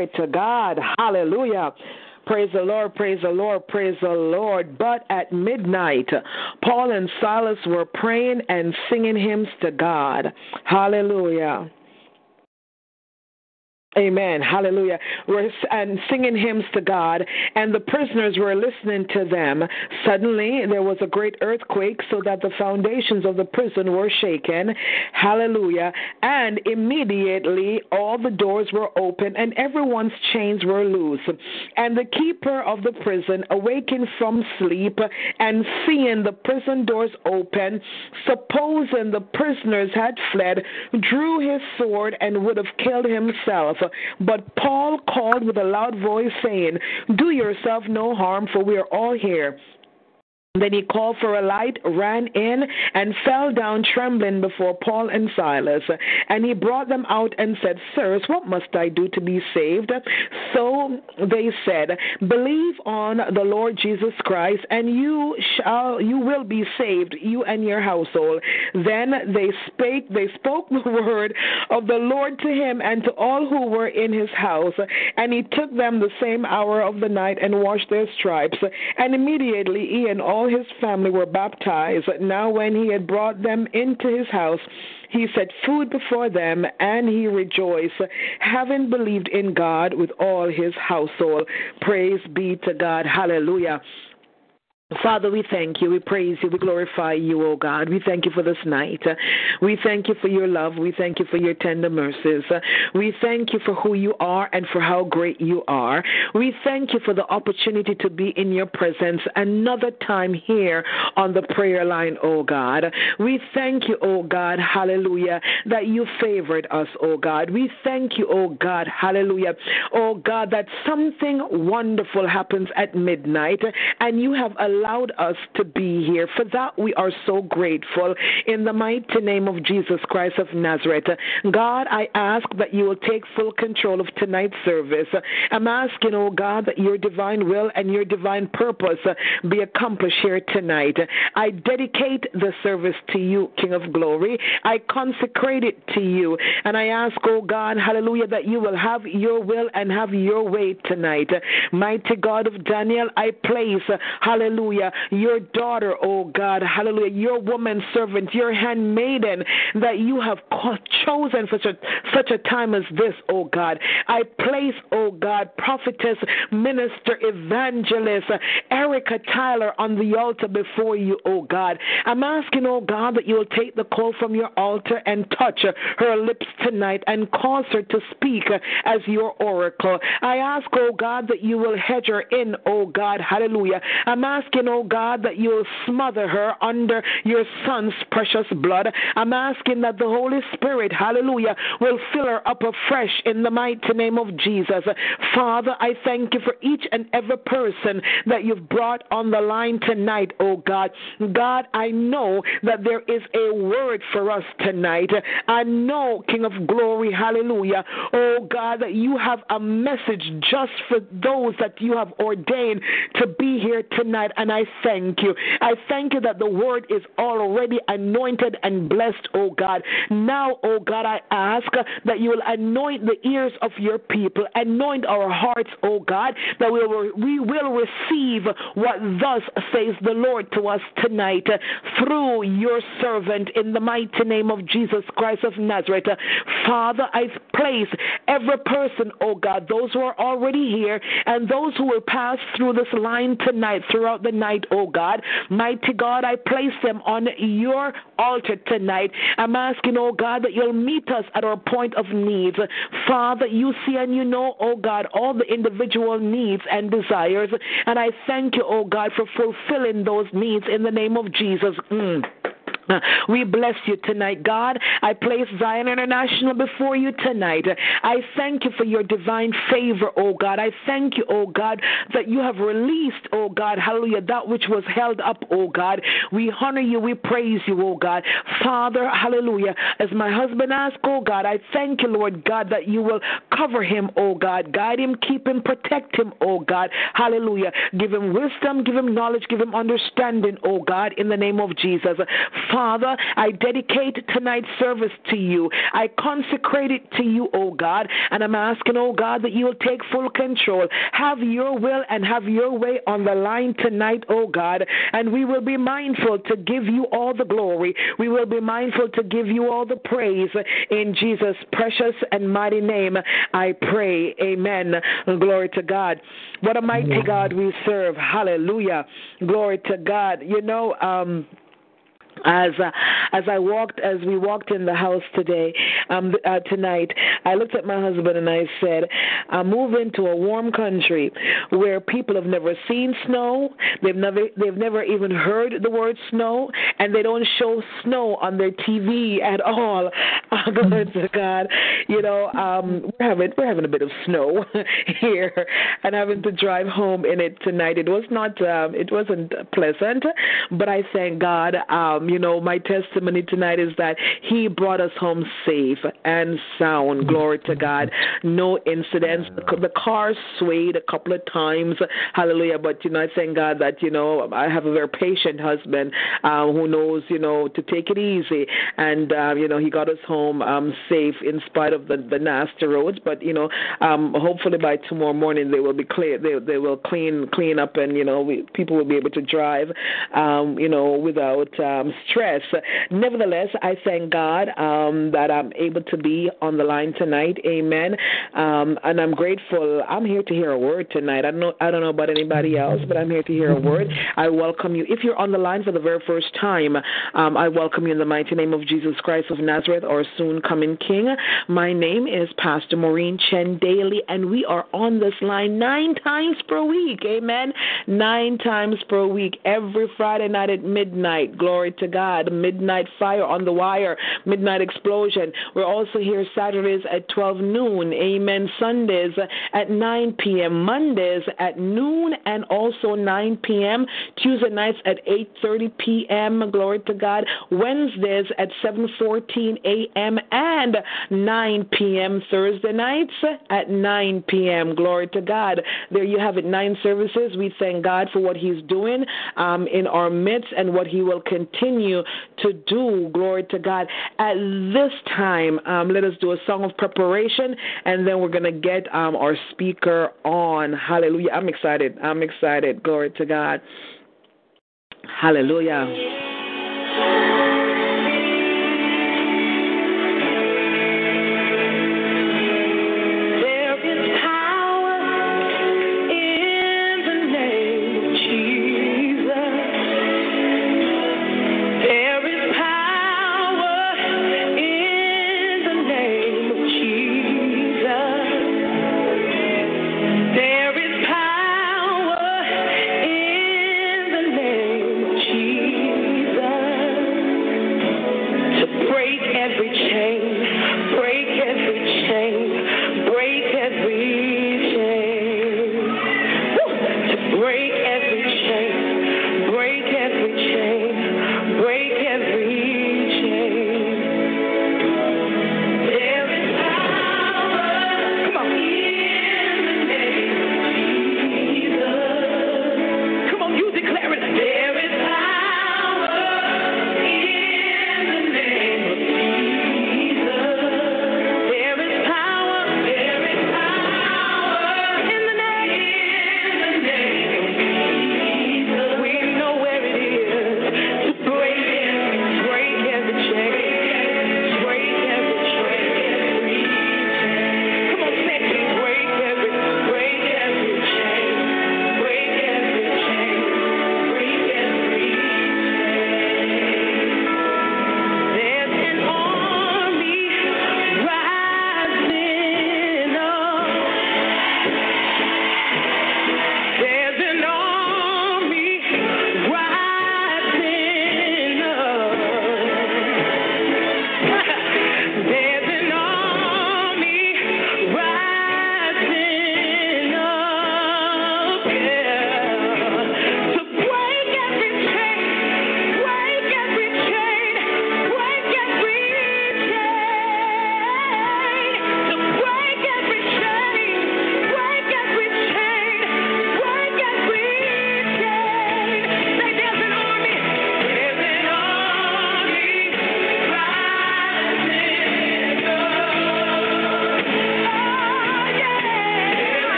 Glory to God. Hallelujah. Praise the Lord, praise the Lord, praise the Lord. But at midnight, Paul and Silas were praying and singing hymns to God. Hallelujah. Amen. Hallelujah. We're and uh, singing hymns to God, and the prisoners were listening to them. Suddenly, there was a great earthquake, so that the foundations of the prison were shaken. Hallelujah. And immediately, all the doors were open, and everyone's chains were loose. And the keeper of the prison, awaking from sleep and seeing the prison doors open, supposing the prisoners had fled, drew his sword and would have killed himself. But Paul called with a loud voice, saying, Do yourself no harm, for we are all here. Then he called for a light, ran in, and fell down trembling before Paul and Silas. And he brought them out and said, Sirs, what must I do to be saved? So they said, Believe on the Lord Jesus Christ, and you shall you will be saved, you and your household. Then they spake they spoke the word of the Lord to him and to all who were in his house. And he took them the same hour of the night and washed their stripes. And immediately he and all all his family were baptized. Now, when he had brought them into his house, he set food before them, and he rejoiced, having believed in God with all his household. Praise be to God. Hallelujah. Father, we thank you. We praise you. We glorify you, O God. We thank you for this night. We thank you for your love. We thank you for your tender mercies. We thank you for who you are and for how great you are. We thank you for the opportunity to be in your presence another time here on the prayer line, O God. We thank you, O God, hallelujah, that you favored us, O God. We thank you, O God, hallelujah, O God, that something wonderful happens at midnight and you have allowed allowed us to be here. For that, we are so grateful. In the mighty name of Jesus Christ of Nazareth, God, I ask that you will take full control of tonight's service. I'm asking, oh God, that your divine will and your divine purpose be accomplished here tonight. I dedicate the service to you, King of Glory. I consecrate it to you. And I ask, oh God, hallelujah, that you will have your will and have your way tonight. Mighty God of Daniel, I place, hallelujah hallelujah, your daughter, oh God, hallelujah, your woman servant, your handmaiden that you have chosen for such a, such a time as this, oh God. I place, oh God, prophetess, minister, evangelist, Erica Tyler on the altar before you, oh God. I'm asking, oh God, that you will take the call from your altar and touch her lips tonight and cause her to speak as your oracle. I ask, oh God, that you will hedge her in, oh God, hallelujah. I'm asking asking, oh God, that you'll smother her under your son's precious blood. I'm asking that the Holy Spirit, hallelujah, will fill her up afresh in the mighty name of Jesus. Father, I thank you for each and every person that you've brought on the line tonight, oh God. God, I know that there is a word for us tonight. I know, King of glory, hallelujah, oh God, that you have a message just for those that you have ordained to be here tonight. And I thank you. I thank you that the word is already anointed and blessed, oh God. Now, oh God, I ask that you will anoint the ears of your people, anoint our hearts, oh God, that we will, we will receive what thus says the Lord to us tonight through your servant in the mighty name of Jesus Christ of Nazareth. Father, I place every person, oh God, those who are already here and those who will pass through this line tonight throughout the night, oh God. Mighty God, I place them on your altar tonight. I'm asking, oh God, that you'll meet us at our point of needs. Father, you see and you know, oh God, all the individual needs and desires. And I thank you, oh God, for fulfilling those needs in the name of Jesus. Mm. We bless you tonight, God. I place Zion International before you tonight. I thank you for your divine favor, oh God. I thank you, oh God, that you have released, oh God, hallelujah, that which was held up, oh God. We honor you, we praise you, oh God. Father, hallelujah. As my husband asked, oh God, I thank you, Lord God, that you will cover him, oh God. Guide him, keep him, protect him, oh God. Hallelujah. Give him wisdom, give him knowledge, give him understanding, oh God, in the name of Jesus. Father, Father, I dedicate tonight's service to you. I consecrate it to you, oh God, and I'm asking, oh God, that you will take full control. Have your will and have your way on the line tonight, oh God, and we will be mindful to give you all the glory. We will be mindful to give you all the praise. In Jesus' precious and mighty name, I pray. Amen. Glory to God. What a mighty God we serve. Hallelujah. Glory to God. You know, um, as uh, as I walked as we walked in the house today um uh, tonight I looked at my husband and I said I'm moving to a warm country where people have never seen snow they've never they've never even heard the word snow and they don't show snow on their TV at all. Glory to God. You know um we're having we're having a bit of snow here and having to drive home in it tonight. It was not um it wasn't pleasant but I thank God um you know, my testimony tonight is that He brought us home safe and sound. Glory to God. No incidents. The car swayed a couple of times. Hallelujah. But, you know, I thank God that, you know, I have a very patient husband uh, who knows, you know, to take it easy. And, uh, you know, he got us home um, safe in spite of the, the nasty roads. But, you know, um, hopefully by tomorrow morning they will be clear. They, they will clean clean up and, you know, we, people will be able to drive, um, you know, without um, stress. Nevertheless, I thank God um, that I'm able to be on the line tonight. Amen. Um, and I'm grateful. I'm here to hear a word tonight. I don't know. I don't know about anybody else, but I'm here to hear a word. I welcome you. If you're on the line for the very first time, um, I welcome you in the mighty name of Jesus Christ of Nazareth, our soon coming King. My name is Pastor Maureen Chen Daly, and we are on this line nine times per week. Amen. Nine times per week, every Friday night at midnight. Glory to God. Midnight Fire on the Wire, Midnight Explosion. We're also here Saturdays at 12 noon. Amen. Sundays at 9 p.m. Mondays at noon and also 9 p.m. Tuesday nights at 8:30 p.m. Glory to God. Wednesdays at 7:14 a.m. and 9 p.m. Thursday nights at 9 p.m. Glory to God. There you have it. Nine services. We thank God for what He's doing um, in our midst and what He will continue continue to do. Glory to God. At this time, um, let us do a song of preparation, and then we're going to get um, our speaker on. Hallelujah. I'm excited. I'm excited. Glory to God. Hallelujah. Hallelujah.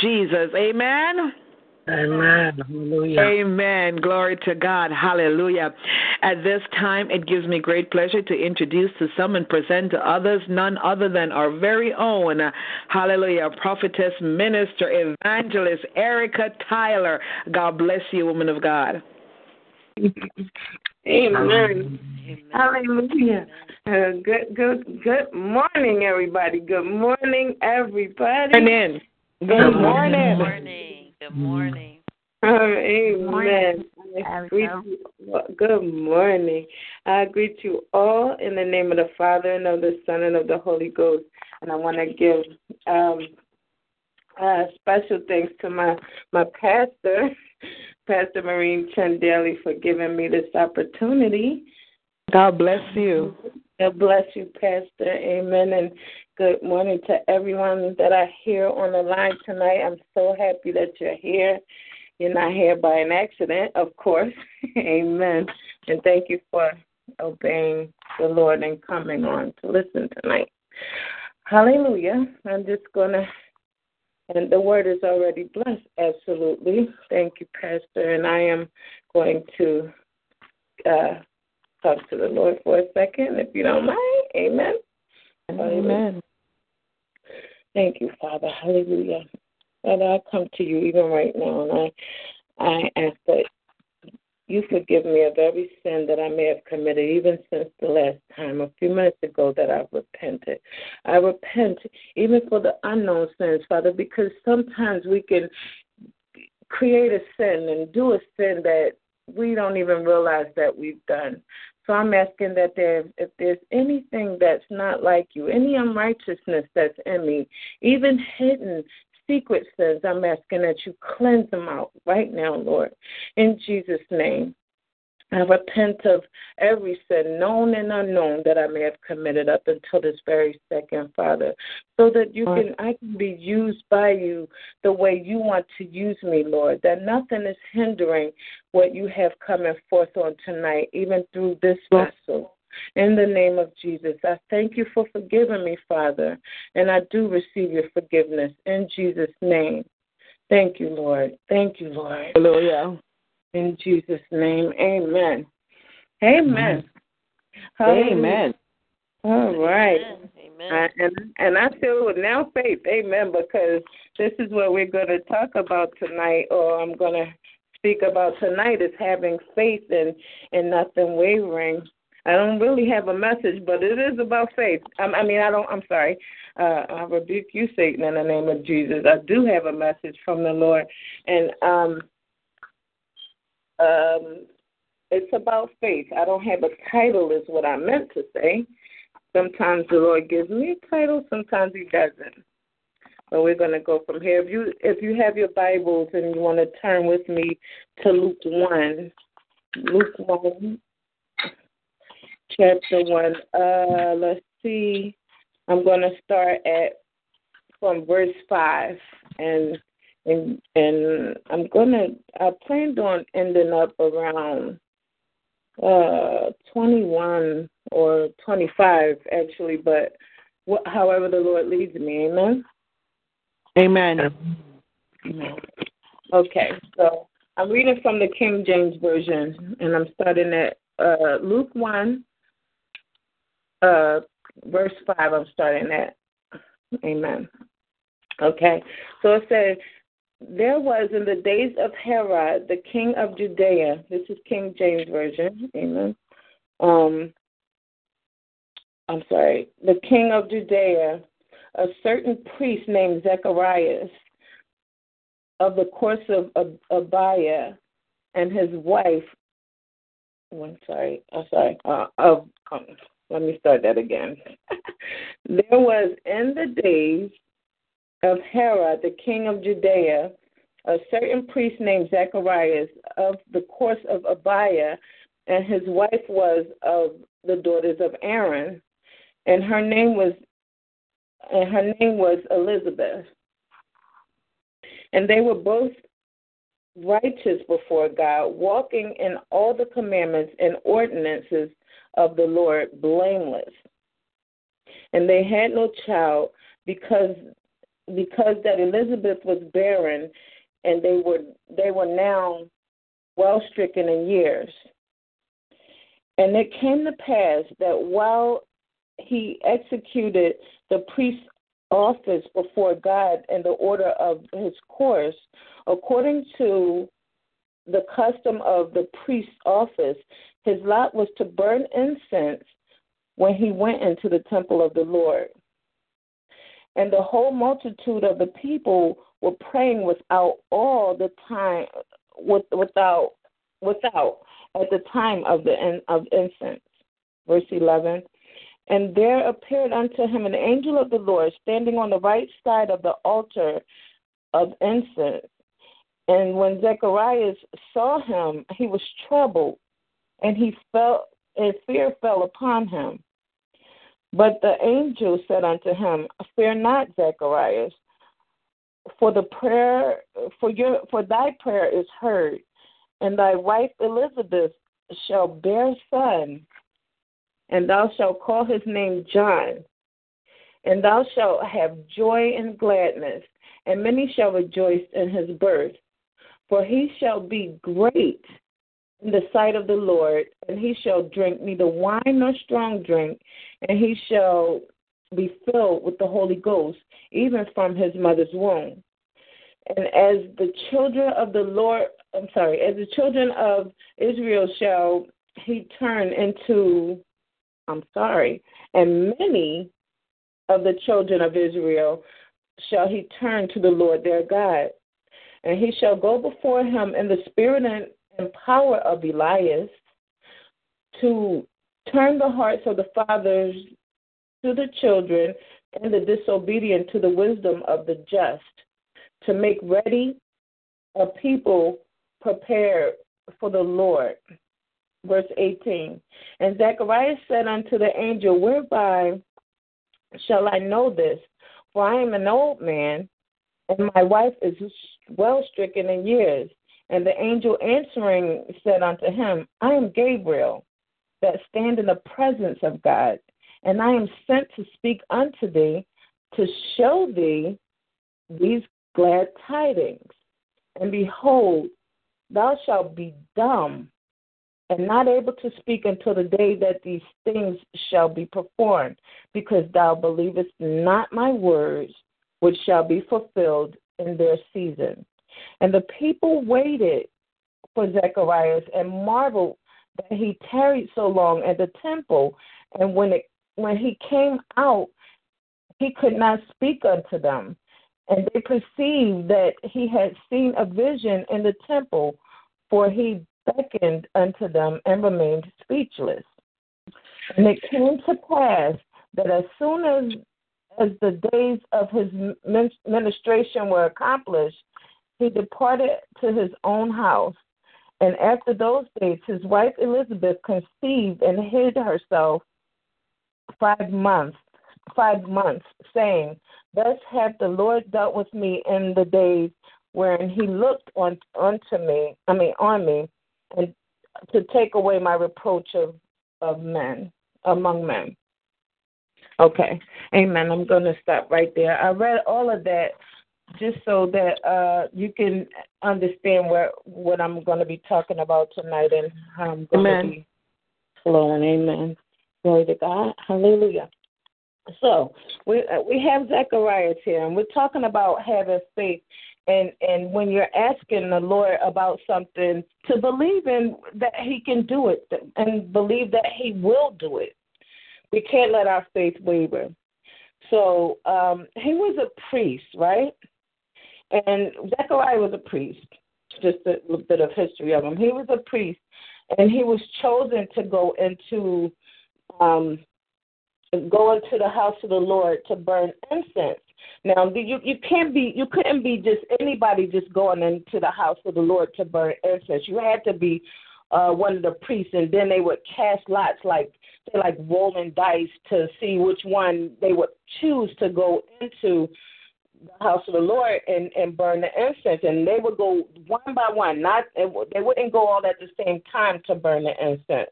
Jesus. Amen. Amen. Hallelujah. Amen. Glory to God. Hallelujah. At this time, it gives me great pleasure to introduce to some and present to others none other than our very own, hallelujah, prophetess, minister, evangelist, Erica Tyler. God bless you, woman of God. Amen. Hallelujah. Uh, good, good, good morning, everybody. Good morning, everybody. Come in. Good morning. Good morning. Good morning. Uh, amen. I greet you, good morning. I greet you all in the name of the Father and of the Son and of the Holy Ghost. And I want to give um, uh, special thanks to my my pastor, Pastor Maureen Chandeli, for giving me this opportunity. God bless you. God bless you, Pastor. Amen. And good morning to everyone that I hear on the line tonight. I'm so happy that you're here. You're not here by an accident, of course. Amen. And thank you for obeying the Lord and coming on to listen tonight. Hallelujah. I'm just going to, and the word is already blessed. Absolutely. Thank you, Pastor. And I am going to uh, talk to the Lord for a second, if you don't mind. Amen. Amen. Thank you, Father. Hallelujah. Father, I come to you even right now, and I, I ask that you forgive me of every sin that I may have committed, even since the last time, a few minutes ago, that I've repented. I repent even for the unknown sins, Father, because sometimes we can create a sin and do a sin that we don't even realize that we've done. So I'm asking that there, if there's anything that's not like you, any unrighteousness that's in me, even hidden secret sins, I'm asking that you cleanse them out right now, Lord, in Jesus' name. I repent of every sin, known and unknown, that I may have committed up until this very second, Father, so that you can I can be used by you the way you want to use me, Lord. That nothing is hindering what you have coming forth on tonight, even through this vessel. In the name of Jesus, I thank you for forgiving me, Father, and I do receive your forgiveness in Jesus' name. Thank you, Lord. Thank you, Lord. Hallelujah. In Jesus' name, amen. Amen. Amen. All right. Amen. I, and and I feel with now faith, amen, because this is what we're going to talk about tonight, or I'm going to speak about tonight is having faith and and nothing wavering. I don't really have a message, but it is about faith. I, I mean, I don't. I'm sorry. Uh, I rebuke you, Satan, in the name of Jesus. I do have a message from the Lord, and um, um, it's about faith. I don't have a title, is what I meant to say. Sometimes the Lord gives me a title, sometimes He doesn't. But we're going to go from here. If you if you have your Bibles and you want to turn with me to Luke one, Luke one, chapter one. Uh, let's see. I'm going to start at from verse five, and and and I'm gonna. I planned on ending up around uh 21 or 25 actually, but wh- however the Lord leads me. Amen. Amen. Amen. Okay, so I'm reading from the King James Version, and I'm starting at uh, Luke 1, uh, verse 5. I'm starting at. Amen. Okay, so it says, There was in the days of Herod, the king of Judea, this is King James Version, amen. Um, I'm sorry, the king of Judea, a certain priest named Zacharias of the course of Ab- Abia and his wife. oh, I'm sorry, I'm sorry. Uh, of um, let me start that again. there was in the days of Herod, the king of Judea, a certain priest named Zacharias of the course of Abia, and his wife was of the daughters of Aaron, and her name was and her name was Elizabeth. And they were both righteous before God, walking in all the commandments and ordinances of the Lord blameless. And they had no child because because that Elizabeth was barren and they were they were now well stricken in years. And it came to pass that while he executed the priest's office before God in the order of his course, according to the custom of the priest's office, his lot was to burn incense when he went into the temple of the Lord. And the whole multitude of the people were praying without all the time, with, without, without at the time of the end of incense. Verse eleven. And there appeared unto him an angel of the Lord standing on the right side of the altar of incense. And when Zacharias saw him, he was troubled, and he felt and fear fell upon him. But the angel said unto him, Fear not, Zacharias, for the prayer for your for thy prayer is heard, and thy wife Elizabeth shall bear a son, and thou shalt call his name John. And thou shalt have joy and gladness, and many shall rejoice in his birth. For he shall be great in the sight of the Lord, and he shall drink neither wine nor strong drink, and he shall be filled with the Holy Ghost, even from his mother's womb. And as the children of the Lord, I'm sorry, as the children of Israel shall he turn into, I'm sorry, and many of the children of Israel shall he turn to the Lord their God. And he shall go before him in the spirit and, and power of Elias to turn the hearts of the fathers to the children and the disobedient to the wisdom of the just, to make ready a people prepared for the Lord. Verse 18. And Zacharias said unto the angel, Whereby shall I know this? For I am an old man, and my wife is well stricken in years. And the angel answering said unto him, I am Gabriel, that stand in the presence of God, and I am sent to speak unto thee, to show thee these glad tidings. And behold, thou shalt be dumb and not able to speak until the day that these things shall be performed, because thou believest not my words, which shall be fulfilled in their season. And the people waited for Zacharias and marveled that he tarried so long at the temple. And when it when he came out, he could not speak unto them. And they perceived that he had seen a vision in the temple, for he beckoned unto them and remained speechless. And it came to pass that as soon as as the days of his ministration were accomplished, he departed to his own house. And after those days, his wife Elizabeth conceived and hid herself five months, five months, saying, Thus hath the Lord dealt with me in the days wherein he looked on unto me, I mean on me, and to take away my reproach of, of men among men. Okay. Amen. I'm going to stop right there. I read all of that just so that uh, you can understand where what I'm going to be talking about tonight and how I'm going Amen. to be flowing. Amen. Glory to God. Hallelujah. So we uh, we have Zacharias here, and we're talking about having faith. And and when you're asking the Lord about something, to believe in that He can do it, and believe that He will do it. We can't let our faith waver. So um, he was a priest, right? And Zechariah was a priest. Just a little bit of history of him. He was a priest, and he was chosen to go into um, go into the house of the Lord to burn incense. Now you you can't be you couldn't be just anybody just going into the house of the Lord to burn incense. You had to be uh, one of the priests, and then they would cast lots like they like rolling dice to see which one they would choose to go into the house of the Lord and and burn the incense, and they would go one by one. Not they wouldn't go all at the same time to burn the incense.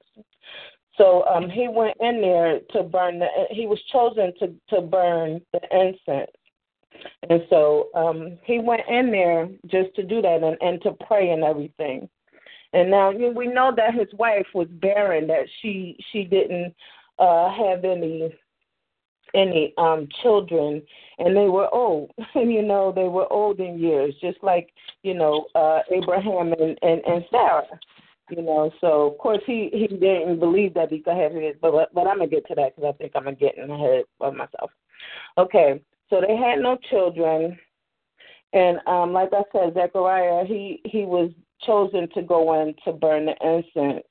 So um, he went in there to burn the. He was chosen to to burn the incense, and so um, he went in there just to do that and, and to pray and everything. And now we know that his wife was barren, that she she didn't uh, have any any um children and they were old and you know they were old in years just like you know uh abraham and and, and sarah you know. So of course he he didn't believe that he could have it, but but I'm gonna get to that because I think I'm getting ahead of myself. Okay, so they had no children, and um, like I said, Zechariah he he was chosen to go in to burn the incense.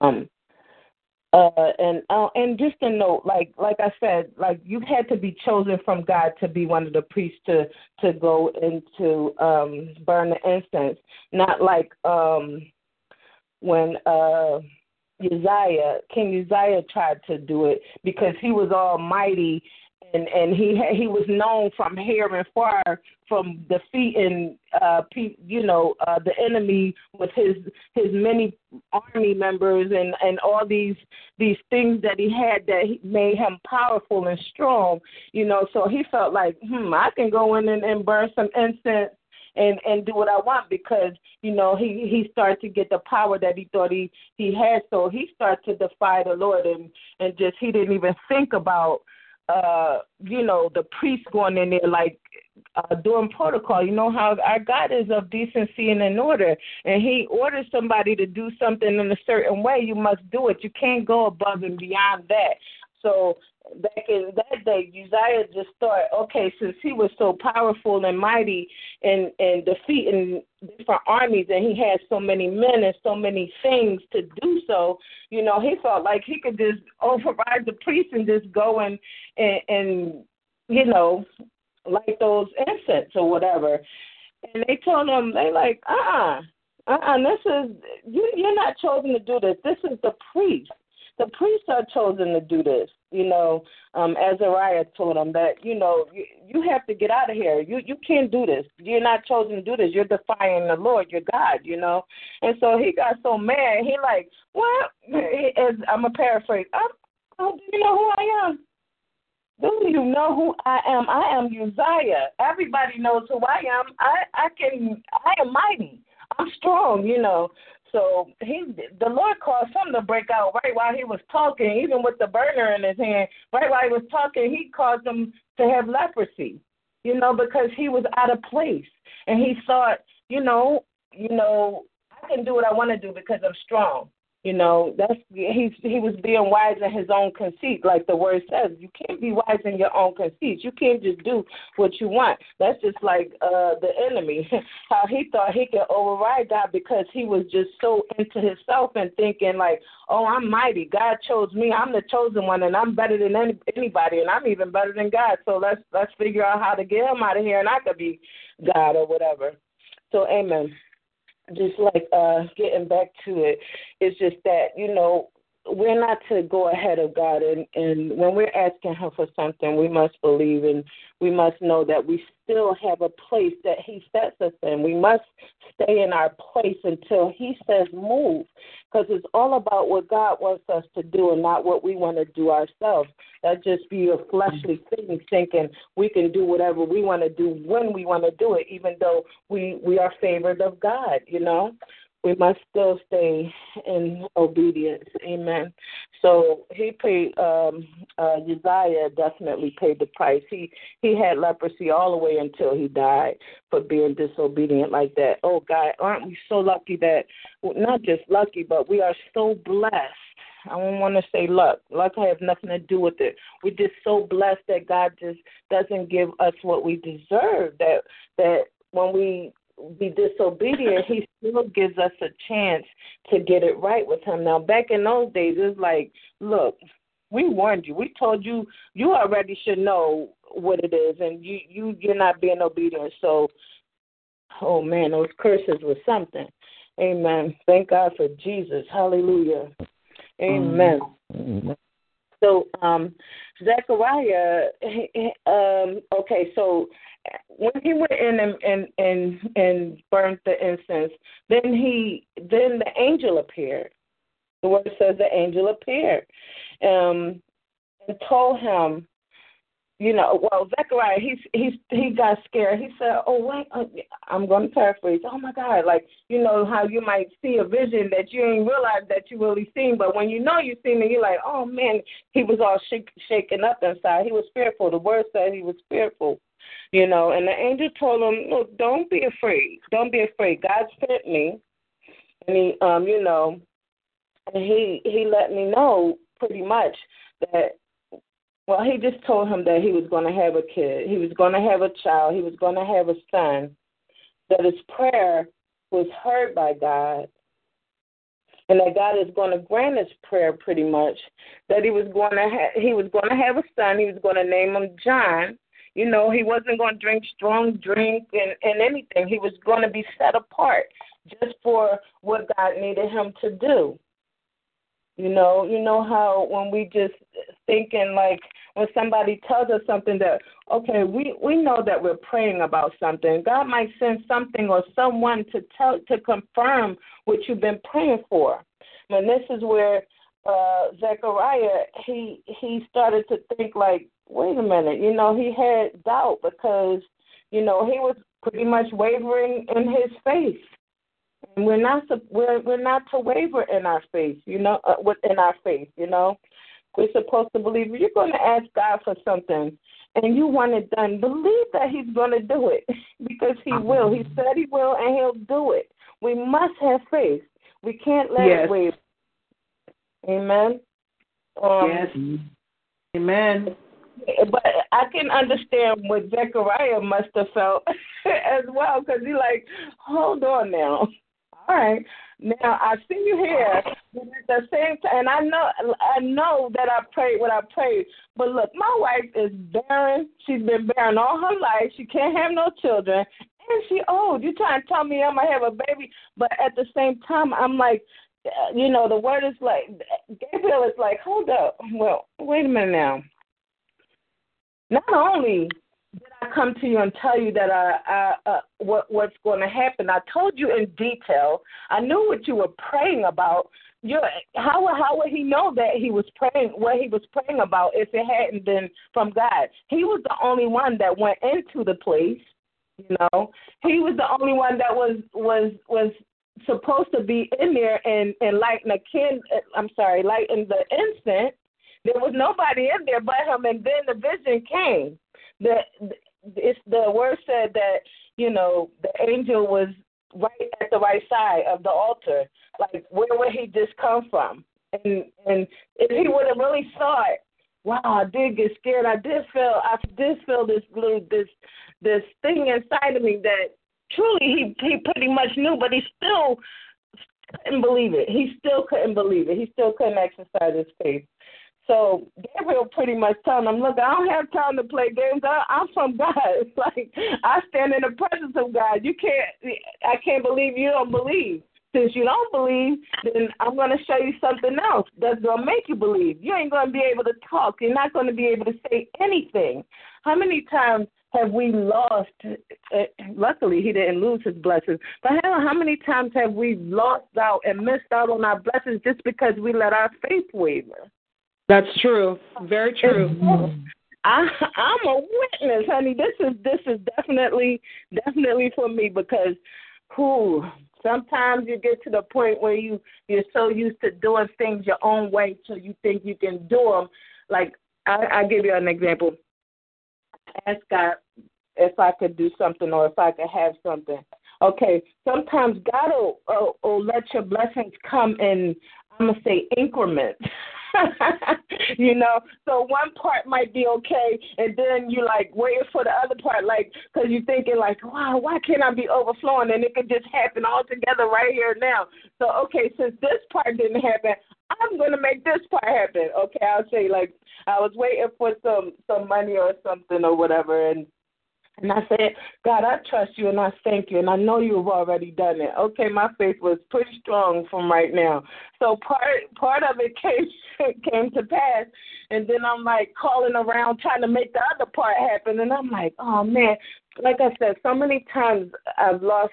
Um, uh, and uh, and just a note, like like I said, like you had to be chosen from God to be one of the priests to to go into um, burn the incense, not like um, when uh, Uzziah, King Uzziah tried to do it because he was almighty and and he he was known from here and far from defeating uh you know uh the enemy with his his many army members and and all these these things that he had that made him powerful and strong you know. So he felt like hmm I can go in and, and burn some incense and and do what I want because you know he he started to get the power that he thought he he had. So he started to defy the Lord and and just he didn't even think about uh, you know, the priest going in there like uh, doing protocol. You know how our God is of decency and in order, and He orders somebody to do something in a certain way. You must do it. You can't go above and beyond that. So back in that day, Uzziah just thought, okay, since he was so powerful and mighty and and defeating different armies, and he had so many men and so many things to do so, you know, he felt like he could just override the priest and just go and and, and you know, light those incense or whatever. And they told him, they like, uh, uh-uh, uh, uh this is you. You're not chosen to do this. This is the priest the priests are chosen to do this. You know, um, Azariah told him that you know you, you have to get out of here. You you can't do this. You're not chosen to do this. You're defying the Lord, your God. You know, and so he got so mad. He like, well, as I'm a paraphrase. Oh, do you know who I am? Do you know who I am? I am Uzziah. Everybody knows who I am. I I can. I am mighty. I'm strong. You know. So he, the Lord caused him to break out right while he was talking, even with the burner in his hand. Right while he was talking, he caused him to have leprosy, you know, because he was out of place, and he thought, you know, you know, I can do what I want to do because I'm strong. You know, that's he's he was being wise in his own conceit, like the word says. You can't be wise in your own conceit. You can't just do what you want. That's just like uh the enemy, how he thought he could override God because he was just so into himself and thinking like, oh, I'm mighty. God chose me. I'm the chosen one, and I'm better than any, anybody, and I'm even better than God. So let's let's figure out how to get him out of here, and I could be God or whatever. So, Amen just like uh getting back to it. It's just that you know we're not to go ahead of God and and when we're asking him for something we must believe and we must know that we still have a place that he sets us in. We must stay in our place until he says move because it's all about what God wants us to do and not what we want to do ourselves. That just be a fleshly thing thinking we can do whatever we want to do when we want to do it even though we we are favored of God, you know we must still stay in obedience. Amen. So he paid um uh Uzziah definitely paid the price. He he had leprosy all the way until he died for being disobedient like that. Oh God, aren't we so lucky that not just lucky, but we are so blessed. I don't want to say luck. Luck has nothing to do with it. We're just so blessed that God just doesn't give us what we deserve. That that when we be disobedient, he still gives us a chance to get it right with him. Now, back in those days, it's like, look, we warned you. We told you you already should know what it is, and you you you're not being obedient. So, oh man, those curses were something. Amen. Thank God for Jesus. Hallelujah. Amen. So, um, Zechariah, um, okay, so when he went in and, and and and burnt the incense, then he then the angel appeared. The word says the angel appeared um, and told him, you know, well, Zechariah, he's he's he got scared. He said, "Oh wait, uh, I'm going to paraphrase. Oh my God, like you know how you might see a vision that you ain't realize that you really seen, but when you know you seen it, you're like, oh man, he was all shake, shaken up inside. He was fearful. The word said he was fearful, you know. And the angel told him, look, don't be afraid. Don't be afraid. God sent me, and he, um, you know, and he he let me know pretty much that well, he just told him that he was going to have a kid. He was going to have a child. He was going to have a son. That his prayer was heard by God. And that God is going to grant his prayer pretty much. That he was going to have he was going to have a son. He was going to name him John. You know, he wasn't going to drink strong drink and, and anything. He was going to be set apart just for what God needed him to do. You know, you know how when we just thinking like when somebody tells us something that okay, we we know that we're praying about something. God might send something or someone to tell to confirm what you've been praying for. And this is where uh Zechariah he he started to think like, wait a minute, you know, he had doubt because you know he was pretty much wavering in his faith and we're not we're we're not to waver in our faith, you know, uh, within our faith, you know. We're supposed to believe you're going to ask God for something and you want it done, believe that He's going to do it because He will. He said He will, and He'll do it. We must have faith. We can't let Yes. it waver. Amen. Um, yes. Amen. But I can understand what Zechariah must have felt as well, because he like, hold on now. All right, now I see you here, but at the same time, and I know I know that I prayed what I prayed. But look, my wife is barren. She's been barren all her life. She can't have no children, and she old. You trying to tell me I'm gonna have a baby? But at the same time, I'm like, uh, you know, the word is like Gabriel is like, hold up. Well, wait a minute now not only did I come to you and tell you that I, I uh, what what's going to happen, I told you in detail. I knew what you were praying about. You, how how would he know that he was praying what he was praying about if it hadn't been from God? He was the only one that went into the place. You know, he was the only one that was was was supposed to be in there and and lighting a kin. I'm sorry, lighting the incense. There was nobody in there but him, and then the vision came. The it's the word said that you know the angel was right at the right side of the altar. Like where would he just come from? And and if he would have really saw it, wow, I did get scared. I did feel I did feel this little this this thing inside of me that truly he he pretty much knew, but he still couldn't believe it. He still couldn't believe it. He still couldn't exercise his faith. So Gabriel pretty much telling him, look, I don't have time to play games. I, I'm from God. It's like I stand in the presence of God. You can't. I can't believe you don't believe. Since you don't believe, then I'm going to show you something else that's going to make you believe. You ain't going to be able to talk. You're not going to be able to say anything. How many times have we lost? Uh, luckily, he didn't lose his blessings. But how, how many times have we lost out and missed out on our blessings just because we let our faith waver? That's true. Very true. I, I'm a witness, honey. This is this is definitely definitely for me because, who sometimes you get to the point where you you're so used to doing things your own way till you think you can do them. Like I, I give you an example. Ask God if I could do something or if I could have something. Okay, sometimes God will, will, will let your blessings come in. I'm gonna say increments. you know, so one part might be okay, and then you like waiting for the other part, like because you're thinking like, wow, why can't I be overflowing? And it could just happen all together right here now. So okay, since this part didn't happen, I'm gonna make this part happen. Okay, I'll say like I was waiting for some some money or something or whatever, and and I said, God, I trust you and I thank you, and I know you've already done it. Okay, my faith was pretty strong from right now. So part part of it came came to pass, and then I'm like calling around trying to make the other part happen, and I'm like, oh man, like I said, so many times I've lost,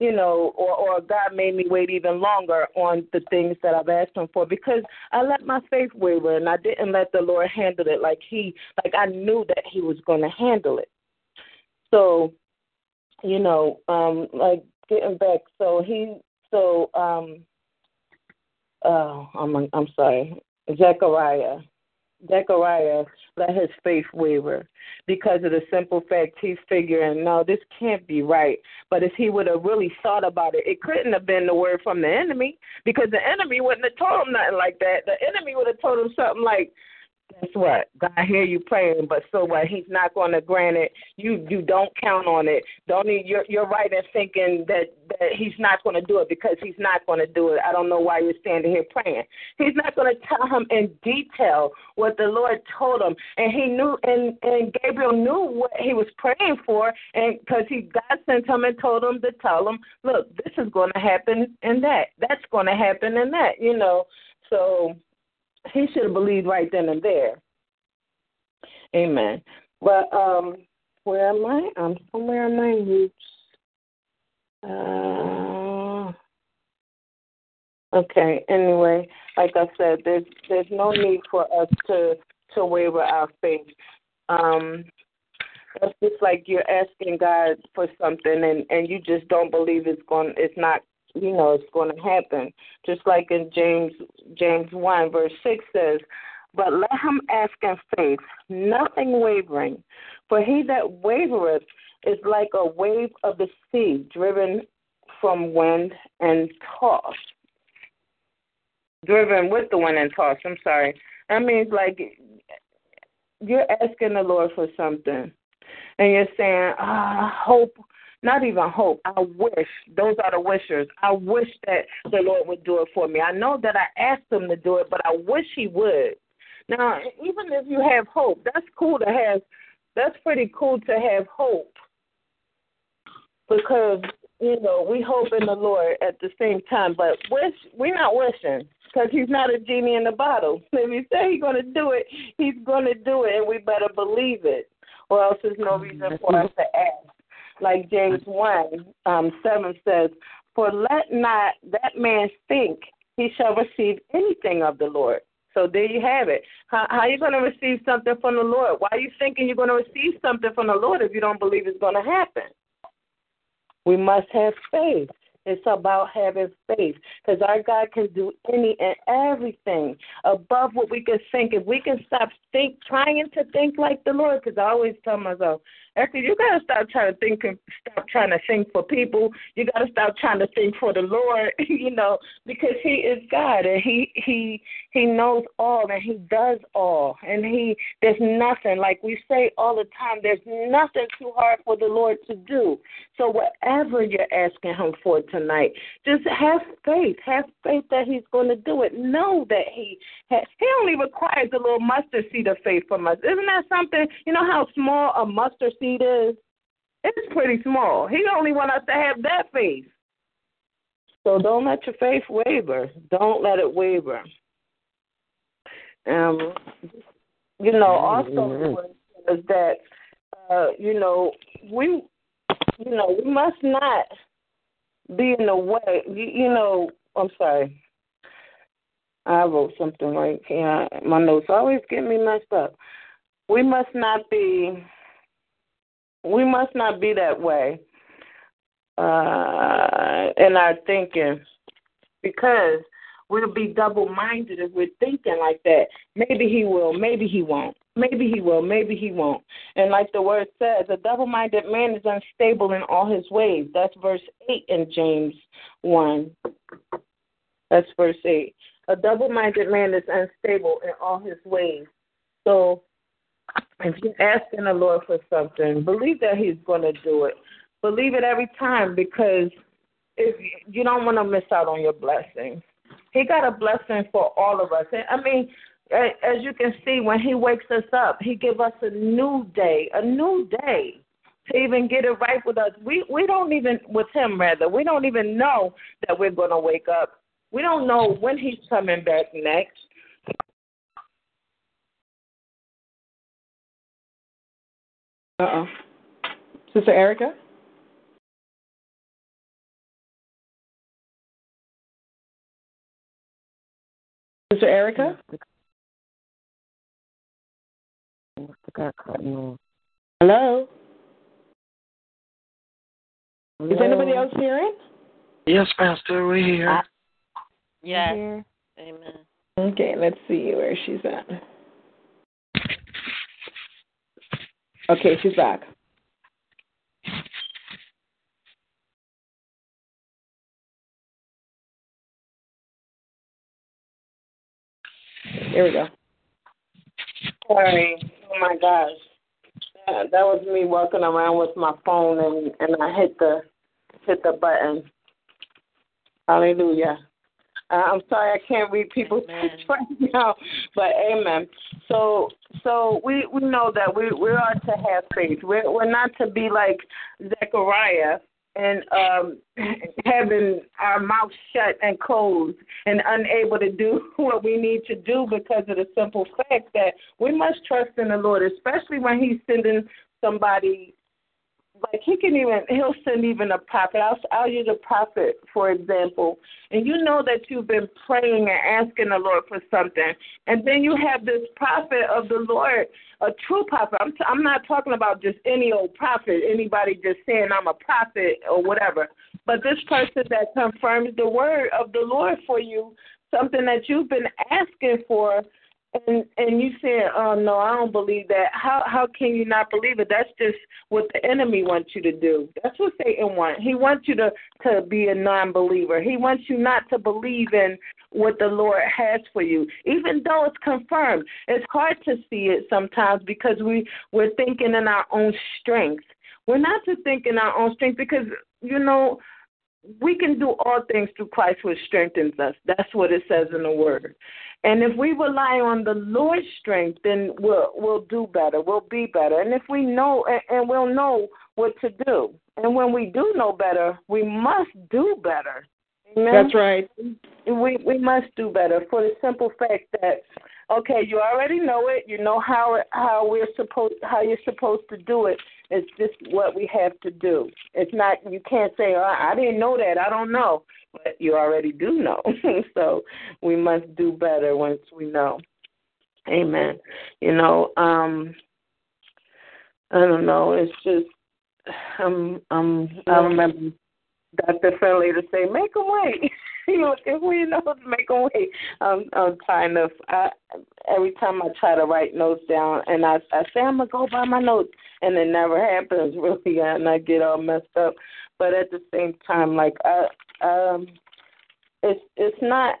you know, or or God made me wait even longer on the things that I've asked Him for because I let my faith waver and I didn't let the Lord handle it like He, like I knew that He was going to handle it. So, you know, um, like getting back. So he, so um, oh, I'm I'm sorry, Zechariah. Zechariah let his faith waver because of the simple fact he's figuring, no, this can't be right. But if he would have really thought about it, it couldn't have been the word from the enemy because the enemy wouldn't have told him nothing like that. The enemy would have told him something like, guess what? God hear you praying, but so what? He's not going to grant it. You you don't count on it. Don't need, you're you're right in thinking that that He's not going to do it because He's not going to do it. I don't know why you're standing here praying. He's not going to tell him in detail what the Lord told him, and he knew, and and Gabriel knew what he was praying for, and because he God sent him and told him to tell him, look, this is going to happen and that, that's going to happen and that, you know. So he should have believed right then and there. Amen. But um, where am I? I'm somewhere in my roots. Uh, okay. Anyway, like I said, there's there's no need for us to to waver our faith. Um, that's just like you're asking God for something and and you just don't believe it's going it's not you know it's going to happen. Just like in James James one verse six says, "But let him ask in faith, nothing wavering, for he that wavereth is like a wave of the sea, driven from wind and tossed." Driven with the wind and tossed. I'm sorry. That means like you're asking the Lord for something, and you're saying, "Ah, hope." Not even hope. I wish. Those are the wishers. I wish that the Lord would do it for me. I know that I asked him to do it, but I wish he would. Now, even if you have hope, that's cool to have that's pretty cool to have hope. Because, you know, we hope in the Lord at the same time, but wish we're not wishing because he's not a genie in the bottle. If he say he's going to do it, he's going to do it, and we better believe it, or else there's no reason for us to ask like James 1 um, 7 says, For let not that man think he shall receive anything of the Lord. So there you have it. How, how are you going to receive something from the Lord? Why are you thinking you're going to receive something from the Lord if you don't believe it's going to happen? We must have faith. It's about having faith because our God can do any and everything above what we can think. If we can stop think trying to think like the Lord, because I always tell myself, Actually, you gotta stop trying to think, stop trying to think for people. You gotta stop trying to think for the Lord, you know, because He is God and He He He knows all and He does all, and He there's nothing like we say all the time. There's nothing too hard for the Lord to do. So whatever you're asking Him for tonight, just have faith. Have faith that He's going to do it. Know that He has. He only requires a little mustard seed of faith from us. Isn't that something? You know how small a mustard seed is? It's pretty small. He only want us to have that faith. So don't let your faith waver. Don't let it waver. Um, you know, also is that uh, you know we, you know, we must not be in the way. You, you know, I'm sorry. I wrote something right here. My notes always get me messed up. We must not be we must not be that way uh, in our thinking because we'll be double minded if we're thinking like that. Maybe he will, maybe he won't. Maybe he will, maybe he won't. And like the word says, a double minded man is unstable in all his ways. That's verse 8 in James 1. That's verse 8. A double minded man is unstable in all his ways. So if you're asking the Lord for something, believe that He's going to do it. Believe it every time because if you don't want to miss out on your blessings. He got a blessing for all of us. And I mean, as you can see, when He wakes us up, He gives us a new day, a new day to even get it right with us. We we don't even with Him rather. We don't even know that we're going to wake up. We don't know when He's coming back next. Uh oh. Sister Erica? Sister Erica? Hello? Is anybody else hearing? Yes, Pastor, we're here. Yes. Here. Amen. Okay, let's see where she's at. Okay, she's back. Here we go. Sorry. Oh my gosh. That, was me walking around with my phone and and I hit the hit the button. Hallelujah. Uh, I'm sorry I can't read people's text right now, but amen. So so we we know that we we are to have faith. We're we're not to be like Zechariah and um having our mouth shut and closed and unable to do what we need to do because of the simple fact that we must trust in the Lord, especially when He's sending somebody like he can even he'll send even a prophet. I'll I'll use a prophet for example, and you know that you've been praying and asking the Lord for something, and then you have this prophet of the Lord, a true prophet. I'm t- I'm not talking about just any old prophet, anybody just saying I'm a prophet or whatever, but this person that confirms the word of the Lord for you, something that you've been asking for and and you saying, "Oh no, I don't believe that." How how can you not believe it? That's just what the enemy wants you to do. That's what Satan wants. He wants you to to be a non-believer. He wants you not to believe in what the Lord has for you, even though it's confirmed. It's hard to see it sometimes because we we're thinking in our own strength. We're not to think in our own strength because you know we can do all things through Christ which strengthens us. That's what it says in the word. And if we rely on the Lord's strength, then we'll we'll do better. We'll be better. And if we know and, and we'll know what to do. And when we do know better, we must do better. Amen? That's right. we we must do better for the simple fact that okay, you already know it. You know how it, how we're supposed how you're supposed to do it. It's just what we have to do. It's not you can't say oh, I didn't know that. I don't know, but you already do know. so we must do better once we know. Amen. You know, um I don't know. It's just um um I remember Dr. Finley to say, "Make them wait." you know, if we know to make them wait, I'm I'm trying to. I, every time I try to write notes down, and I I say I'm gonna go by my notes, and it never happens really, and I get all messed up. But at the same time, like I um, it's it's not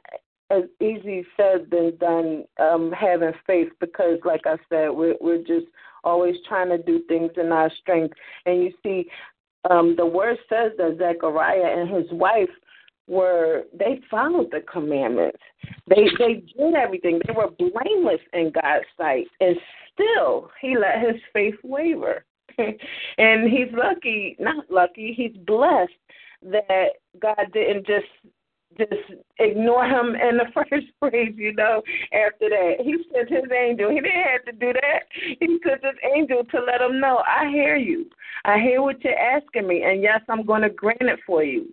as easy said than done um having faith because like I said, we're we're just always trying to do things in our strength. And you see, um, the word says that Zechariah and his wife were they followed the commandments. They they did everything. They were blameless in God's sight, and still he let his faith waver. and he's lucky, not lucky. He's blessed that God didn't just just ignore him in the first place, you know, after that. He sent his angel. He didn't have to do that. He sent his angel to let him know, I hear you. I hear what you're asking me, and yes, I'm going to grant it for you.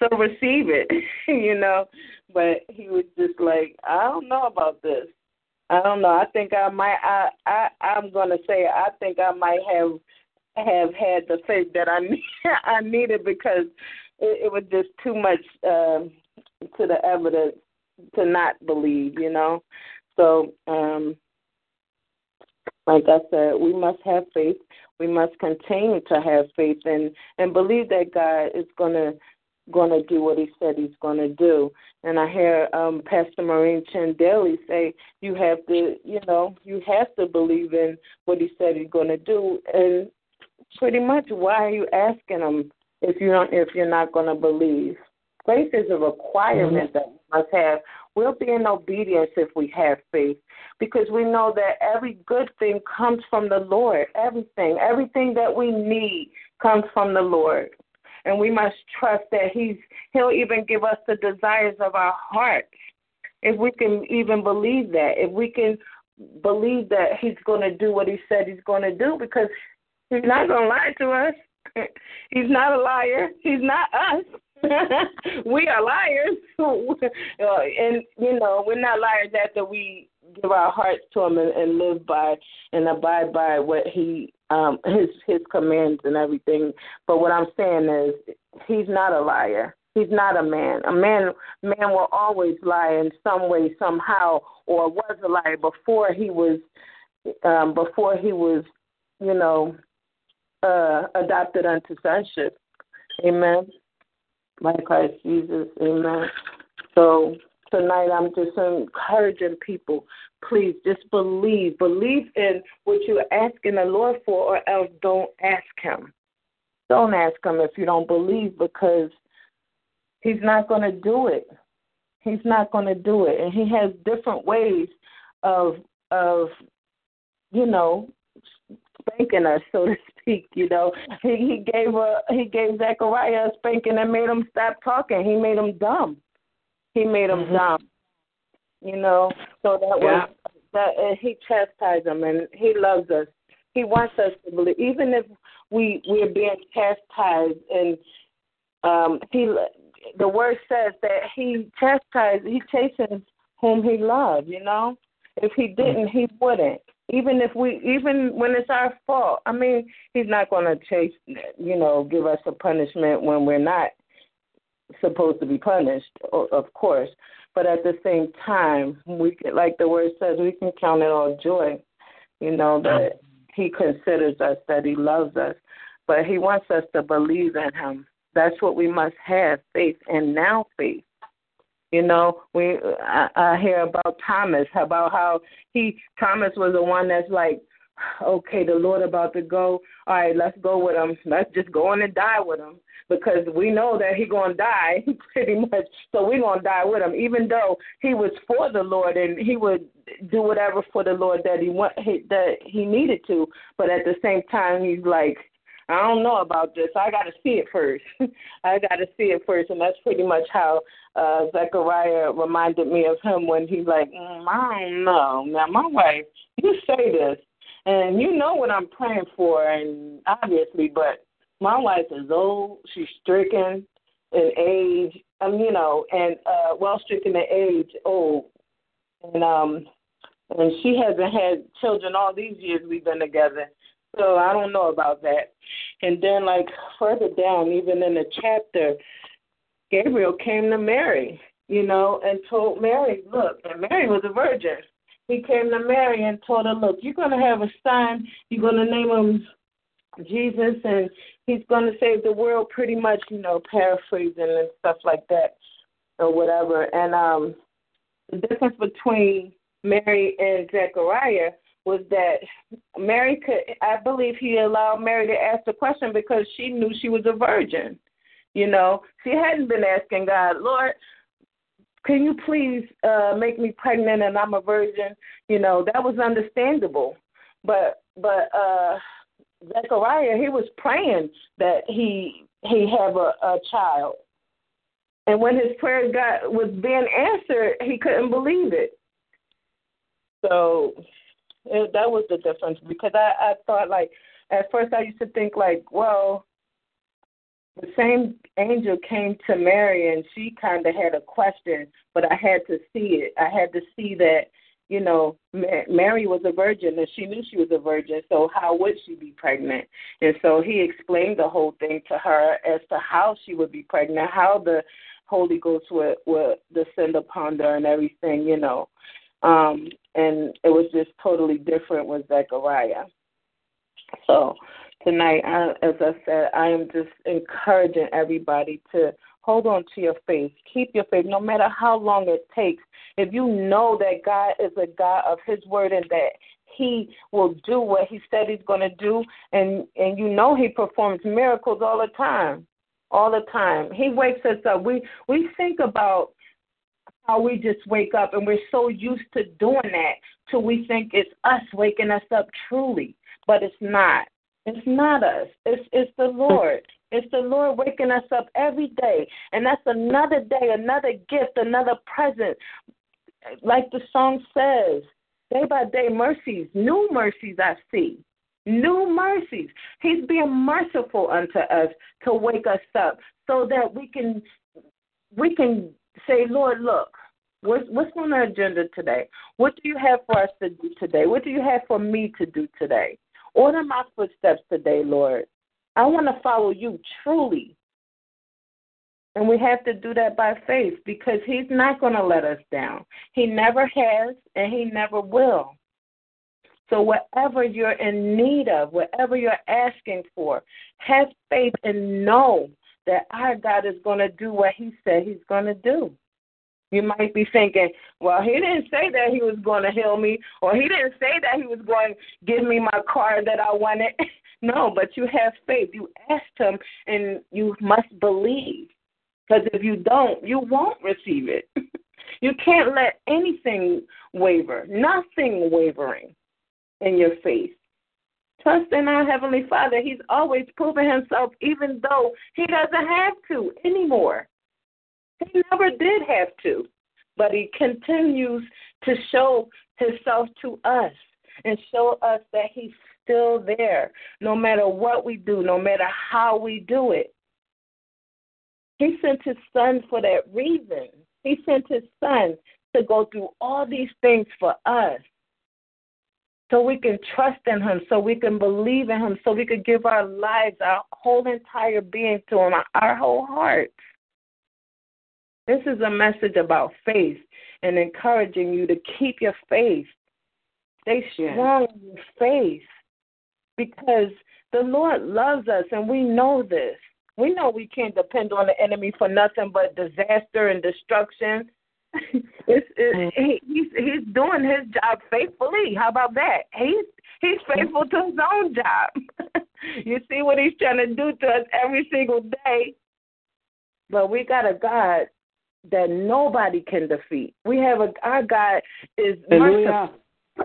So receive it, you know. But he was just like, I don't know about this. I don't know. I think I might. I I I'm gonna say I think I might have have had the faith that I need, I needed because it, it was just too much um, to the evidence to not believe, you know. So, um, like I said, we must have faith. We must continue to have faith and and believe that God is gonna gonna do what He said He's gonna do. And I hear um, Pastor Maureen Chin Daly say, "You have to, you know, you have to believe in what He said He's gonna do." And pretty much, why are you asking Him if you don't if you're not gonna believe? Faith is a requirement that we must have. We'll be in obedience if we have faith because we know that every good thing comes from the Lord. Everything, everything that we need comes from the Lord. And we must trust that He's He'll even give us the desires of our hearts. If we can even believe that, if we can believe that He's going to do what He said He's going to do, because He's not going to lie to us. He's not a liar. He's not us. we are liars, uh, and you know we're not liars after we give our hearts to Him and, and live by and abide by what He um His His commands and everything. But what I'm saying is, He's not a liar. He's not a man. A man man will always lie in some way, somehow, or was a liar before he was um before he was, you know, uh adopted unto sonship. Amen by Christ Jesus. Amen. So tonight I'm just encouraging people, please just believe. Believe in what you're asking the Lord for, or else don't ask Him. Don't ask Him if you don't believe because He's not going to do it. He's not going to do it. And He has different ways of, of you know, spanking us, so to speak. You know, he he gave a he gave Zechariah a spanking and made him stop talking. He made him dumb. He made him mm-hmm. dumb. You know, so that yeah. was that and he chastised him, and he loves us. He wants us to believe, even if we we're being chastised, and um he the word says that he chastises, he chastens whom he loves. You know, if he didn't, he wouldn't even if we even when it's our fault i mean he's not going to chase you know give us a punishment when we're not supposed to be punished of course but at the same time we can, like the word says we can count it all joy you know that he considers us that he loves us. But he wants us to believe in him. That's what we must have faith and now faith. You know, we I, I hear about Thomas, about how he Thomas was the one that's like, okay, the Lord about to go. All right, let's go with him. Let's just go on and die with him because we know that he gonna die pretty much. So we gonna die with him, even though he was for the Lord and he would do whatever for the Lord that he want that he needed to. But at the same time, he's like, I don't know about this. I got to see it first. I got to see it first, and that's pretty much how uh Zechariah reminded me of him when he's like, mm, I don't know. Now, my wife, you say this, and you know what I'm praying for, and obviously, but my wife is old. She's stricken in age. Um, you know, and uh well stricken in age, old, and um, and she hasn't had children all these years we've been together so I don't know about that. And then, like further down, even in the chapter, Gabriel came to Mary, you know, and told Mary, look, and Mary was a virgin. He came to Mary and told her, look, you're going to have a son. You're going to name him Jesus, and he's going to save the world, pretty much, you know, paraphrasing and stuff like that or whatever. And um, the difference between Mary and Zechariah was that Mary could I believe he allowed Mary to ask the question because she knew she was a virgin. You know, she hadn't been asking God, Lord, can you please uh make me pregnant and I'm a virgin? You know, that was understandable. But but uh Zechariah, he was praying that he he have a, a child. And when his prayer got was being answered, he couldn't believe it. So it, that was the difference because I, I thought like at first I used to think like, well, the same angel came to Mary and she kind of had a question, but I had to see it. I had to see that you know, Mary was a virgin and she knew she was a virgin, so how would she be pregnant? And so he explained the whole thing to her as to how she would be pregnant, how the Holy Ghost would, would descend upon her and everything, you know. Um, and it was just totally different with Zechariah. So tonight, I, as I said, I am just encouraging everybody to hold on to your faith. Keep your faith, no matter how long it takes. If you know that God is a God of His word and that He will do what He said He's going to do, and and you know He performs miracles all the time, all the time. He wakes us up. We we think about how we just wake up and we're so used to doing that till we think it's us waking us up truly. But it's not. It's not us. It's it's the Lord. It's the Lord waking us up every day. And that's another day, another gift, another present. Like the song says, day by day mercies, new mercies I see. New mercies. He's being merciful unto us to wake us up so that we can we can say, Lord, look, what's what's on the agenda today? What do you have for us to do today? What do you have for me to do today? Order my footsteps today, Lord. I want to follow you truly. And we have to do that by faith because He's not going to let us down. He never has and He never will. So, whatever you're in need of, whatever you're asking for, have faith and know that our God is going to do what He said He's going to do. You might be thinking, well, He didn't say that He was going to heal me, or He didn't say that He was going to give me my car that I wanted. no, but you have faith. You asked Him, and you must believe. Because if you don't, you won't receive it. you can't let anything waver, nothing wavering in your faith. Trust in our Heavenly Father. He's always proven himself, even though he doesn't have to anymore. He never did have to, but he continues to show himself to us and show us that he's still there, no matter what we do, no matter how we do it. He sent his son for that reason. He sent his son to go through all these things for us. So we can trust in him, so we can believe in him, so we can give our lives, our whole entire being to him, our whole heart. This is a message about faith and encouraging you to keep your faith. Stay strong in your faith because the Lord loves us and we know this. We know we can't depend on the enemy for nothing but disaster and destruction. it's, it, he, he's he's doing his job faithfully. How about that? He's he's faithful to his own job. you see what he's trying to do to us every single day. But we got a God that nobody can defeat. We have a our God is merciful.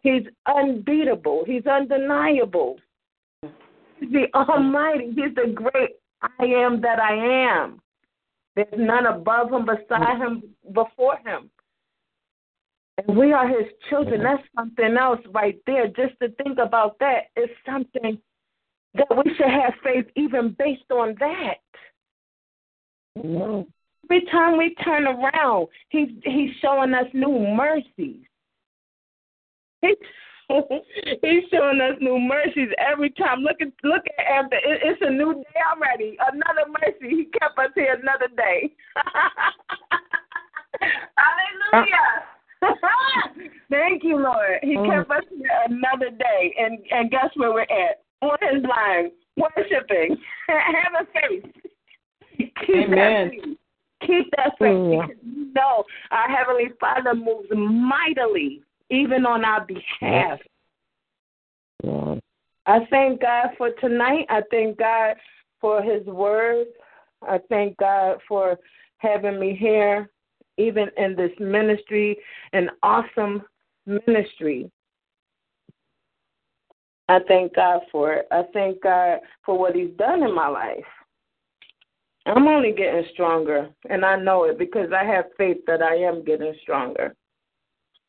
He's unbeatable. He's undeniable. He's the Almighty. He's the great I am that I am. There's none above him, beside him, before him. And we are his children. That's something else right there. Just to think about that is something that we should have faith even based on that. Every time we turn around, he's he's showing us new mercies. He's He's showing us new mercies every time. Look at look at after it, it's a new day already. Another mercy. He kept us here another day. Hallelujah. Thank you, Lord. He mm. kept us here another day. And and guess where we're at? On his line, worshiping. Have a faith. Amen. Keep that faith. Mm. Because you know our Heavenly Father moves mightily even on our behalf. I thank God for tonight. I thank God for His word. I thank God for having me here, even in this ministry, an awesome ministry. I thank God for it. I thank God for what He's done in my life. I'm only getting stronger, and I know it because I have faith that I am getting stronger.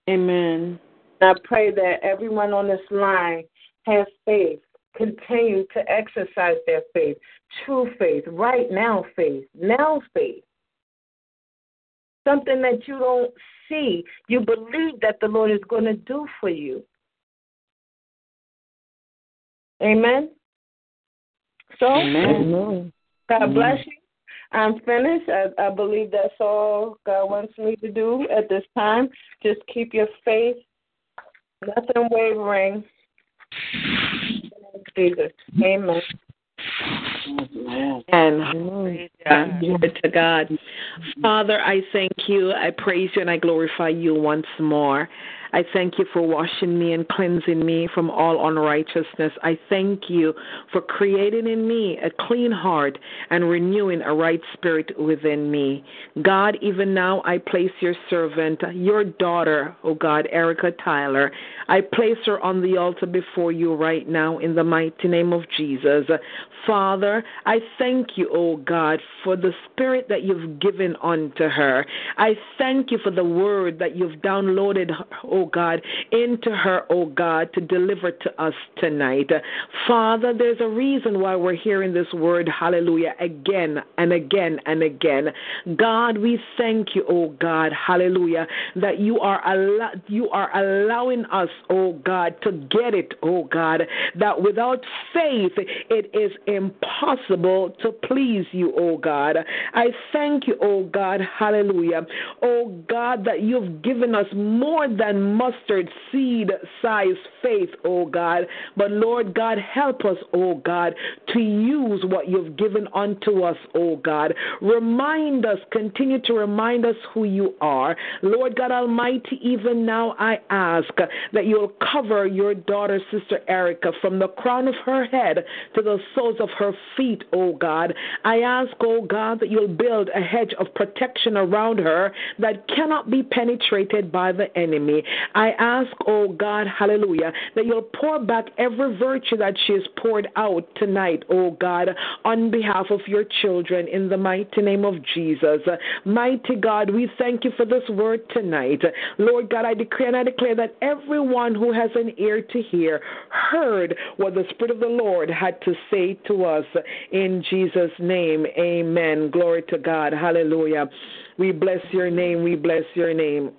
Amen. I pray that everyone on this line has faith, continue to exercise their faith, true faith, right now faith, now faith. Something that you don't see, you believe that the Lord is going to do for you. Amen. So, Amen. God bless you. I'm finished. I, I believe that's all God wants me to do at this time. Just keep your faith, nothing wavering. Jesus. Amen. And glory to God. Father, I thank you, I praise you, and I glorify you once more. I thank you for washing me and cleansing me from all unrighteousness. I thank you for creating in me a clean heart and renewing a right spirit within me. God, even now I place your servant, your daughter, oh God, Erica Tyler. I place her on the altar before you right now in the mighty name of Jesus. Father, I thank you, oh God, for the spirit that you've given unto her. I thank you for the word that you've downloaded, oh God, into her, oh God, to deliver to us tonight. Father, there's a reason why we're hearing this word, hallelujah, again and again and again. God, we thank you, oh God, hallelujah, that you are al- you are allowing us, oh God, to get it, oh God, that without faith it is impossible to please you, oh God. I thank you, oh God, hallelujah. Oh God, that you've given us more than mustard seed size faith, oh God. But Lord God, help us, oh God, to use what you've given unto us, oh God. Remind us, continue to remind us who you are. Lord God Almighty, even now I ask that you'll cover your daughter, Sister Erica, from the crown of her head to the soles of her feet, oh God. I ask, oh God, that you'll build a hedge of protection around her that cannot be penetrated by the enemy. I ask, oh God, hallelujah, that you'll pour back every virtue that she has poured out tonight, oh God, on behalf of your children in the mighty name of Jesus. Mighty God, we thank you for this word tonight. Lord God, I decree and I declare that everyone who has an ear to hear heard what the Spirit of the Lord had to say to us in Jesus' name. Amen. Glory to God. Hallelujah. We bless your name. We bless your name.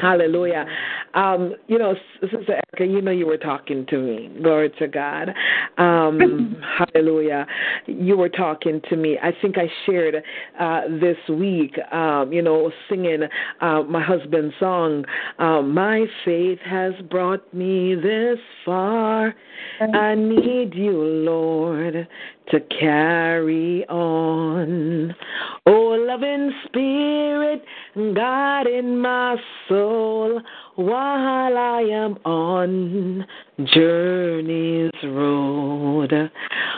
Hallelujah. Um, you know, Sister Erica, you know you were talking to me. Glory to God. Um, hallelujah. You were talking to me. I think I shared uh, this week, um, you know, singing uh, my husband's song, uh, My faith has brought me this far. I need you, Lord, to carry on. Oh, loving spirit, God in my soul, while I am on journey's road.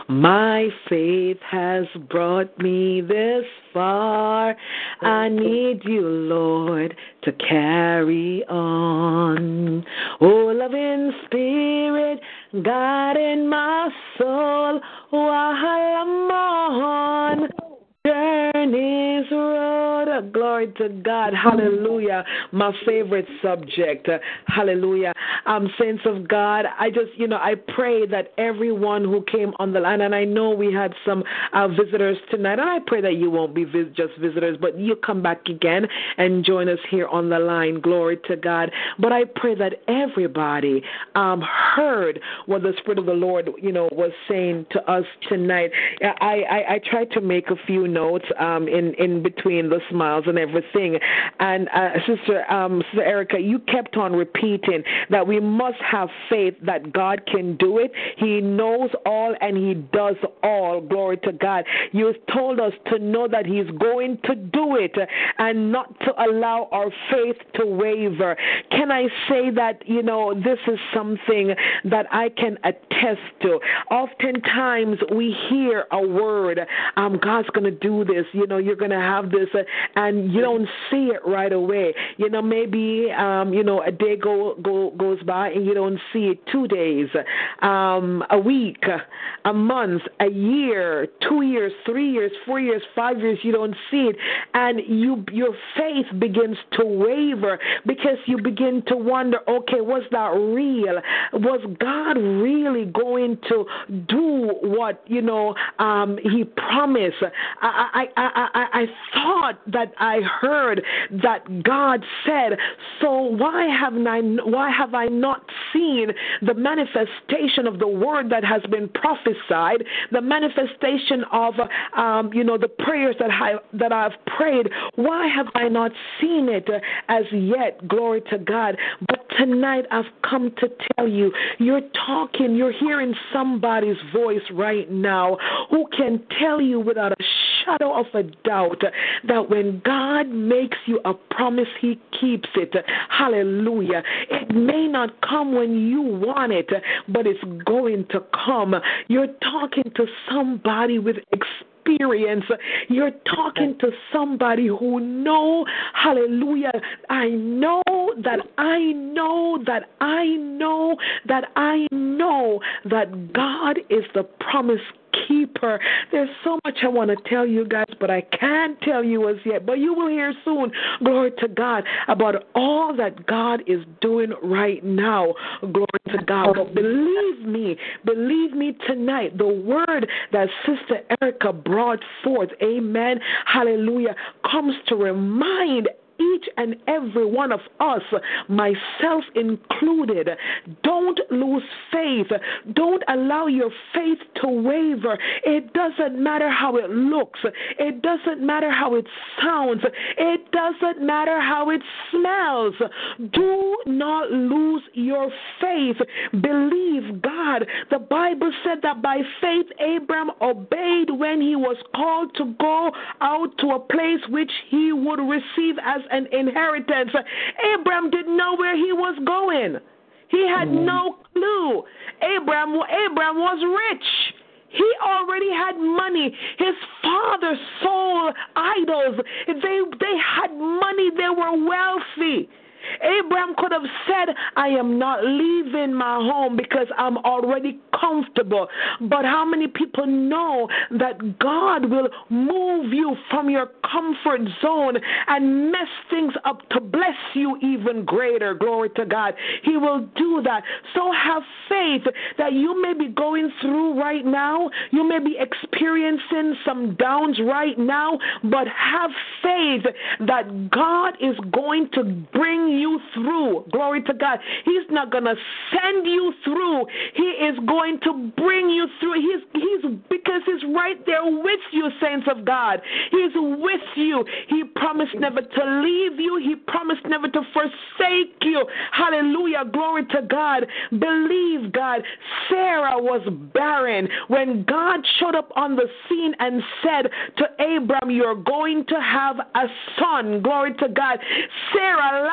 My faith has brought me this far. I need you, Lord, to carry on. Oh, loving spirit, God in my soul, while I'm on journey's road. Glory to God. Hallelujah. My favorite subject. Hallelujah. Um, saints of God, I just, you know, I pray that everyone who came on the line, and I know we had some uh, visitors tonight, and I pray that you won't be vis- just visitors, but you come back again and join us here on the line. Glory to God. But I pray that everybody um, heard what the Spirit of the Lord, you know, was saying to us tonight. I, I, I tried to make a few notes um, in in between the smiles and everything. And uh, Sister um, Sister Erica, you kept on repeating that we must have faith that God can do it. He knows all and He does all. Glory to God. You told us to know that He's going to do it and not to allow our faith to waver. Can I say that you know this is something that I can attest to? Oftentimes we hear a word, um, God's going to do this. You know, you're going to have this, uh, and you don't see it right away. You know, maybe um, you know a day go, go goes by and you don't see it. Two days, um, a week, a month, a year, two years, three years, four years, five years. You don't see it, and you your faith begins to waver because you begin to wonder. Okay, was that real? Was God really going to do what you know um, He promised? I, I, I, I, I thought that I heard that God said, so why have I, why have I not seen the manifestation of the word that has been prophesied, the manifestation of, um, you know, the prayers that I, that I've prayed? Why have I not seen it as yet? Glory to God. But tonight I've come to tell you, you're talking, you're hearing somebody's voice right now who can tell you without a shadow of a doubt that when God makes you a promise, He keeps it. Hallelujah. It may not come when you want it, but it's going to come. You're talking to somebody with experience. You're talking to somebody who know, hallelujah, I know that I know that I know that I know that God is the promise keeper. There's so much I want to tell you guys, but I can't tell you as yet. But you will hear soon, glory to God, about all that God is doing right now. Glory to God. But believe me, believe me tonight, the word that Sister Erica brought forth, amen, hallelujah, comes to remind each and every one of us, myself included, don't lose faith. Don't allow your faith to waver. It doesn't matter how it looks, it doesn't matter how it sounds, it doesn't matter how it smells. Do not lose your faith. Believe God. The Bible said that by faith, Abram obeyed when he was called to go out to a place which he would receive as an inheritance. Abraham didn't know where he was going. He had mm-hmm. no clue. Abraham Abraham was rich. He already had money. His father sold idols. They they had money. They were wealthy. Abraham could have said, I am not leaving my home because I'm already comfortable. But how many people know that God will move you from your comfort zone and mess things up to bless you even greater? Glory to God. He will do that. So have faith that you may be going through right now. You may be experiencing some downs right now, but have faith that God is going to bring you through. Glory to God. He's not going to send you through. He is going to bring you through. He's he's because he's right there with you, saints of God. He's with you. He promised never to leave you. He promised never to forsake you. Hallelujah. Glory to God. Believe God. Sarah was barren when God showed up on the scene and said to Abram, You're going to have a son. Glory to God. Sarah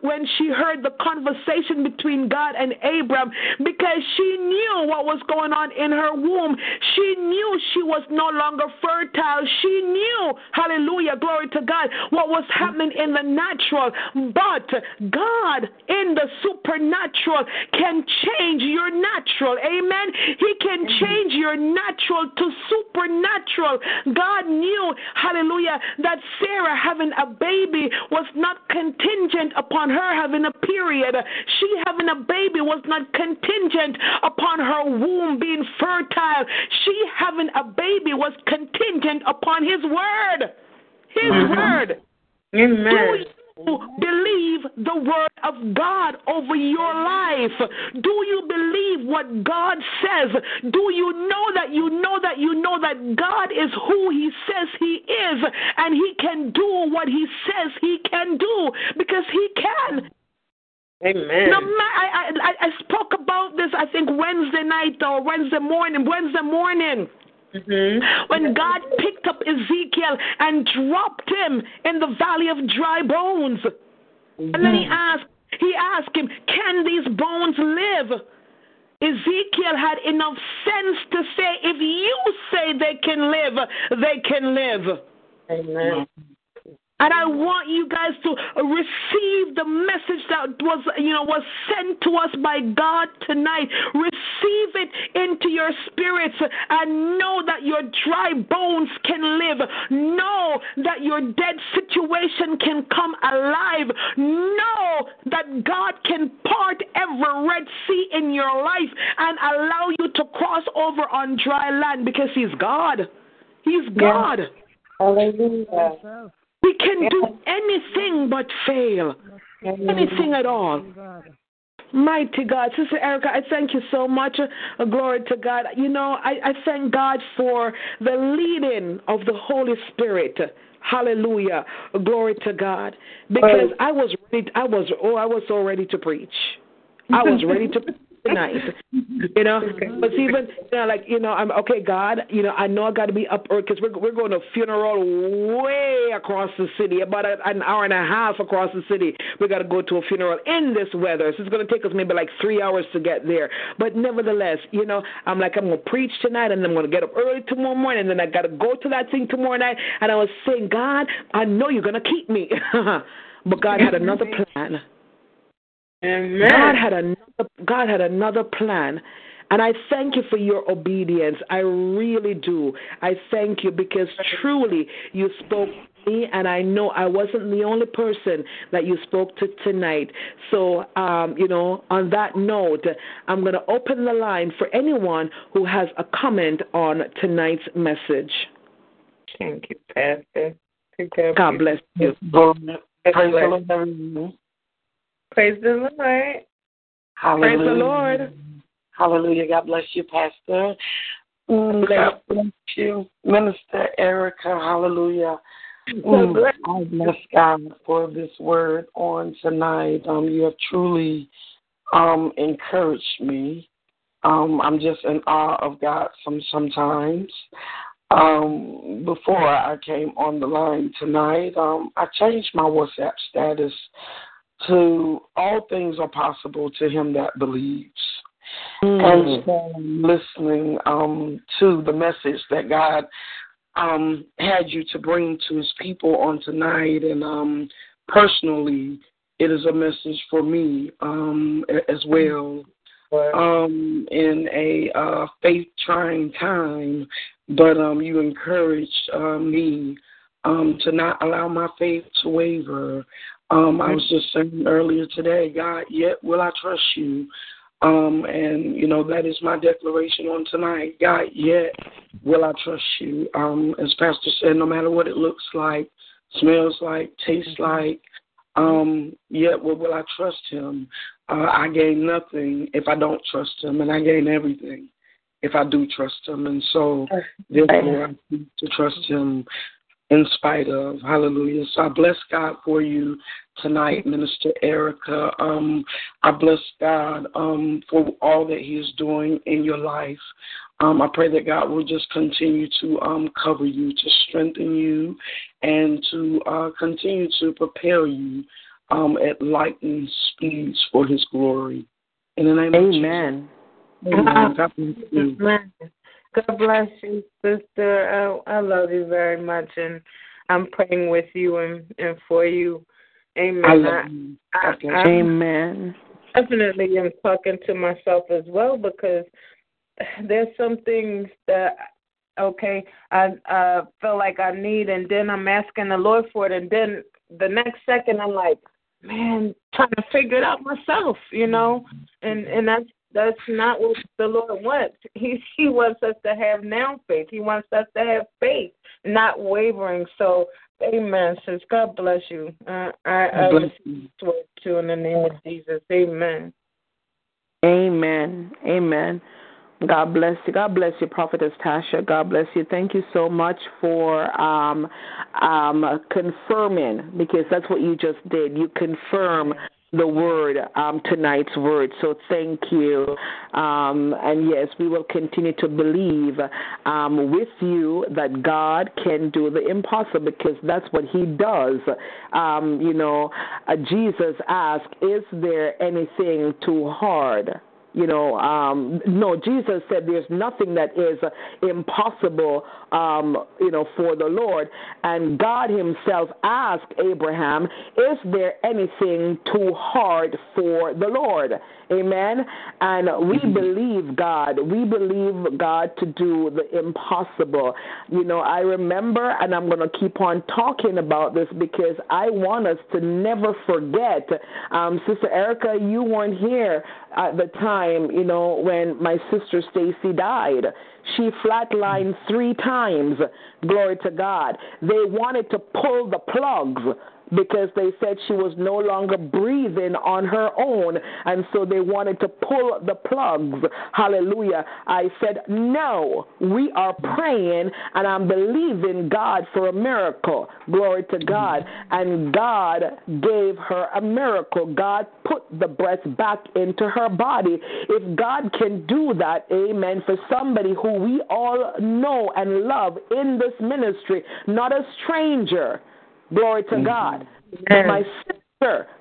when she heard the conversation between God and Abram because she knew what was going on in her womb. She knew she was no longer fertile. She knew, hallelujah, glory to God, what was happening in the natural. But God in the supernatural can change your natural. Amen. He can change your natural to supernatural. God knew, hallelujah, that Sarah having a baby was not contingent upon her having a period. She having a baby was not contingent upon her womb being fertile. She having a baby was contingent upon His word. His mm-hmm. word. Amen. You believe the word of God over your life? Do you believe what God says? Do you know that you know that you know that God is who He says He is and He can do what He says He can do because He can? Amen. No, I, I, I spoke about this, I think, Wednesday night or Wednesday morning. Wednesday morning. Mm-hmm. When God picked up Ezekiel and dropped him in the valley of dry bones. Mm-hmm. And then he asked, he asked him, Can these bones live? Ezekiel had enough sense to say, If you say they can live, they can live. Amen. And I want you guys to receive the message that was, you know, was sent to us by God tonight. Receive it into your spirits and know that your dry bones can live. Know that your dead situation can come alive. Know that God can part every Red Sea in your life and allow you to cross over on dry land because He's God. He's God. Hallelujah. We can do anything but fail. Anything at all. Mighty God. Sister Erica, I thank you so much. Uh, glory to God. You know, I, I thank God for the leading of the Holy Spirit. Hallelujah. Glory to God. Because I was ready I was oh I was so ready to preach. I was ready to tonight. You know, but even you know, like you know, I'm okay. God, you know, I know I got to be up early because we're we're going to a funeral way across the city, about a, an hour and a half across the city. We got to go to a funeral in this weather, so it's going to take us maybe like three hours to get there. But nevertheless, you know, I'm like I'm going to preach tonight, and I'm going to get up early tomorrow morning, and then I got to go to that thing tomorrow night. And I was saying, God, I know you're going to keep me, but God had another plan. Amen. God had another God had another plan. And I thank you for your obedience. I really do. I thank you because truly you spoke to me, and I know I wasn't the only person that you spoke to tonight. So, um, you know, on that note, I'm going to open the line for anyone who has a comment on tonight's message. Thank you, Pastor. God bless you. Praise the Lord. Praise the Lord. Hallelujah. Praise the Lord. Hallelujah. God bless you, Pastor. Mm, God bless you, Minister Erica. Hallelujah. Mm, I bless God for this word on tonight. Um, you have truly um, encouraged me. Um, I'm just in awe of God some sometimes. Um, before I came on the line tonight, um, I changed my WhatsApp status to all things are possible to him that believes. Mm. And so listening um, to the message that God um, had you to bring to his people on tonight. And um, personally, it is a message for me um, as well. Um, in a uh, faith trying time, but um, you encouraged uh, me um, to not allow my faith to waver. Um, I was just saying earlier today, God, yet will I trust you. Um, and you know that is my declaration on tonight. God, yet will I trust you. Um, as Pastor said, no matter what it looks like, smells like, tastes mm-hmm. like, um, yet will, will I trust Him. Uh, I gain nothing if I don't trust Him, and I gain everything if I do trust Him. And so, therefore, I need to trust Him in spite of. Hallelujah. So I bless God for you tonight, Minister Erica. Um, I bless God um, for all that He is doing in your life. Um, I pray that God will just continue to um, cover you, to strengthen you, and to uh, continue to prepare you um, at lightning speeds for His glory. In the name Amen. of Jesus. Amen. God bless you. Amen. God bless you, sister. I, I love you very much, and I'm praying with you and, and for you. Amen. I I, I, Amen. Definitely, I'm talking to myself as well because there's some things that okay I uh, feel like I need, and then I'm asking the Lord for it, and then the next second I'm like, man, trying to figure it out myself, you know, and and that's that's not what the Lord wants. He He wants us to have now faith. He wants us to have faith, not wavering. So, Amen. Says God bless you. Uh, I I receive to in the name of Jesus. Amen. Amen. Amen. God bless you. God bless you, Prophetess Tasha. God bless you. Thank you so much for um, um, confirming, because that's what you just did. You confirm the word, um, tonight's word. So thank you. Um, and yes, we will continue to believe um, with you that God can do the impossible because that's what He does. Um, you know, uh, Jesus asked, Is there anything too hard? You know, um, no, Jesus said there's nothing that is impossible, um, you know, for the Lord. And God Himself asked Abraham, Is there anything too hard for the Lord? Amen. And we mm-hmm. believe God. We believe God to do the impossible. You know, I remember, and I'm going to keep on talking about this because I want us to never forget. Um, sister Erica, you weren't here at the time, you know, when my sister Stacy died. She flatlined three times. Glory to God. They wanted to pull the plugs because they said she was no longer breathing on her own, and so they wanted to pull the plugs. Hallelujah. I said, No, we are praying and I'm believing God for a miracle. Glory to God. And God gave her a miracle. God put the breath back into her body. If God can do that, amen, for somebody who we all know and love in this ministry, not a stranger Glory to mm-hmm. God. But my sister.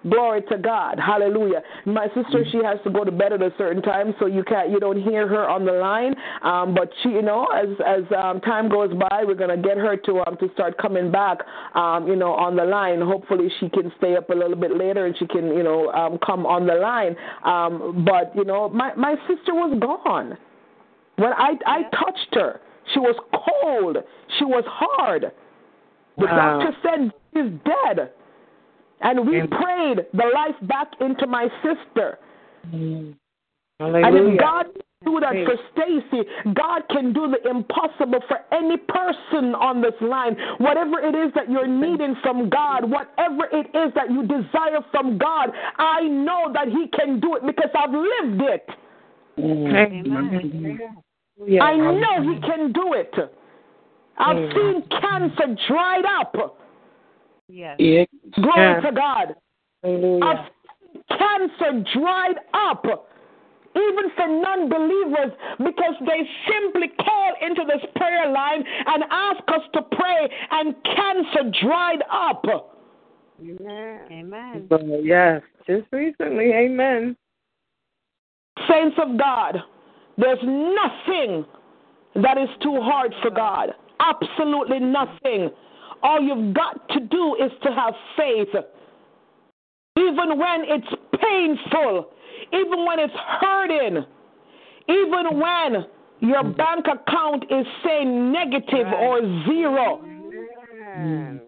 Glory to God. Hallelujah. My sister, she has to go to bed at a certain time, so you can't, you don't hear her on the line. Um, but she, you know, as as um, time goes by, we're gonna get her to um to start coming back, um, you know, on the line. Hopefully, she can stay up a little bit later and she can, you know, um, come on the line. Um, but you know, my my sister was gone when I I touched her. She was cold. She was hard. The Wow. doctor said she's dead. And we prayed the life back into my sister. And Hallelujah. if God do that for Stacy, God can do the impossible for any person on this line. Whatever it is that you're needing from God, whatever it is that you desire from God, I know that He can do it because I've lived it. I know He can do it. I've seen cancer dried up. Yes. Yeah. Glory to God. Hallelujah. I've seen cancer dried up, even for non believers, because they simply call into this prayer line and ask us to pray, and cancer dried up. Amen. So, yes. Just recently. Amen. Saints of God, there's nothing that is too hard for God. Absolutely nothing. All you've got to do is to have faith. Even when it's painful, even when it's hurting, even when your bank account is saying negative or zero,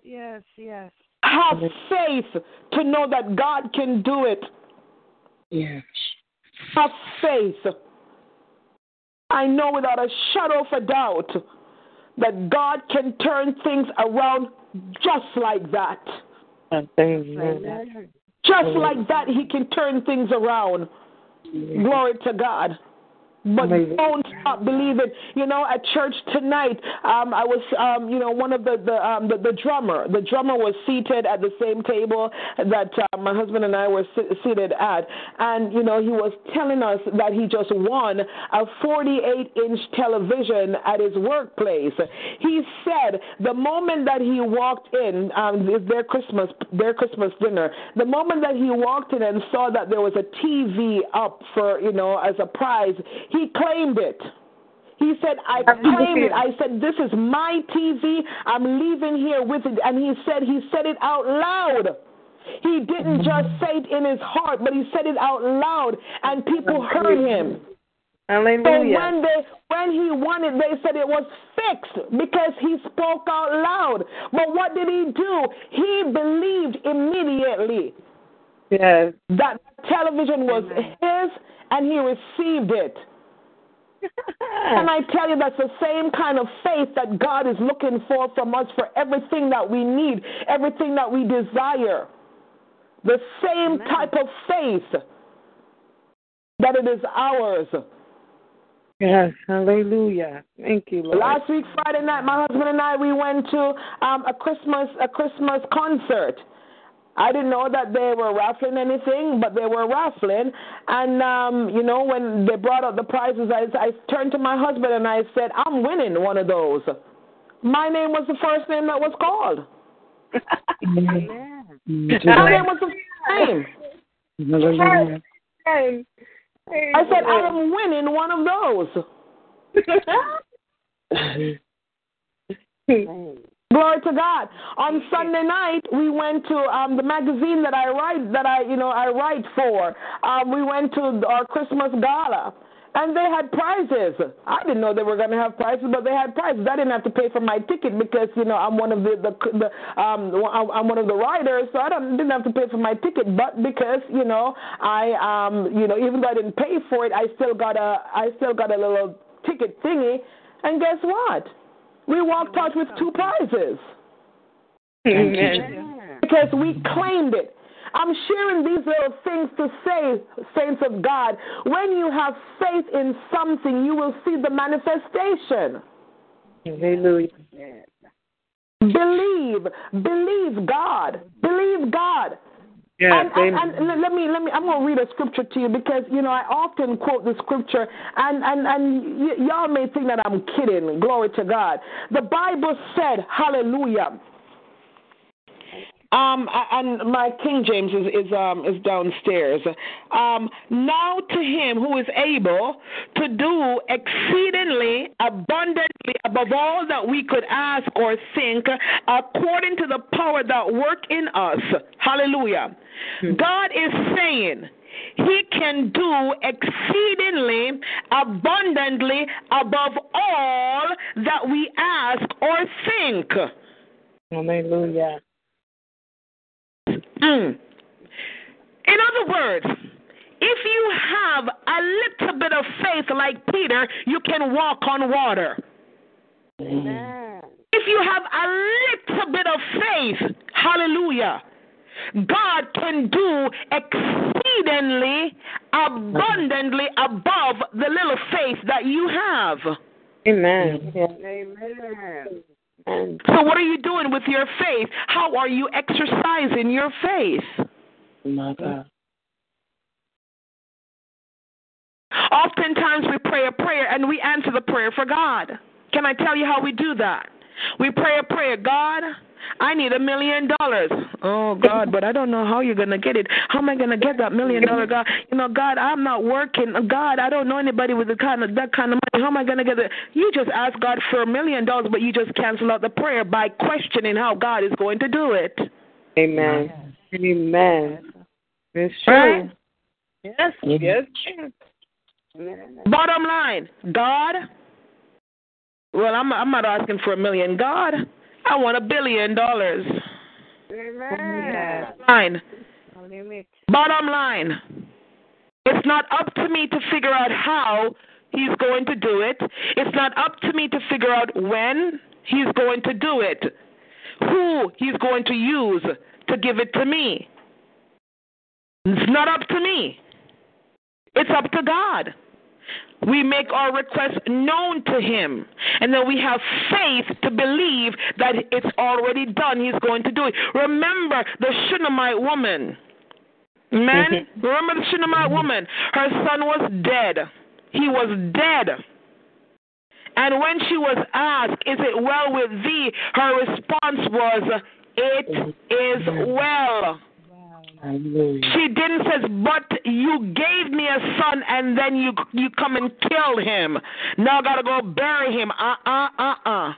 Yes, yes. have faith to know that God can do it. Yes. Have faith. I know without a shadow of a doubt that God can turn things around just like that. Amen. Just like that, He can turn things around. Glory to God. But Amazing. don't stop believing. You know, at church tonight, um, I was, um, you know, one of the the, um, the the drummer. The drummer was seated at the same table that uh, my husband and I were sit- seated at, and you know, he was telling us that he just won a 48-inch television at his workplace. He said the moment that he walked in, um, their Christmas their Christmas dinner, the moment that he walked in and saw that there was a TV up for you know as a prize, he claimed it. He said, I claimed it. I said, This is my TV. I'm leaving here with it. And he said, He said it out loud. He didn't just say it in his heart, but he said it out loud, and people heard him. So Hallelujah. when they when he won it, they said it was fixed because he spoke out loud. But what did he do? He believed immediately Yes. that television was his, and he received it. And I tell you, that's the same kind of faith that God is looking for from us for everything that we need, everything that we desire. The same type of faith that it is ours. Yes. Hallelujah. Thank you, Lord. Last week, Friday night, my husband and I we went to um, a Christmas a Christmas concert. I didn't know that they were raffling anything, but they were raffling. And um, you know, when they brought out the prizes, I, I turned to my husband and I said, "I'm winning one of those." My name was the first name that was called. Amen. My name was the first name. Hallelujah. I said, "I am winning one of those." Glory to God. On Sunday night, we went to um, the magazine that I write, that I, you know, I write for. Um, we went to our Christmas gala, and they had prizes. I didn't know they were going to have prizes, but they had prizes. I didn't have to pay for my ticket because, you know, I'm one of the, the, the um, I'm one of the writers, so I don't, didn't have to pay for my ticket. But because, you know, I, um, you know, even though I didn't pay for it, I still got a, I still got a little ticket thingy. And guess what? We walked out with two prizes Amen. because we claimed it. I'm sharing these little things to say, saints of God, when you have faith in something, you will see the manifestation. Hallelujah. Believe, believe God, believe God. Yes. and, and, and let- me let me I'm going to read a scripture to you because you know I often quote the scripture and and and y- y'all may think that I'm kidding. Glory to God. The Bible said, Hallelujah. Um, and my King James is is um is downstairs. Um, now to him who is able to do exceedingly abundantly above all that we could ask or think, according to the power that work in us. Hallelujah. God is saying. He can do exceedingly abundantly above all that we ask or think. Hallelujah. Mm. In other words, if you have a little bit of faith like Peter, you can walk on water. Amen. If you have a little bit of faith, hallelujah, God can do exceedingly abundantly above the little faith that you have. Amen. Amen. Amen. So, what are you doing with your faith? How are you exercising your faith? My God. Oftentimes we pray a prayer and we answer the prayer for God. Can I tell you how we do that? We pray a prayer, God, I need a million dollars. Oh God, but I don't know how you're gonna get it. How am I gonna get that million dollar God? You know, God, I'm not working. God, I don't know anybody with the kind of that kind of money. How am I gonna get it? You just ask God for a million dollars, but you just cancel out the prayer by questioning how God is going to do it. Amen. Amen. It's true. Right? Yes. Mm-hmm. Yes. Amen. Bottom line, God. Well, I'm I'm not asking for a million. God, I want a billion dollars. Amen. Line. Bottom line, it's not up to me to figure out how he's going to do it. It's not up to me to figure out when he's going to do it, who he's going to use to give it to me. It's not up to me. It's up to God. We make our requests known to Him, and then we have faith to believe that it's already done. He's going to do it. Remember the Shunammite woman. Man, mm-hmm. remember the Shunammite woman? Her son was dead. He was dead. And when she was asked, Is it well with thee? Her response was, It mm-hmm. is well. Hallelujah. She didn't say, but you gave me a son and then you you come and kill him. Now I gotta go bury him. Uh uh uh uh.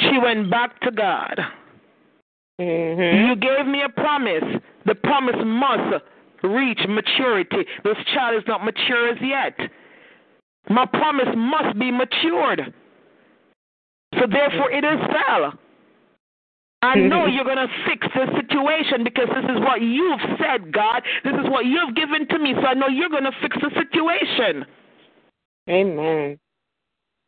She went back to God. Mm-hmm. You gave me a promise. The promise must reach maturity. This child is not mature as yet. My promise must be matured. So therefore it is well. I know you're going to fix the situation because this is what you've said, God. This is what you've given to me. So I know you're going to fix the situation. Amen.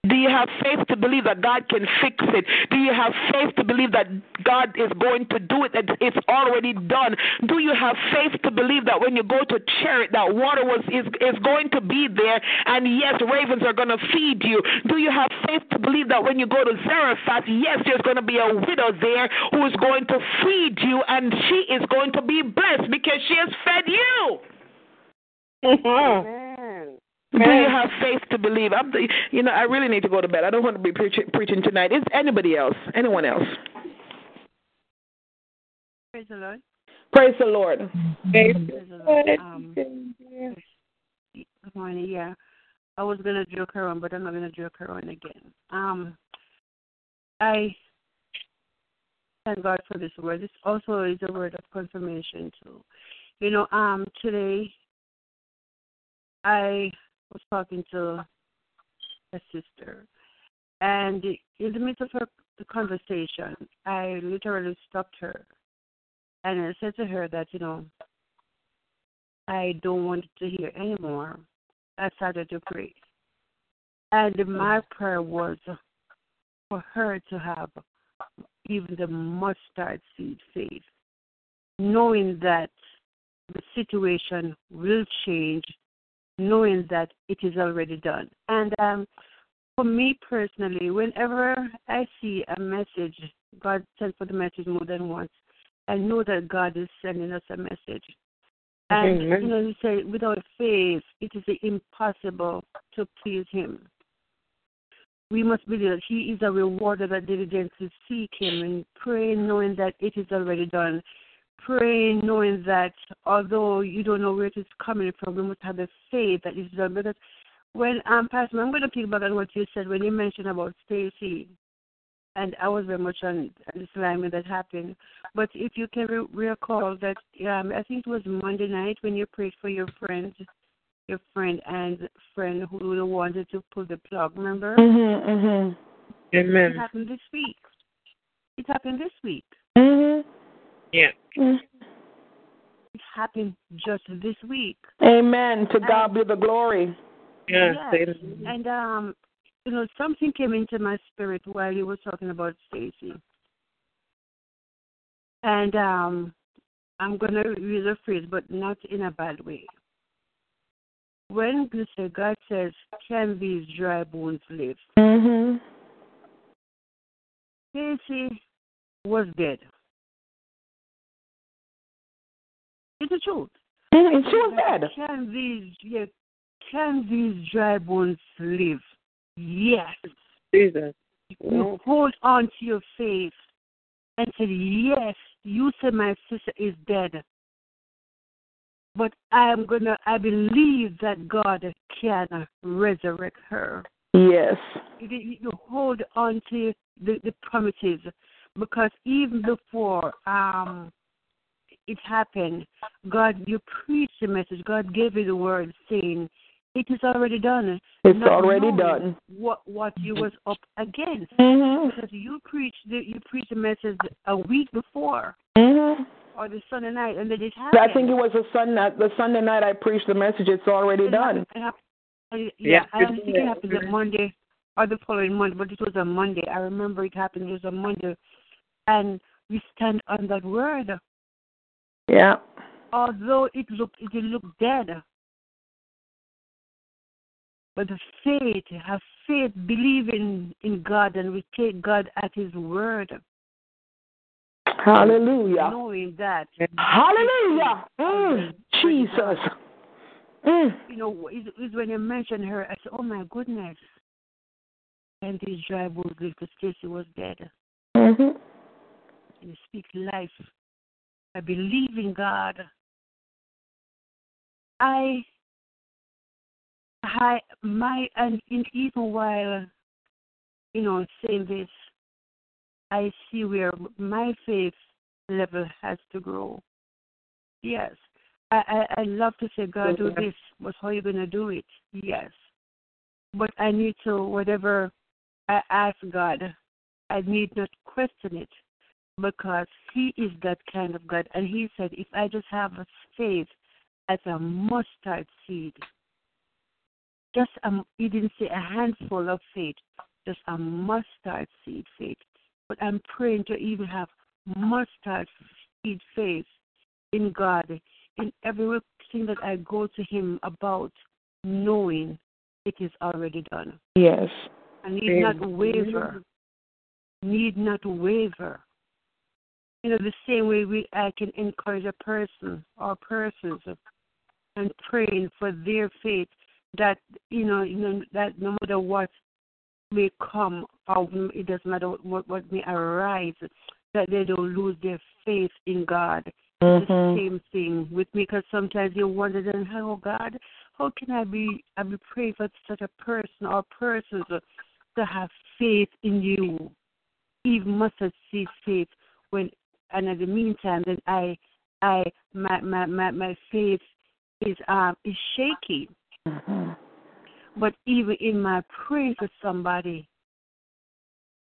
Do you have faith to believe that God can fix it? Do you have faith to believe that God is going to do it, that it's already done? Do you have faith to believe that when you go to Cherith, that water was is, is going to be there, and yes, ravens are going to feed you? Do you have faith to believe that when you go to Zarephath, yes, there's going to be a widow there who is going to feed you, and she is going to be blessed because she has fed you? Mm-hmm. Amen. Do you have faith to believe? I'm the, you know, I really need to go to bed. I don't want to be preaching, preaching tonight. Is anybody else? Anyone else? Praise the Lord. Praise the Lord. Praise the Lord. Um, good morning. Yeah, I was gonna joke her on, but I'm not gonna joke her on again. Um, I thank God for this word. This also is a word of confirmation too. You know, um, today I was talking to a sister, and in the midst of her the conversation, I literally stopped her, and I said to her that you know I don't want to hear anymore. I started to pray, and my mm-hmm. prayer was for her to have even the mustard seed faith, knowing that the situation will change knowing that it is already done. And um, for me personally, whenever I see a message, God sent for the message more than once, I know that God is sending us a message. And Amen. you know, you say without faith, it is impossible to please Him. we must believe that He is a rewarder that diligently seek Him and pray knowing that it is already done. Pray knowing that although you don't know where it is coming from, we must have the faith that it is done. Because when um Pastor, I'm going to pick back on what you said when you mentioned about Stacy, and I was very much on this line when that happened. But if you can re- recall that, um, I think it was Monday night when you prayed for your friend, your friend and friend who wanted to pull the plug. Remember? Mhm. Mhm. Amen. It happened this week. It happened this week. Mhm. Yeah. It happened just this week. Amen. To God be the glory. Yes. yes. And um, you know, something came into my spirit while you were talking about Stacy. And um I'm gonna use a phrase, but not in a bad way. When you say God says, Can these dry bones live? Mm-hmm. Stacy was dead. It's the truth. Mm-hmm. She was dead. Can these yeah, can these dry bones live? Yes. Jesus. You hold on to your faith and say, Yes, you said my sister is dead. But I am gonna I believe that God can resurrect her. Yes. You, you hold on to the, the promises because even before um it happened, God you preached the message, God gave you the word saying it is already done. It's Not already done. What what you was up against? Mm-hmm. Because you preached the, you preached the message a week before. Mm-hmm. Or the Sunday night, and then it happened. I think it was the Sunday the Sunday night I preached the message. It's already it done. Happened, it, yeah, yeah, I think it happened on Monday or the following Monday, but it was a Monday. I remember it happened. It was a Monday, and we stand on that word. Yeah. Although it looked it looked dead, but the faith, have faith, believing in in God, and we take God at His word. Hallelujah. Knowing that. Hallelujah. Mm, Jesus. Mm. You know, is when you mention her, I said, oh my goodness. And these dry bones because Stacy was dead. Mm-hmm. And speak life. I believe in God. I I my and in, even while you know saying this, I see where my faith level has to grow. Yes, I I, I love to say, God, do this, but how are you gonna do it? Yes, but I need to whatever I ask God, I need not question it because He is that kind of God, and He said, if I just have a faith as a mustard seed just um, he didn't say a handful of faith, just a mustard seed faith. But I'm praying to even have mustard seed faith in God in everything that I go to Him about, knowing it is already done. Yes. I need not waver. Need not waver. You know, the same way we I can encourage a person or persons and praying for their faith that you know, you know that no matter what may come or it doesn't matter what, what may arise, that they don't lose their faith in God. Mm-hmm. The same thing with me because sometimes you wonder then, oh God, how can I be I be praying for such a person or persons to have faith in you, even mustard seed faith when and in the meantime then I I my my my, my faith is um is shaky Mm-hmm. But even in my praying for somebody,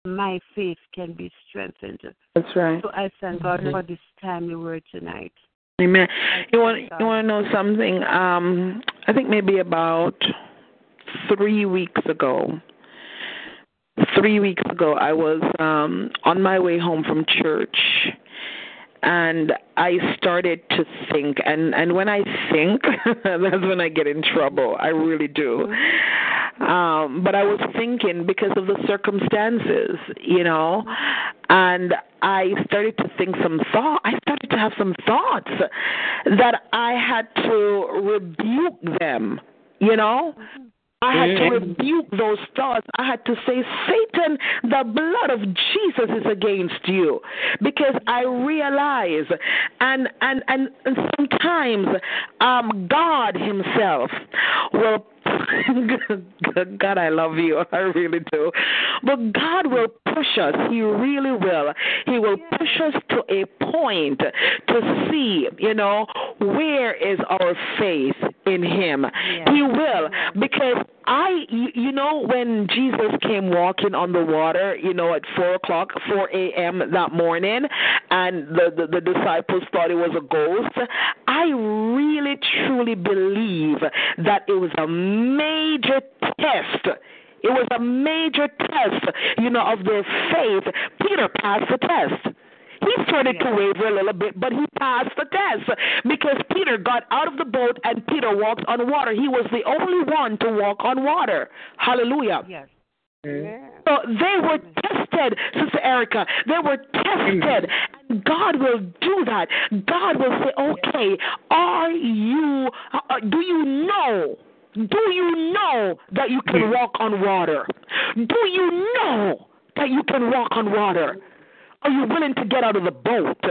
my faith can be strengthened. That's right. So I thank God mm-hmm. for this timely word tonight. Amen. You want you want to know something? Um, I think maybe about three weeks ago. Three weeks ago, I was um, on my way home from church, and I started to think and and when I think that's when I get in trouble. I really do. Um but I was thinking because of the circumstances, you know, and I started to think some thought I started to have some thoughts that I had to rebuke them, you know? I had to rebuke those thoughts. I had to say, Satan, the blood of Jesus is against you. Because I realize and and and, and sometimes um God Himself will God, I love you. I really do. But God will push us. He really will. He will push us to a point to see, you know, where is our faith in Him. He will. Because I, you know, when Jesus came walking on the water, you know, at 4 o'clock, 4 a.m. that morning, and the, the, the disciples thought it was a ghost, I really, truly believe that it was a major test. It was a major test, you know, of their faith. Peter passed the test. He started to waver a little bit, but he passed the test because Peter got out of the boat and Peter walked on water. He was the only one to walk on water. Hallelujah. Yes. Mm-hmm. So they were tested, Sister Erica. They were tested. Mm-hmm. And God will do that. God will say, okay, are you, uh, do you know? Do you know that you can mm-hmm. walk on water? Do you know that you can walk on water? Are you willing to get out of the boat?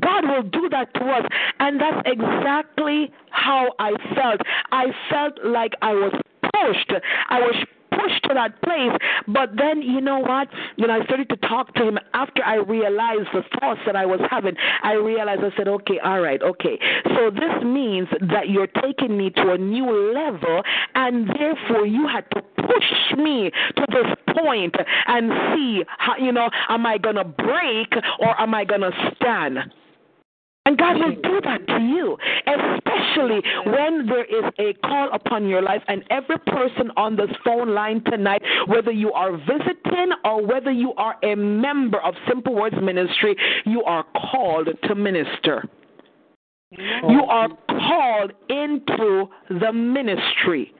God will do that to us. And that's exactly how I felt. I felt like I was pushed. I was pushed to that place. But then, you know what? When I started to talk to him after I realized the thoughts that I was having, I realized I said, okay, all right, okay. So this means that you're taking me to a new level, and therefore you had to push me to this point and see how, you know, am I going to break or am I going to stand? And God will mm. do that to you, especially when there is a call upon your life. And every person on this phone line tonight, whether you are visiting or whether you are a member of Simple Words Ministry, you are called to minister. You are called into the ministry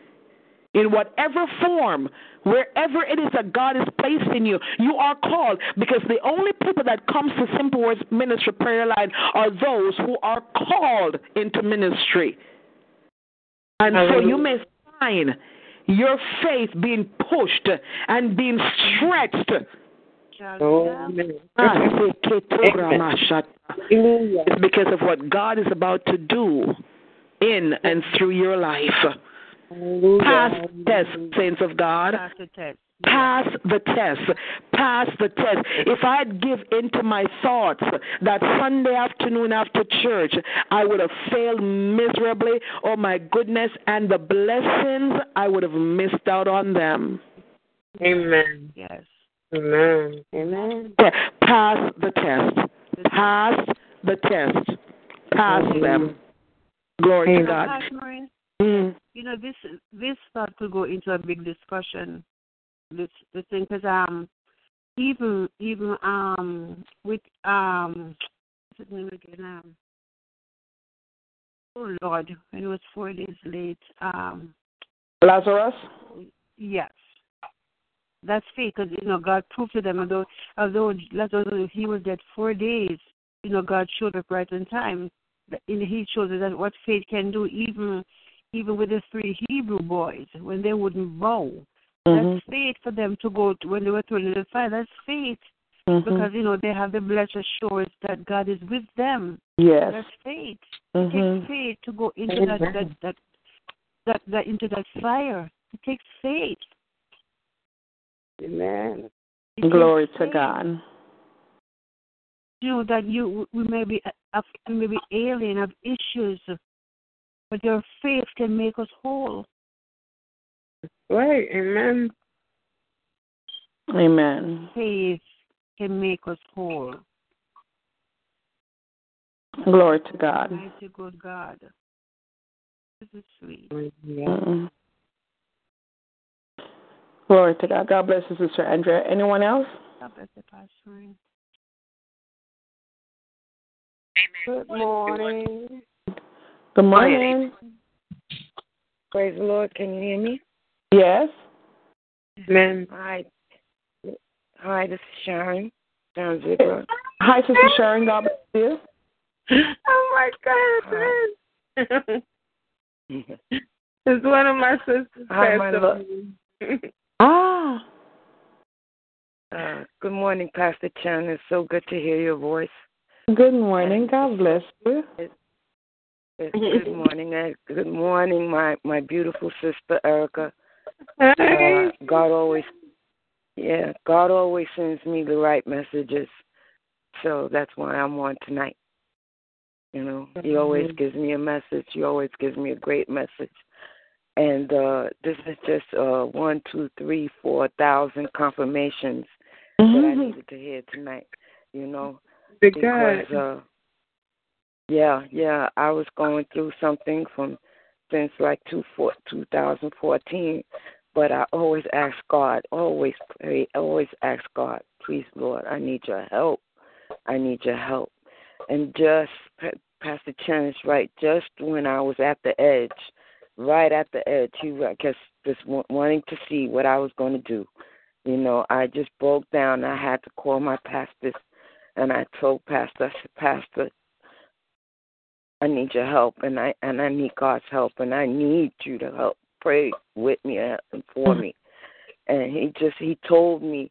in whatever form, wherever it is that God is placing you, you are called because the only people that comes to Simple Words Ministry Prayer Line are those who are called into ministry. And so you may find your faith being pushed and being stretched. Oh, It's because of what God is about to do in and through your life. Pass the test, saints of God. Pass the test. Pass the test. Pass the test. If I'd give into my thoughts that Sunday afternoon after church, I would have failed miserably. Oh my goodness. And the blessings, I would have missed out on them. Amen. Yes. Amen. Amen. Pass the test. Pass the test. Pass them. Glory to You know, God. Mm. you know this this thought could go into a big discussion. This thing because um even even um with um what's his name again um oh Lord when it was four days late um Lazarus? yes that's fake because you know God proved to them although although Lazarus he was dead four days you know God showed up right on time and he showed us that what faith can do even even with the three Hebrew boys when they wouldn't bow. Mhm. That's faith for them to go to, when they were thrown in the fire. That's faith Mhm. because you know they have the blessed assurance that God is with them. Yes. That's faith. It Mhm. takes faith to go into that, that that that that into that fire. It takes faith. Amen. It Glory to faith. God. You know that you we may be uh, we may be alien, have issues, but your faith can make us whole. Right. Amen. Amen. Faith can make us whole. Glory to God. Mighty good God. This is sweet. Yeah. Mm. Glory to God. God bless you, Sister Andrea. Anyone else? God bless the pastor. Good morning. Good morning. Praise the Lord. Can you hear me? Yes. Amen. Hi. Hi, this is Sharon. Sharon Ziegler. Hi, Sister Sharon. God bless you. oh my God, man. It's one of my sisters. Hi, my love. ah. Uh, good morning, Pastor Chen. It's so good to hear your voice. Good morning. God bless you. It's, it's good morning. and Good morning, my my beautiful sister Erica. Uh, God always, yeah, God always sends me the right messages, so that's why I'm on tonight. You know, He always gives me a message. He always gives me a great message. And uh this is just uh one, two, three, four thousand confirmations that I needed to hear tonight. You know, because uh yeah yeah i was going through something from since like two four, 2014 but i always ask god always pray always ask god please lord i need your help. I need your help. And just Pa- pastor chen is right just when i was at the edge right at the edge he was just just wa- wanting to see what i was going to do. You know i just broke down. I had to call my pastors and I told Pastor, I said, Pastor, I need your help, and I and I need God's help, and I need you to help pray with me and for mm-hmm. me. And he just he told me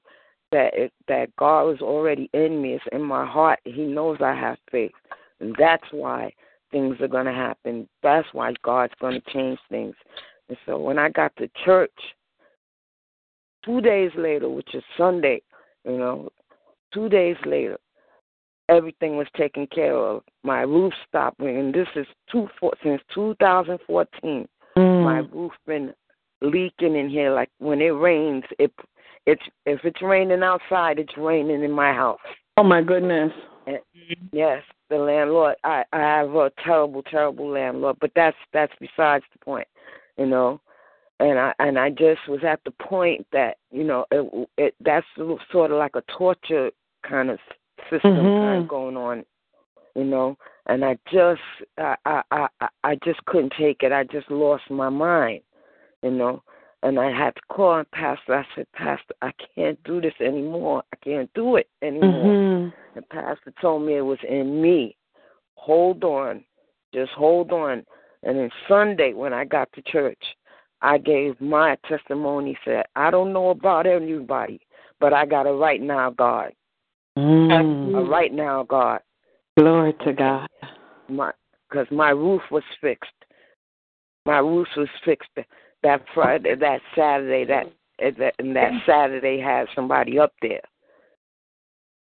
that it, that God was already in me, it's in my heart. He knows I have faith, and that's why things are going to happen. That's why God's going to change things. And so when I got to church, two days later, which is Sunday, you know, two days later, everything was taken care of. My roof stopped, and this is two four, since 2014. Mm. My roof been leaking in here. Like when it rains, it it's if it's raining outside, it's raining in my house. Oh my goodness. And, yes, the landlord. I I have a terrible, terrible landlord, but that's that's besides the point, you know. And I and I just was at the point that you know it, it that's sort of like a torture kind of system of going on, you know. And I just I I I I- just couldn't take it. I just lost my mind, you know. And I had to call and Pastor. I said, Pastor, I can't do this anymore. I can't do it anymore. Mm-hmm. And Pastor told me it was in me. Hold on. Just hold on. And then Sunday when I got to church, I gave my testimony, said, I don't know about everybody, but I got a right now God. Mm. Right now God. Glory to God. My because my roof was fixed. My roof was fixed that Friday, that Saturday, that that and that Saturday had somebody up there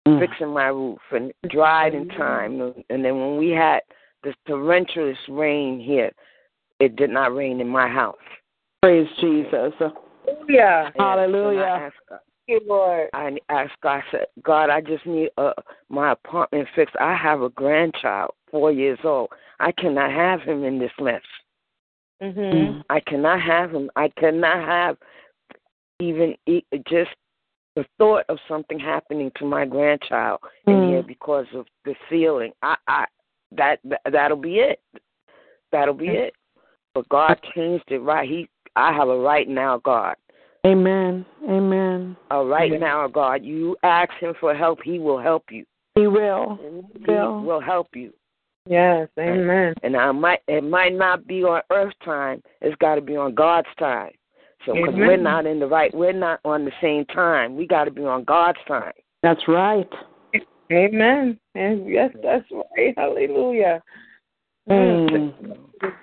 Mm. fixing my roof and dried in time. And then when we had this torrential rain here, it did not rain in my house. Praise Jesus. Yeah. Hallelujah. And I asked God, Thank you, Lord. I asked God, I said, God, I just need uh, my apartment fixed. I have a grandchild, four years old. I cannot have him in this mess. Mm-hmm. I cannot have him. I cannot have even just the thought of something happening to my grandchild in Mm. here because of the ceiling. I, I that, that that'll be it. That'll be it. But God changed it right. He, I have a right now, God. Amen. Amen. All right right now, God. You ask Him for help, He will help you. He will. He Will. will help you. Yes. Amen. And I might it might not be on earth time. It's got to be on God's time. So because we're not in the right, we're not on the same time. We got to be on God's time. That's right. Amen. And yes, that's right. Hallelujah. Mm.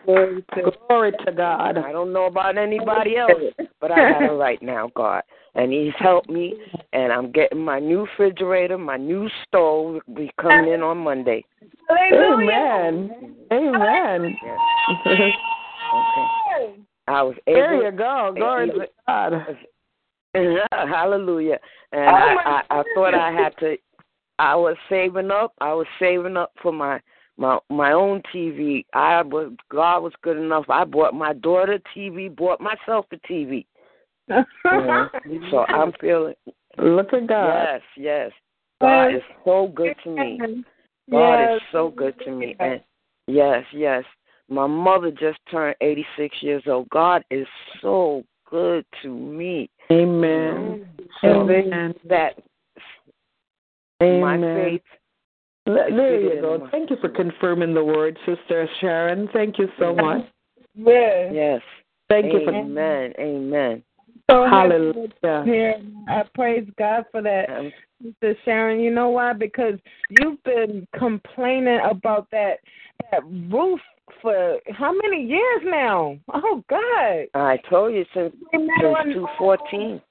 Glory to Glory to God. I don't know about anybody else, but I got it right now, God. And He's helped me, and I'm getting my new refrigerator, my new stove will be coming in on Monday. Amen. Amen. Yes. Okay. I was able. There you go. Glory to God. Hallelujah. And Oh, I, I, I thought I had to I was saving up. I was saving up for my my my own TV. I was God was good enough. I bought my daughter TV, bought myself a TV. Know? so I'm feeling Look at God. yes, yes. God is so good to me. God Yes. is so good to me. And yes, yes. My mother just turned 86 years old. God is so good to me. Amen. So Amen. that my faith There is there you go. my- Thank you for confirming the word, Sister Sharon. Thank you so much. Yes. Yes, Thank Amen. you for Amen. Amen. So Hallelujah. Yeah, I praise God for that, um, Sister Sharon. You know why? Because you've been complaining about that that roof for how many years now? Oh God! I told you since since two fourteen.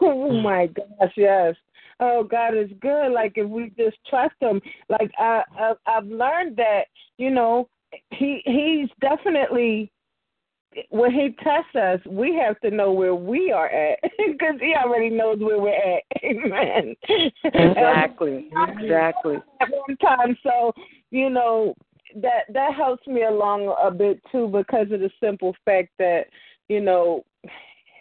Oh my gosh, yes. Oh, God is good. Like if we just trust Him, like I, I I've learned that you know He He's definitely when He tests us, we have to know where we are at because He already knows where we're at. Amen. Exactly. Exactly. At one time, so you know that that helps me along a bit too because of the simple fact that you know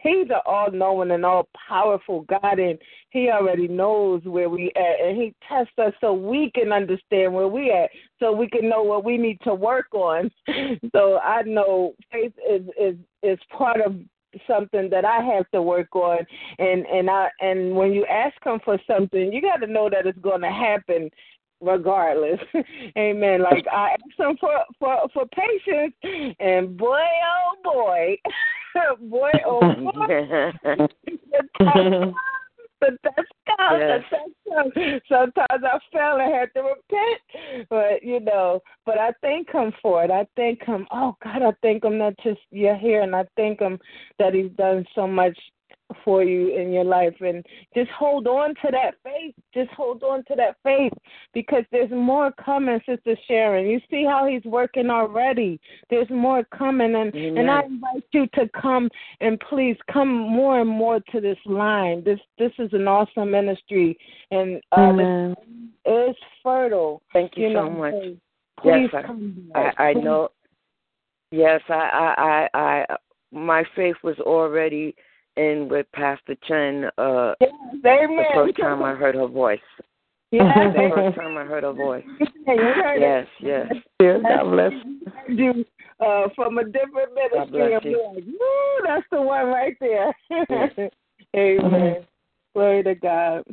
He's an all knowing and all powerful God and he already knows where we at and he tests us so we can understand where we at so we can know what we need to work on. So I know faith is is is part of something that I have to work on and and I and when you ask him for something you got to know that it's going to happen regardless. Amen. Like I asked him for for for patience and boy oh boy boy oh boy the test comes. Yes. Test comes. Sometimes I fell and had to repent, but you know. But I thank him for it. I thank him. Oh God, I thank him not just you're here, and I thank him that he's done so much for you in your life. And just hold on to that faith. Just hold on to that faith because there's more coming sister sharon. You see how he's working already. There's more coming. And and i invite you to come and please come more and more to this line. This this is an awesome ministry. And uh it's fertile Thank you, you so know much. so Yes, please I, I. I know. Yes, I, I, I, I, my faith was already in with Pastor Chen. Uh, Yes, amen. the first time I heard her voice. Yes, The first time I heard her voice. amen. You heard it. Yes, yes. God bless. you uh, from a different God ministry. bless I'm you. like, woo, that's the one right there. Yes. Amen. Glory to God.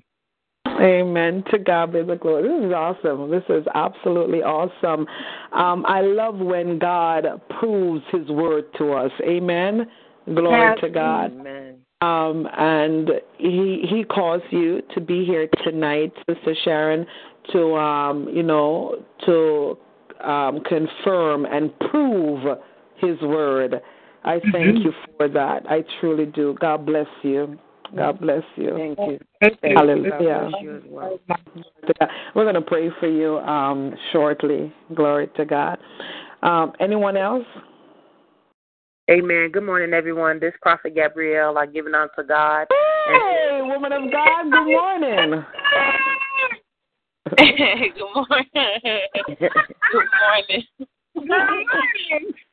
Amen. To God be the glory. This is awesome. This is absolutely awesome. Um, I love when God proves His word to us. Amen. Glory Yes. to God. Amen. Um, and He He calls you to be here tonight, Sister Sharon, to um, you know to um, confirm and prove His word. I thank you for that. I truly do. God bless you. God bless you. Thank you. Thank you. Hallelujah. You well. We're going to pray for you um, shortly. Glory to God. Um, anyone else? Amen. Good morning, everyone. This Prophet Gabrielle. I give it unto God. Hey, woman of God, good morning. Good morning. Good morning.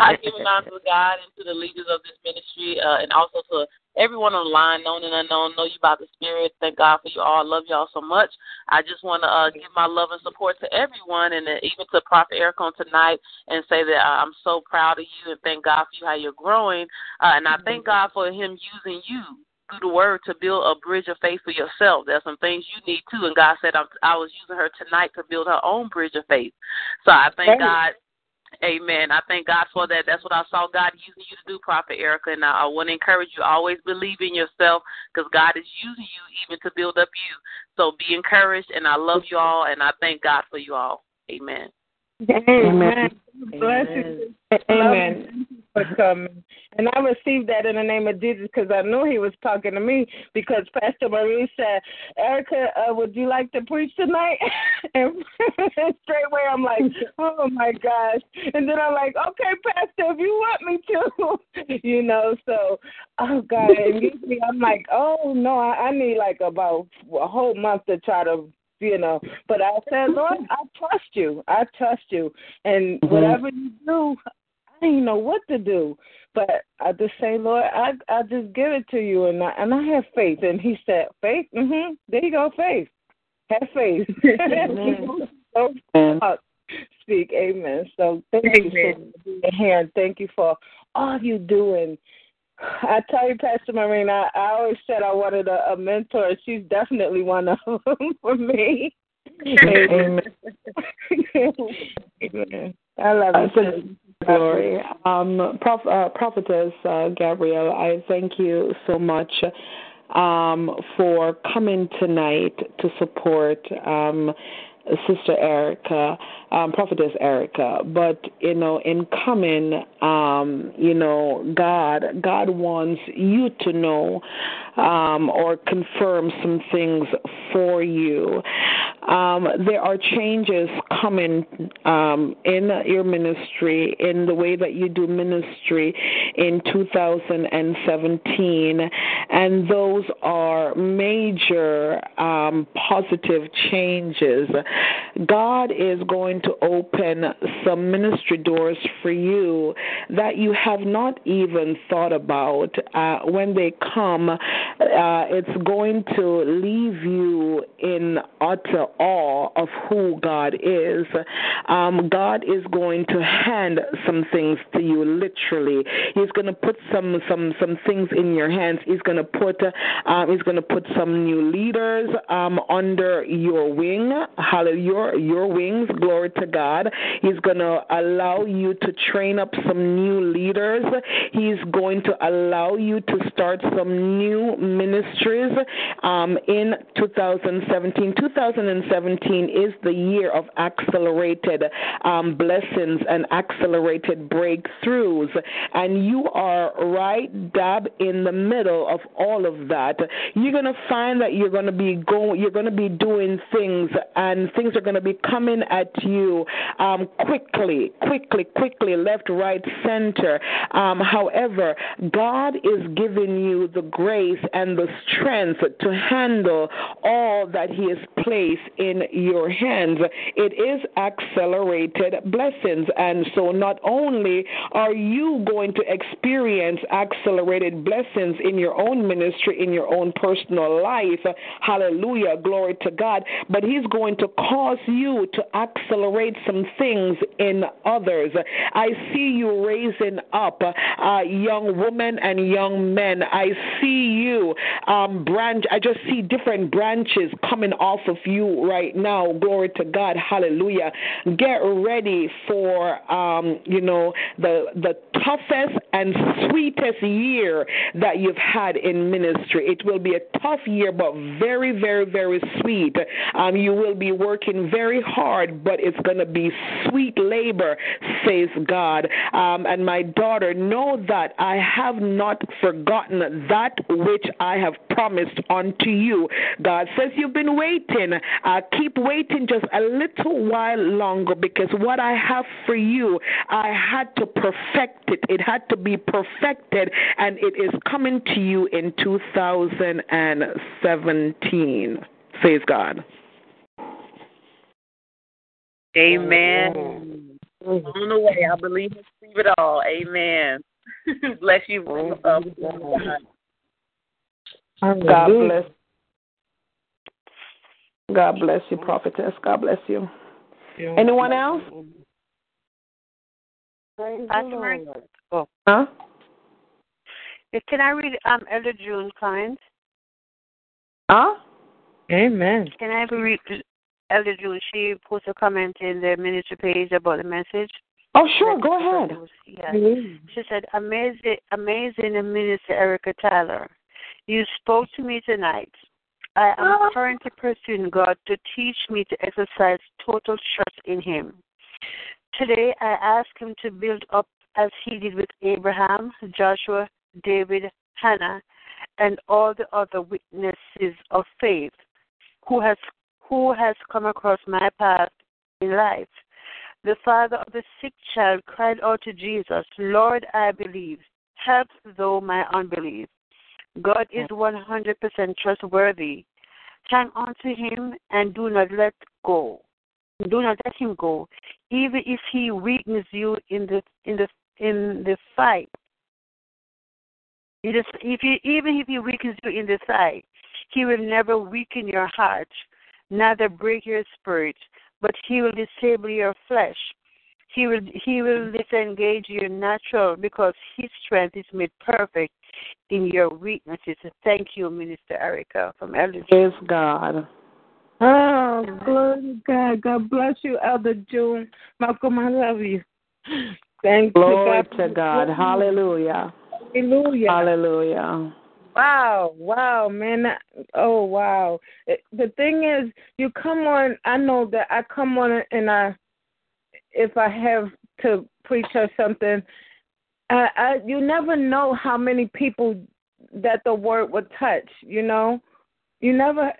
I give it honor to God and to the leaders of this ministry, uh, and also to everyone online, known and unknown. Know you by the Spirit. Thank God for you all. Love y'all so much. I just want to uh, give my love and support to everyone, and uh, even to Prophet Erica on tonight, and say that uh, I'm so proud of you and thank God for you how you're growing, uh, and I thank God for Him using you through the word to build a bridge of faith for yourself. There's some things you need too, and God said I'm, I was using her tonight to build her own bridge of faith. So I thank God. Amen. I thank God for that. That's what I saw God using you to do, Prophet Erica. And I, I want to encourage you always believe in yourself because God is using you even to build up you. So be encouraged, and I love you all, and I thank God for you all. Amen. Amen. Bless you. Amen. For coming. And I received that in the name of Jesus because I knew he was talking to me because Pastor Maureen said, Erica, uh, would you like to preach tonight? and straight away I'm like, oh my gosh. And then I'm like, okay, Pastor, if you want me to. you know, so, oh God. And usually I'm like, oh no, I, I need like about a whole month to try to you know. But I said, Lord, I trust you. I trust you. And whatever you do, I didn't know what to do. But I just say, Lord, I I just give it to you and I and I have faith. And he said, Faith? Mhm. There you go, faith. Have faith. so, uh, speak, amen. So thank you for being here and thank you for all you doing. I tell you, Pastor Maureen, I, I always said I wanted a, a mentor. She's definitely one of them for me. Amen. Amen. I love Uh, you. Glory. um, Prof, uh, Prophetess uh, Gabrielle, I thank you so much um, for coming tonight to support um, Sister Erica, um, Prophetess Erica. But you know, in coming, um, you know, God, God wants you to know um, or confirm some things for you. Um, there are changes coming um, in your ministry, in the way that you do ministry in 2017, and those are major um, positive changes. God is going to open some ministry doors for you that you have not even thought about. Uh, when they come, uh, it's going to leave you in utter awe of who God is. Um, God is going to hand some things to you literally. He's going to put some some some things in your hands. He's going to put uh, he's going to put some new leaders um, under your wing. Hallelujah, your your wings. Glory to God. He's going to allow you to train up some new leaders. He's going to allow you to start some new ministries um, in 2017. 2017 is the year of accelerated um, blessings and accelerated breakthroughs, and you are right dab in the middle of all of that. You're going to find that you're going to be going, you're going to be doing things, and things are going to be coming at you um, quickly, quickly, quickly, left, right, center. Um, however, God is giving you the grace and the strength to handle all that He has placed in your hands. It is accelerated blessings. And so not only are you going to experience accelerated blessings in your own ministry, in your own personal life, hallelujah, glory to God, but He's going to cause you to accelerate some things in others. I see you raising up uh, young women and young men. I see you um, branch. I just see different branches coming off of you right now. Glory to God. Hallelujah. Get ready for um, you know the the toughest and sweetest year that you've had in ministry. It will be a tough year, but very, very, very sweet. Um, you will be working very hard, but it's going to be sweet labor, says God. Um, and my daughter, know that I have not forgotten that which I have promised unto you. God says you've been waiting. Uh, keep waiting just a little while longer because what I have for you, I had to perfect it. It had to be perfected, and it is coming to you in 2017. Says God. Amen. On the way, I believe and receive it all. Amen. Bless you. Uh, God bless. God bless you, prophetess. God bless you. Anyone else? Oh. Huh? Can I read um, Elder June Klein? Huh? Amen. Can I read Elder June? She posted a comment in the ministry page about the message. Oh, sure. Go ahead. Yeah. Mm-hmm. She said, "Amazing, amazing, Minister Erica Tyler. You spoke to me tonight. I am currently pursuing God to teach me to exercise total trust in Him. Today, I ask Him to build up as He did with Abraham, Joshua, David, Hannah, and all the other witnesses of faith who has who has come across my path in life. The father of the sick child cried out to Jesus, Lord, I believe. Help thou my unbelief. God is 100% trustworthy. Hang on to him and do not let go. Do not let him go, even if he weakens you in the in the in the fight. It is, if he, even if he weakens you in the fight, he will never weaken your heart, neither break your spirit, but he will disable your flesh. He will he will disengage your natural because his strength is made perfect in your weaknesses. Thank you, Minister Erica from Elder. Praise God. Oh, glory to God. God bless you, Elder June. Malcolm, I love you. Thank Glory God. to God. Hallelujah. Hallelujah. Hallelujah. Wow, wow, man. Oh, wow. It- The thing is, you come on, I know that I come on and I, if I have to preach or something, I, I, you never know how many people that the word would touch, you know? You never,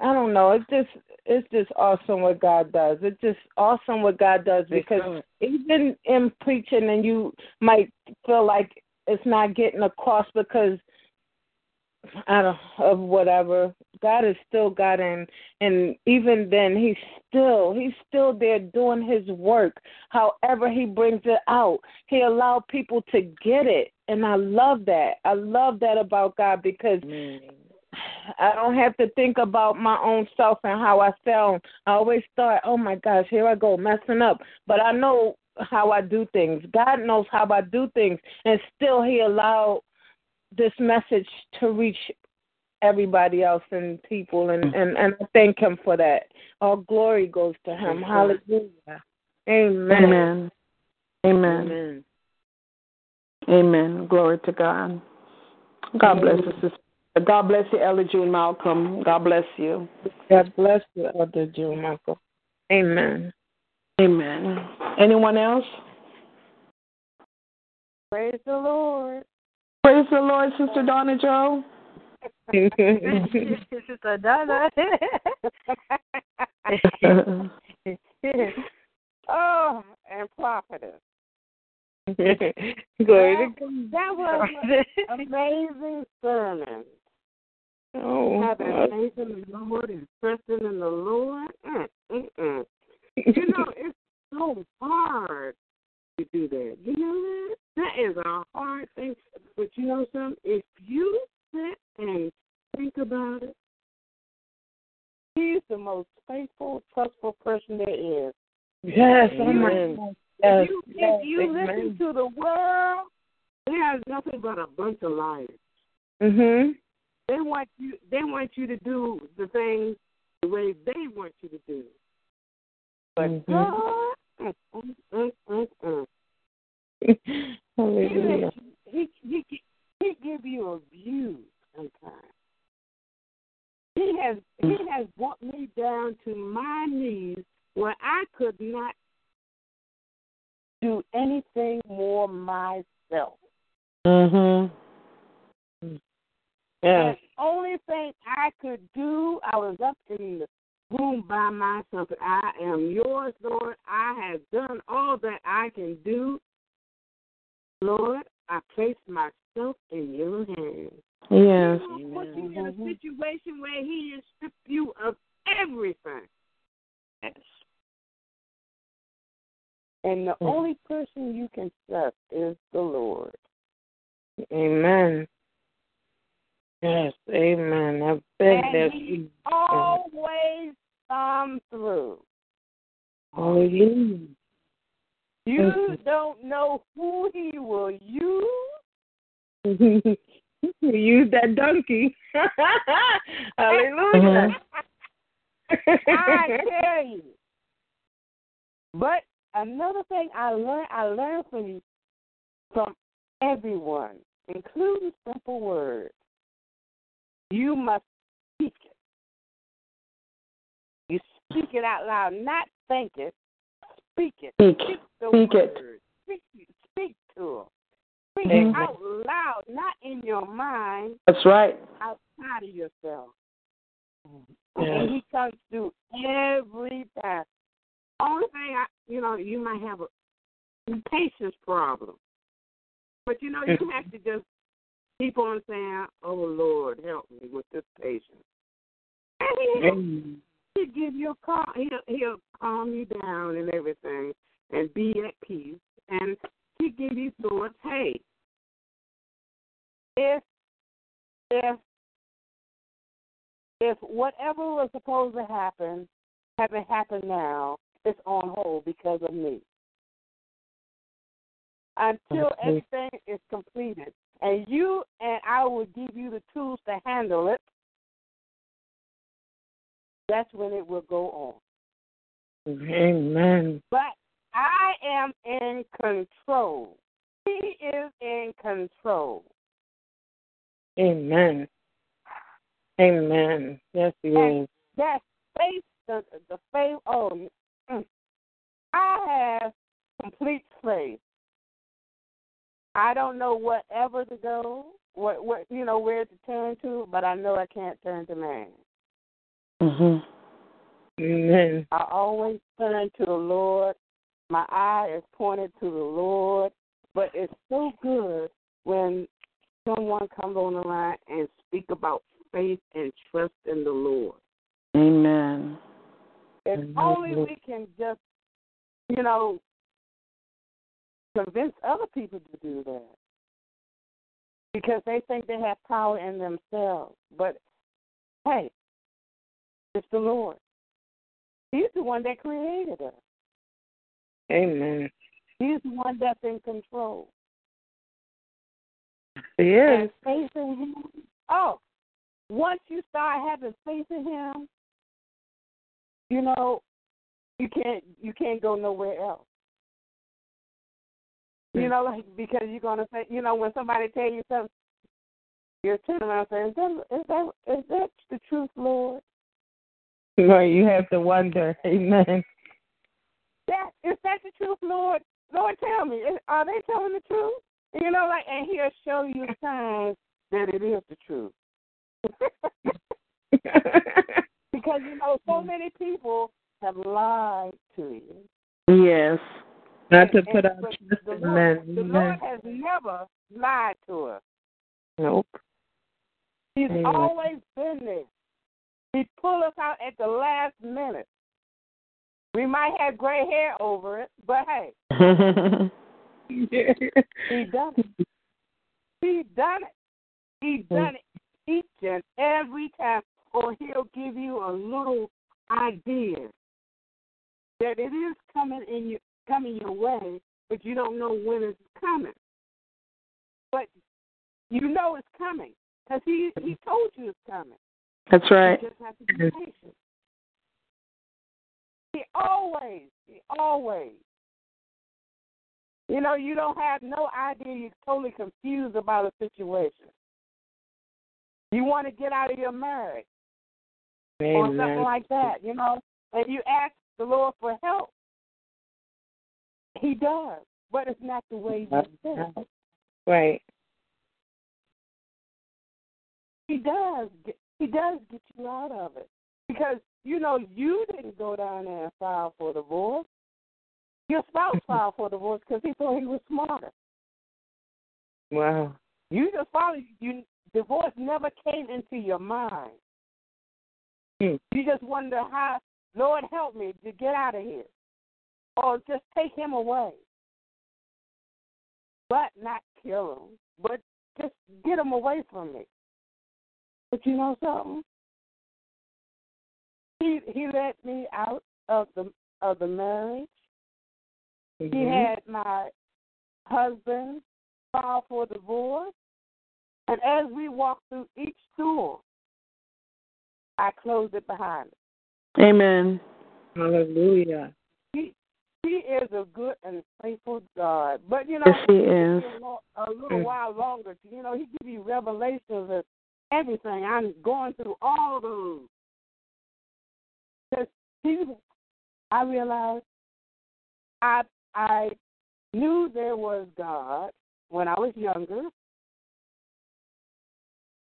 I don't know. It's just, it's just awesome what God does. It's just awesome what God does because even in preaching and you might feel like it's not getting across because I don't of whatever. God is still God and and even then he's still he's still there doing his work. However he brings it out. He allowed people to get it. And I love that. I love that about God because mm. I don't have to think about my own self and how I sound. I always thought, oh my gosh, here I go messing up. But I know how I do things. God knows how I do things, and still He allowed this message to reach everybody else and people, and and and I thank Him for that. All glory goes to Him. Hallelujah. Amen. Amen. Amen. Amen. Glory to God. God bless you, sister. God bless you, Elder June Malcolm. God bless you. God bless you, Elder June Malcolm. Amen. Amen. Anyone else? Praise the Lord. Praise the Lord, Sister Donna Joe. Sister Donna. oh, and prophetess. Glory that, to God. that was an amazing sermon. Oh, Having God. faith in the Lord and trusting in the Lord. Mm, mm, mm. You know, it's so hard to do that. You know that? That is a hard thing. But you know something? If you sit and think about it, he's the most faithful, trustful person there is. Yes, oh Amen. God. If you, yes, if you amen. listen to the world, there's nothing but a bunch of liars. Mhm. They want you. They want you to do the things the way they want you to do. But Mhm. God, mm, mm, mm, mm, mm. He, Hallelujah. he he he give you a view sometimes. He has he has brought me down to my knees where I could not do anything more myself. Mhm. And the only thing I could do, I was up in the room by myself. I am yours, Lord. I have done all that I can do. Lord, I place myself in your hands. Yes. He will put you in a mm-hmm. situation where he has stripped you of everything. Yes. And the mm. only person you can trust is the Lord. Amen. Yes, amen. I've been And there. he always comes through. Oh, yeah. You don't know who he will use. Use that donkey. Hallelujah. I tell you. But another thing I learned, I learned from you, from everyone, including simple words. You must speak it. You speak it out loud, not think it. Speak it. Speak. the Speak it. Speak, speak to them. Speak it out loud, not in your mind, That's right. outside of yourself. Yeah. And he comes through every time. Only thing I, you know, you might have a patience problem, but you know, you have to just keep on saying, "Oh Lord, help me with this patience." And he'll, he'll give you a call. He'll he'll calm you down and everything, and be at peace. And he give you thoughts. Hey, if if if whatever was supposed to happen haven't happened now, it's on hold because of me. Until everything is completed. And you and I will give you the tools to handle it. That's when it will go on. Amen. But I am in control. He is in control. Amen. Amen. Yes, he and is. That faith, the, the faith, oh, mm, I have complete faith. I don't know whatever to go, what, what, you know, where to turn to, but I know I can't turn to man. Mhm. Amen. I always turn to the Lord. My eye is pointed to the Lord. But it's so good when someone comes on the line and speak about faith and trust in the Lord. Amen. If only we can just, you know, convince other people to do that. Because they think they have power in themselves. But hey, it's the Lord. He's the one that created us. Amen. He's the one that's in control. He is. And faith in him. Oh, once you start having faith in him, you know, you can't you can't go nowhere else. You hmm. know, like because you're gonna say, you know, when somebody tell you something, you're turning around and saying, "Is that is that is that the truth, Lord?" Right, you have to wonder. Amen. That is that the truth, Lord? Lord, tell me, are they telling the truth? You know, like, and He'll show you signs that it is the truth. because you know, so many people have lied to you. Yes. Not to And- put our but trust the in Lord, men. The Lord has never lied to us. Nope. He's Amen. always been there. He pulled us out at the last minute. We might have gray hair over it, but hey, he done it. He done it. He done it each and every time. Or he'll give you a little idea that it is coming in your coming your way, but you don't know when it's coming. But you know it's coming because he he told you it's coming. That's right. You just have to be patient. He always, he always. You know, you don't have no idea. You're totally confused about a situation. You want to get out of your marriage or something like that, you know, and you ask the Lord for help. He does, but it's not the way you think. Right. He does. He does get you out of it because you know you didn't go down there and file for divorce. Your spouse filed for divorce because he thought he was smarter. Wow. You just filed. You divorce never came into your mind. Hmm. You just wonder how. Lord help me to get out of here, or just take him away, but not kill him, but just get him away from me. But you know something? He he let me out of the of the marriage. He Mhm. had my husband file for divorce, and as we walked through each door, I closed it behind us. Amen. Hallelujah. He he is a good and faithful God, but you know Yes, he is. A, lo- a little Mm. while longer. You know, he give you revelations of everything. I'm going through all those. Because he, I realized I I knew there was God when I was younger,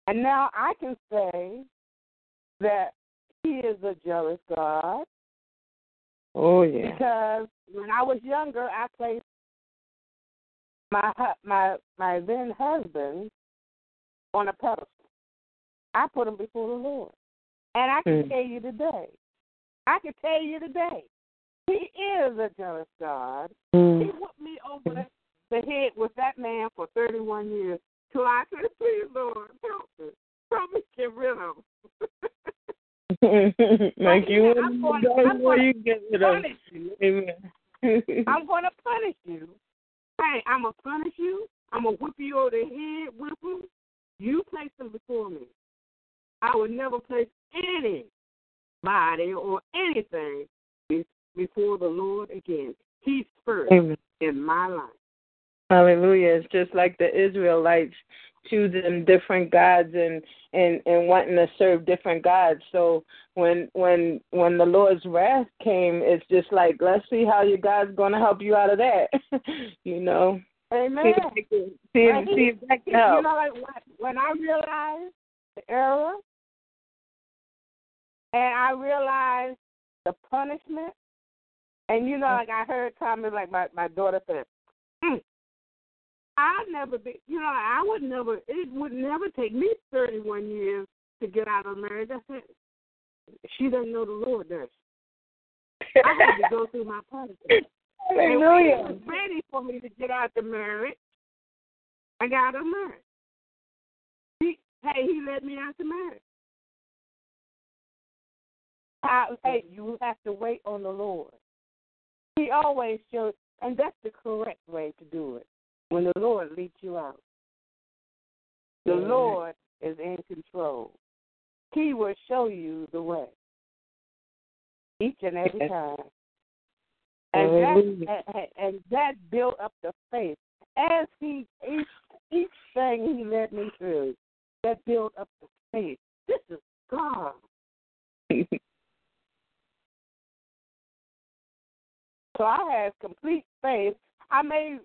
and now I can say that He is a jealous God Oh yeah. because when I was younger, I placed my my my then husband on a pedestal. I put him before the Lord, and I can Mm. tell you today, I can tell you today, He is a jealous God. He whipped me over the, head with that man for 31 years till I said, "Please, Lord, help me, help me get rid of him." like you Yeah, I'm going- I'm going you to get rid of punish you. Amen. I'm going to punish you. Hey, I'm going to punish you. I'm going to whip you over the head, whip him. You place them before me. I would never place anybody or anything before the Lord again. He's Amen. in my life. Hallelujah. It's just like the Israelites choosing different gods and and and wanting to serve different gods. So when when when the Lord's wrath came, it's just like let's see how your God's going to help you out of that. you know. Amen. See, see, see if that You know, like when, when I realized the error, and I realized the punishment, and you know, like I heard Tommy, like my my daughter said, mm, I never be, you know, I would never, it would never take me 31 years to get out of marriage. I said, she doesn't know the Lord, does she? I had to go through my punishment. And when he was ready for me to get out the marriage, I got him married. He, hey, he let me out the marriage. I, hey, you have to wait on the Lord. He always shows, and that's the correct way to do it. When the Lord leads you out, the. Lord is in control. He will show you the way each and every Yes. time. And that, and, and that built up the faith. As he each each thing he led me through, that built up the faith. This is God. So I had complete faith. I may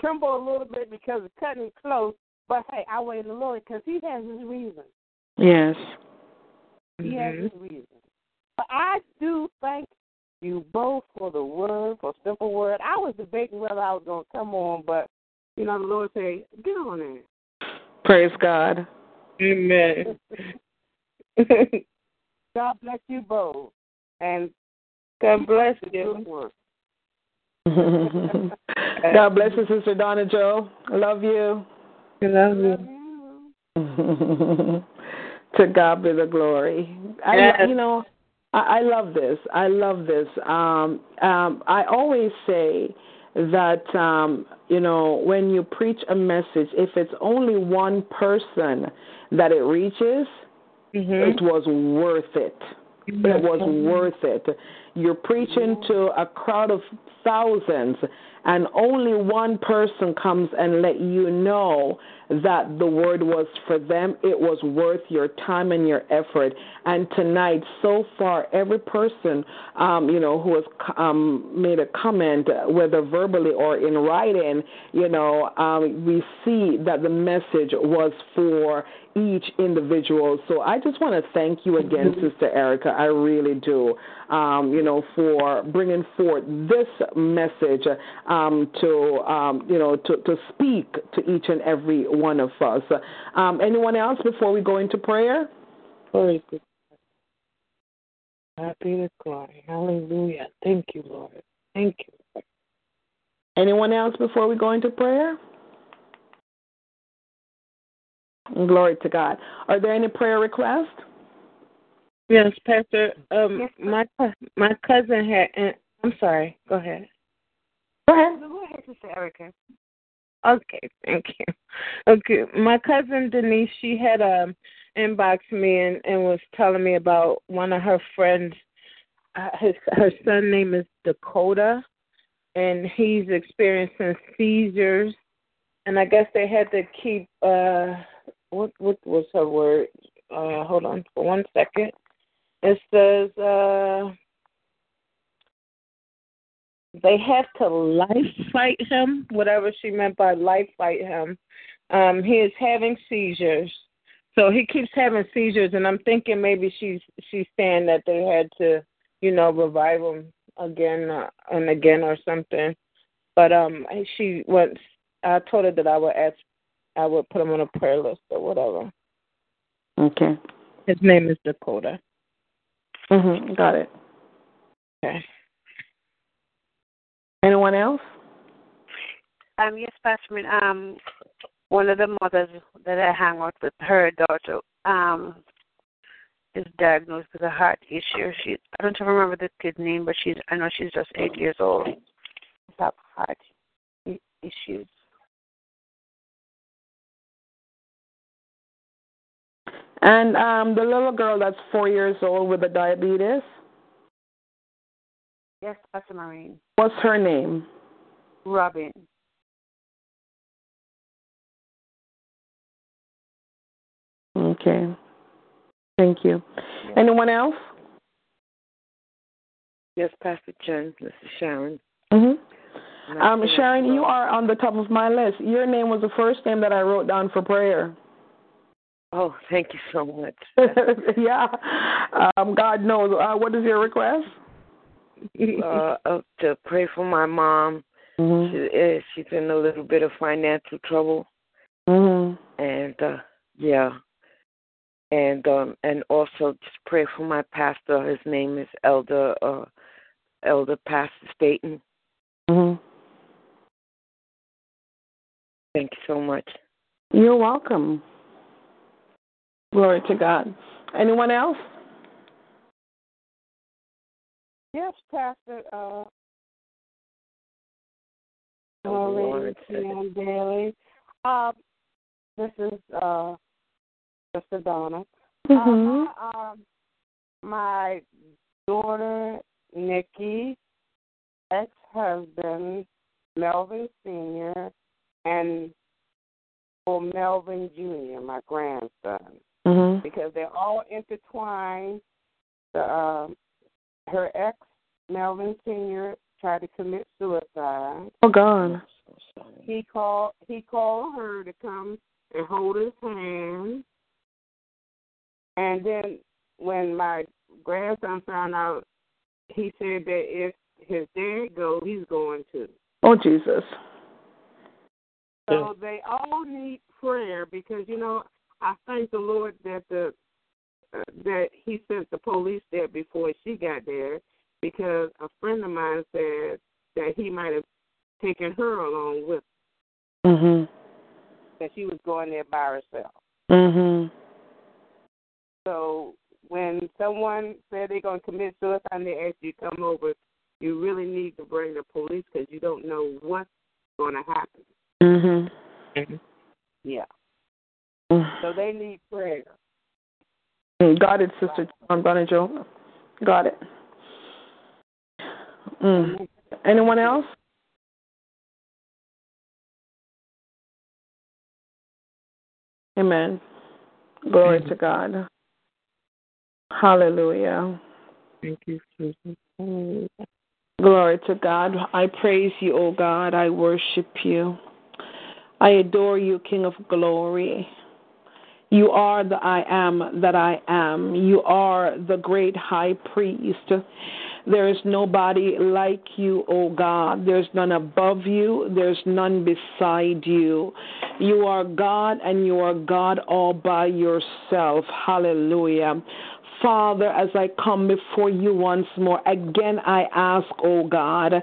tremble a little bit because it's cutting close, but hey, I wait on the Lord because He has His reason. Yes. He has mm-hmm. His reason. But I do thank you both for the word, for simple word. I was debating whether I was going to come on, but you know the Lord said, "Get on there." Praise God. Amen. God bless you both, and God bless good you. God bless you, Sister Donna Joe. I love you. I love you. to God be the glory. I, Yes. you know, I, I love this. I love this. Um, um, I always say that um, you know when you preach a message, if it's only one person that it reaches, Mhm. it was worth it. It was worth it. You're preaching to a crowd of thousands, and only one person comes and let you know that the word was for them. It was worth your time and your effort. And tonight, so far, every person, um, you know, who has um, made a comment, whether verbally or in writing, you know, um, we see that the message was for each individual. So I just want to thank you again, Sister Erica. I really do. Um, you know, for bringing forth this message um, to, um, you know, to, to speak to each and every one of us. Um, anyone else before we go into prayer? Glory to God. Happy to glory. Hallelujah. Thank you, Lord. Thank you. Anyone else before we go into prayer? Glory to God. Are there any prayer requests? Yes, Pastor. Um, my my cousin had. And, I'm sorry. Go ahead. Go ahead. Go ahead, Sister Erica. Okay, thank you. Okay, my cousin Denise, she had um inboxed me and, and was telling me about one of her friends. Uh, his her son name is Dakota, and he's experiencing seizures, and I guess they had to keep uh what what was her word? Uh, hold on for one second. It says uh they have to life fight him, whatever she meant by life fight him. Um, he is having seizures. So he keeps having seizures and I'm thinking maybe she's she's saying that they had to, you know, revive him again uh, and again or something. But um she went I told her that I would ask I would put him on a prayer list or whatever. Okay. His name is Dakota. Mm-hmm. Got it. Okay. Anyone else? Um, yes, Pastor. Um, one of the mothers that I hang out with, her daughter, um, is diagnosed with a heart issue. She, I don't remember the kid's name, but she's, I know she's just eight years old. She's heart i- issues. And um, the little girl that's four years old with the diabetes. Yes, Pastor Maureen. What's her name? Robin. Okay. Thank you. Anyone else? Yes, Pastor Chen. This is Sharon. Mm-hmm. Um, Sharon, you are on the top of my list. Your name was the first name that I wrote down for prayer. Oh, thank you so much. yeah. Um, God knows. Uh, what is your request? uh, uh, to pray for my mom. Mm-hmm. She is. She's in a little bit of financial trouble. Mm-hmm. And uh, yeah, and um, and also just pray for my pastor. His name is Elder uh, Elder Pastor Staten. Mm-hmm. Thank you so much. You're welcome. Glory to God. Anyone else? Yes, Pastor. Uh, Lawrence. Maureen Daly. Um, this is uh, Sister Donna. Mm-hmm. Uh, um, my daughter Nikki, ex-husband Melvin Senior, and for Melvin Junior, my grandson, Mm-hmm. because they're all intertwined. The, um, her ex Melvin Senior tried to commit suicide. Oh God. He called he called her to come and hold his hand. And then when my grandson found out, he said that if his dad goes, he's going to. Oh Jesus. So they all need prayer because you know I thank the Lord that the uh, that He sent the police there before she got there because a friend of mine said that he might have taken her along with Mhm. that she was going there by herself. Mhm. So when someone said they're going to commit suicide and they ask you to come over, you really need to bring the police because you don't know what's going to happen. Mhm. Yeah. Mm. So they need prayer. Got it, Sister John Bonajo. Got it. Mm. Anyone else? Amen. Glory to God. Hallelujah. Thank you, Jesus. Glory to God. I praise you, O God. I worship you. I adore you, King of glory. You are the I am that I am. You are the great high priest. There is nobody like you, O God. There's none above you. There's none beside you. You are God and you are God all by yourself. Hallelujah. Father, as I come before you once more, again I ask, oh God,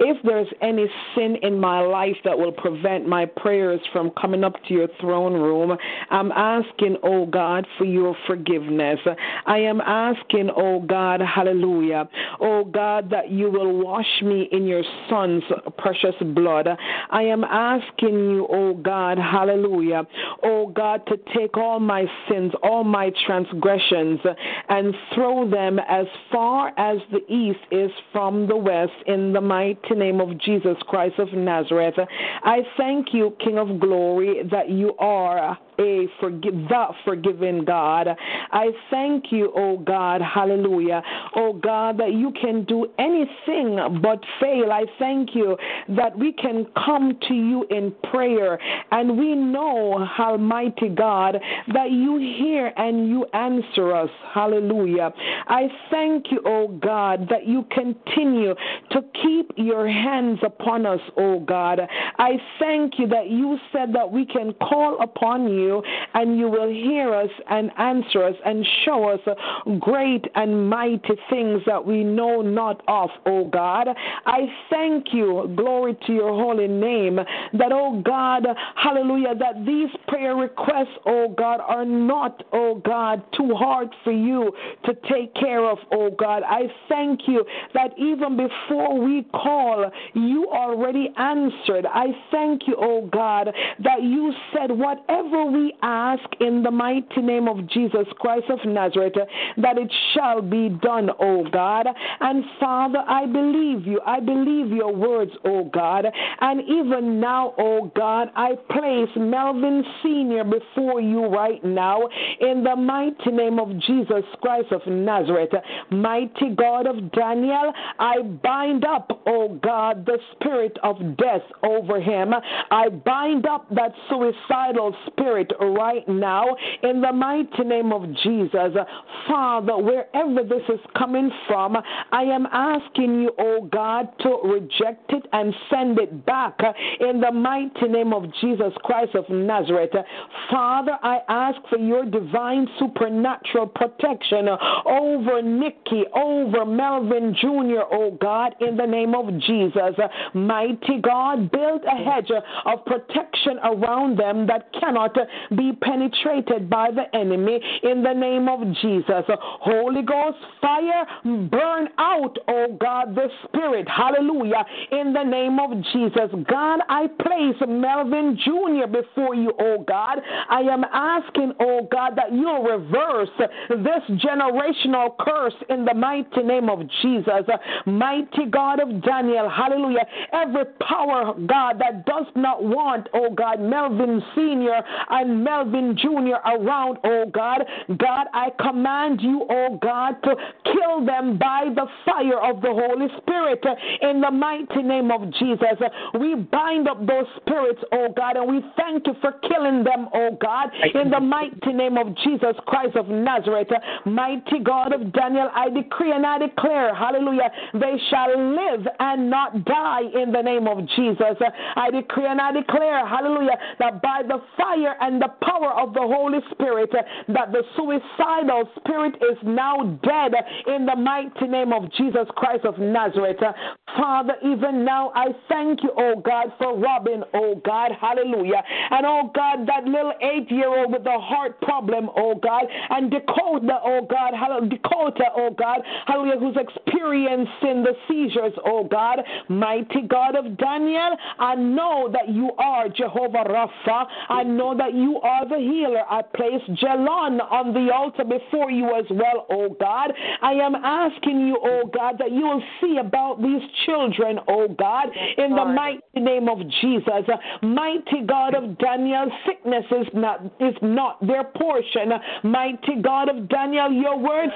if there's any sin in my life that will prevent my prayers from coming up to your throne room, I'm asking, oh God, for your forgiveness. I am asking, oh God, hallelujah, oh God, that you will wash me in your Son's precious blood. I am asking you, oh God, hallelujah, oh God, to take all my sins, all my transgressions, and throw them as far as the east is from the west in the mighty name of Jesus Christ of Nazareth. I thank you, King of glory, that you are a forgive the forgiving God. I thank you, oh God, hallelujah. Oh God, that you can do anything but fail. I thank you that we can come to you in prayer and we know, Almighty God, that you hear and you answer us. Hallelujah. I thank you, oh God, that you continue to keep your hands upon us, oh God. I thank you that you said that we can call upon you and you will hear us and answer us and show us great and mighty things that we know not of, O God. I thank you, glory to your holy name, that, O God, hallelujah, that these prayer requests, O God, are not, O God, too hard for you to take care of, O God. I thank you that even before we call, you already answered. I thank you, O God, that you said whatever we ask in the mighty name of Jesus Christ of Nazareth that it shall be done, O God. And Father, I believe you. I believe your words, O God. And even now, O God, I place Melvin Sr. before you right now in the mighty name of Jesus Christ of Nazareth. Mighty God of Daniel, I bind up, O God, the spirit of death over him. I bind up that suicidal spirit right now in the mighty name of Jesus. Father, wherever this is coming from, I am asking you, oh God, to reject it and send it back in the mighty name of Jesus Christ of Nazareth. Father, I ask for your divine supernatural protection over Nikki, over Melvin Jr., oh God, in the name of Jesus. Mighty God, build a hedge of protection around them that cannot be penetrated by the enemy in the name of Jesus. Holy Ghost fire, burn out, oh God, the spirit. Hallelujah. In the name of Jesus. God, I place Melvin Jr. before you, oh God. I am asking, oh God, that you'll reverse this generational curse in the mighty name of Jesus. Mighty God of Daniel. Hallelujah. Every power, God, that does not want, oh God, Melvin Sr. and Melvin Jr. around, oh God. God, I command you, oh God, to kill them by the fire of the Holy Spirit in the mighty name of Jesus. We bind up those spirits, oh God, and we thank you for killing them, oh God, in the mighty name of Jesus Christ of Nazareth. Mighty God of Daniel, I decree and I declare, hallelujah, they shall live and not die in the name of Jesus. I decree and I declare, hallelujah, that by the fire and the power of the Holy Spirit, uh, that the suicidal spirit is now dead in the mighty name of Jesus Christ of Nazareth. Uh, Father, even now I thank you, oh God, for Robin, oh God, hallelujah. And oh God, that little eight year old with the heart problem, oh God, and Dakota, oh God, hallelujah, Dakota, oh God, hallelujah, who's experiencing the seizures, oh God, mighty God of Daniel, I know that you are Jehovah Rapha. I know that you are the healer. I place Jelon on the altar before you as well, oh God. I am asking you, oh God, that you will see about these children, oh God, in the mighty name of Jesus. Mighty God of Daniel, sickness is not is not their portion. Mighty God of Daniel, your words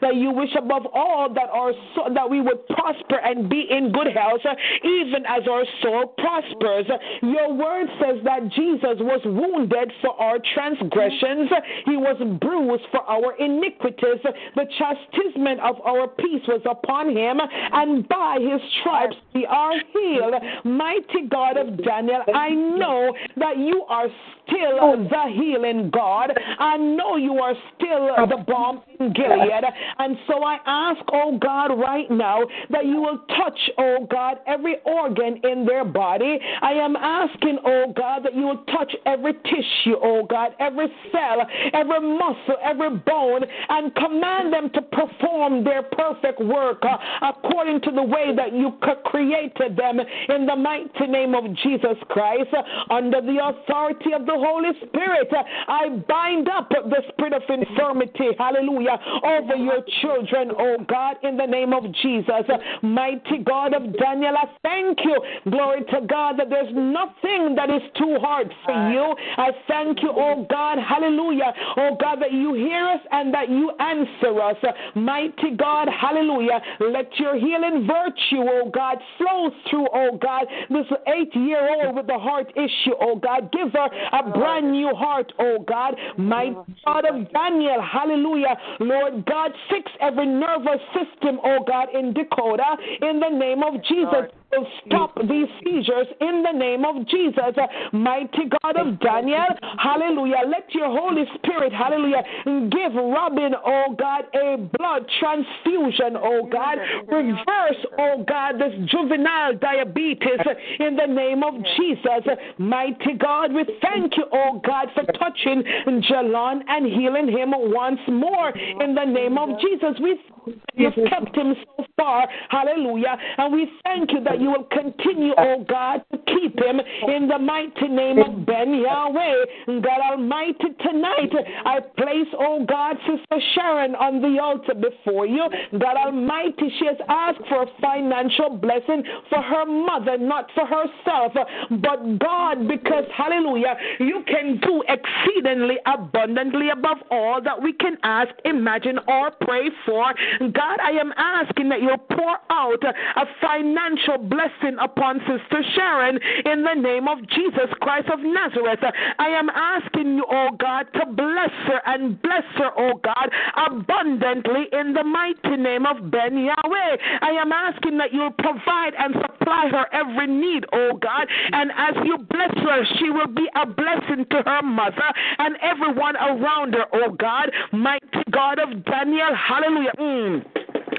that you wish above all that our soul, that we would prosper and be in good health, even as our soul prospers. Your word says that Jesus was wounded for our transgressions, he was bruised for our iniquities. The chastisement of our peace was upon him, and by his stripes we are healed. Mighty God of Daniel, I know that you are still the healing God. I know you are still the balm in Gilead. And so I ask, oh God, right now that you will touch, oh God, every organ in their body. I am asking, oh God, that you will touch every tissue, oh God, every cell, every muscle, every bone, and command them to perform their perfect work uh, according to the way that you created them in the mighty name of Jesus Christ. Uh, under the authority of the Holy Spirit, uh, I bind up the spirit of infirmity, hallelujah, over your children, oh God, in the name of Jesus. Mighty God of Daniel, I thank you, glory to God, that there's nothing that is too hard for you. I thank you, oh God, hallelujah, oh God, that you hear us and that you answer us. Mighty God, hallelujah, let your healing virtue, oh God, flow through, oh God, this eight year old with the heart issue, oh God. Give her a brand new heart, oh God. My God of Daniel, hallelujah. Lord God, fix every nervous system, oh God, in Dakota in the name of Jesus will stop these seizures in the name of Jesus. Mighty God of Daniel, hallelujah. Let your Holy Spirit, hallelujah, give Robin, oh God, a blood transfusion, oh God. Reverse, oh God, this juvenile diabetes in the name of Jesus. Mighty God, we thank you, oh God, for touching Jalon and healing him once more in the name of Jesus. We You've kept him so far. Hallelujah. And we thank you that you will continue, oh God, to keep him in the mighty name of Ben Yahweh. God Almighty, tonight I place, oh God, Sister Sharon on the altar before you. God Almighty, she has asked for a financial blessing for her mother, not for herself, but God, because, hallelujah, you can do exceedingly abundantly above all that we can ask, imagine, or pray for. God, I am asking that you pour out a financial blessing upon Sister Sharon in the name of Jesus Christ of Nazareth. I am asking you, oh God, to bless her and bless her, oh God, abundantly in the mighty name of Ben Yahweh. I am asking that you'll provide and supply her every need, oh God, and as you bless her, she will be a blessing to her mother and everyone around her, oh God. Mighty God of Daniel, hallelujah. Mm.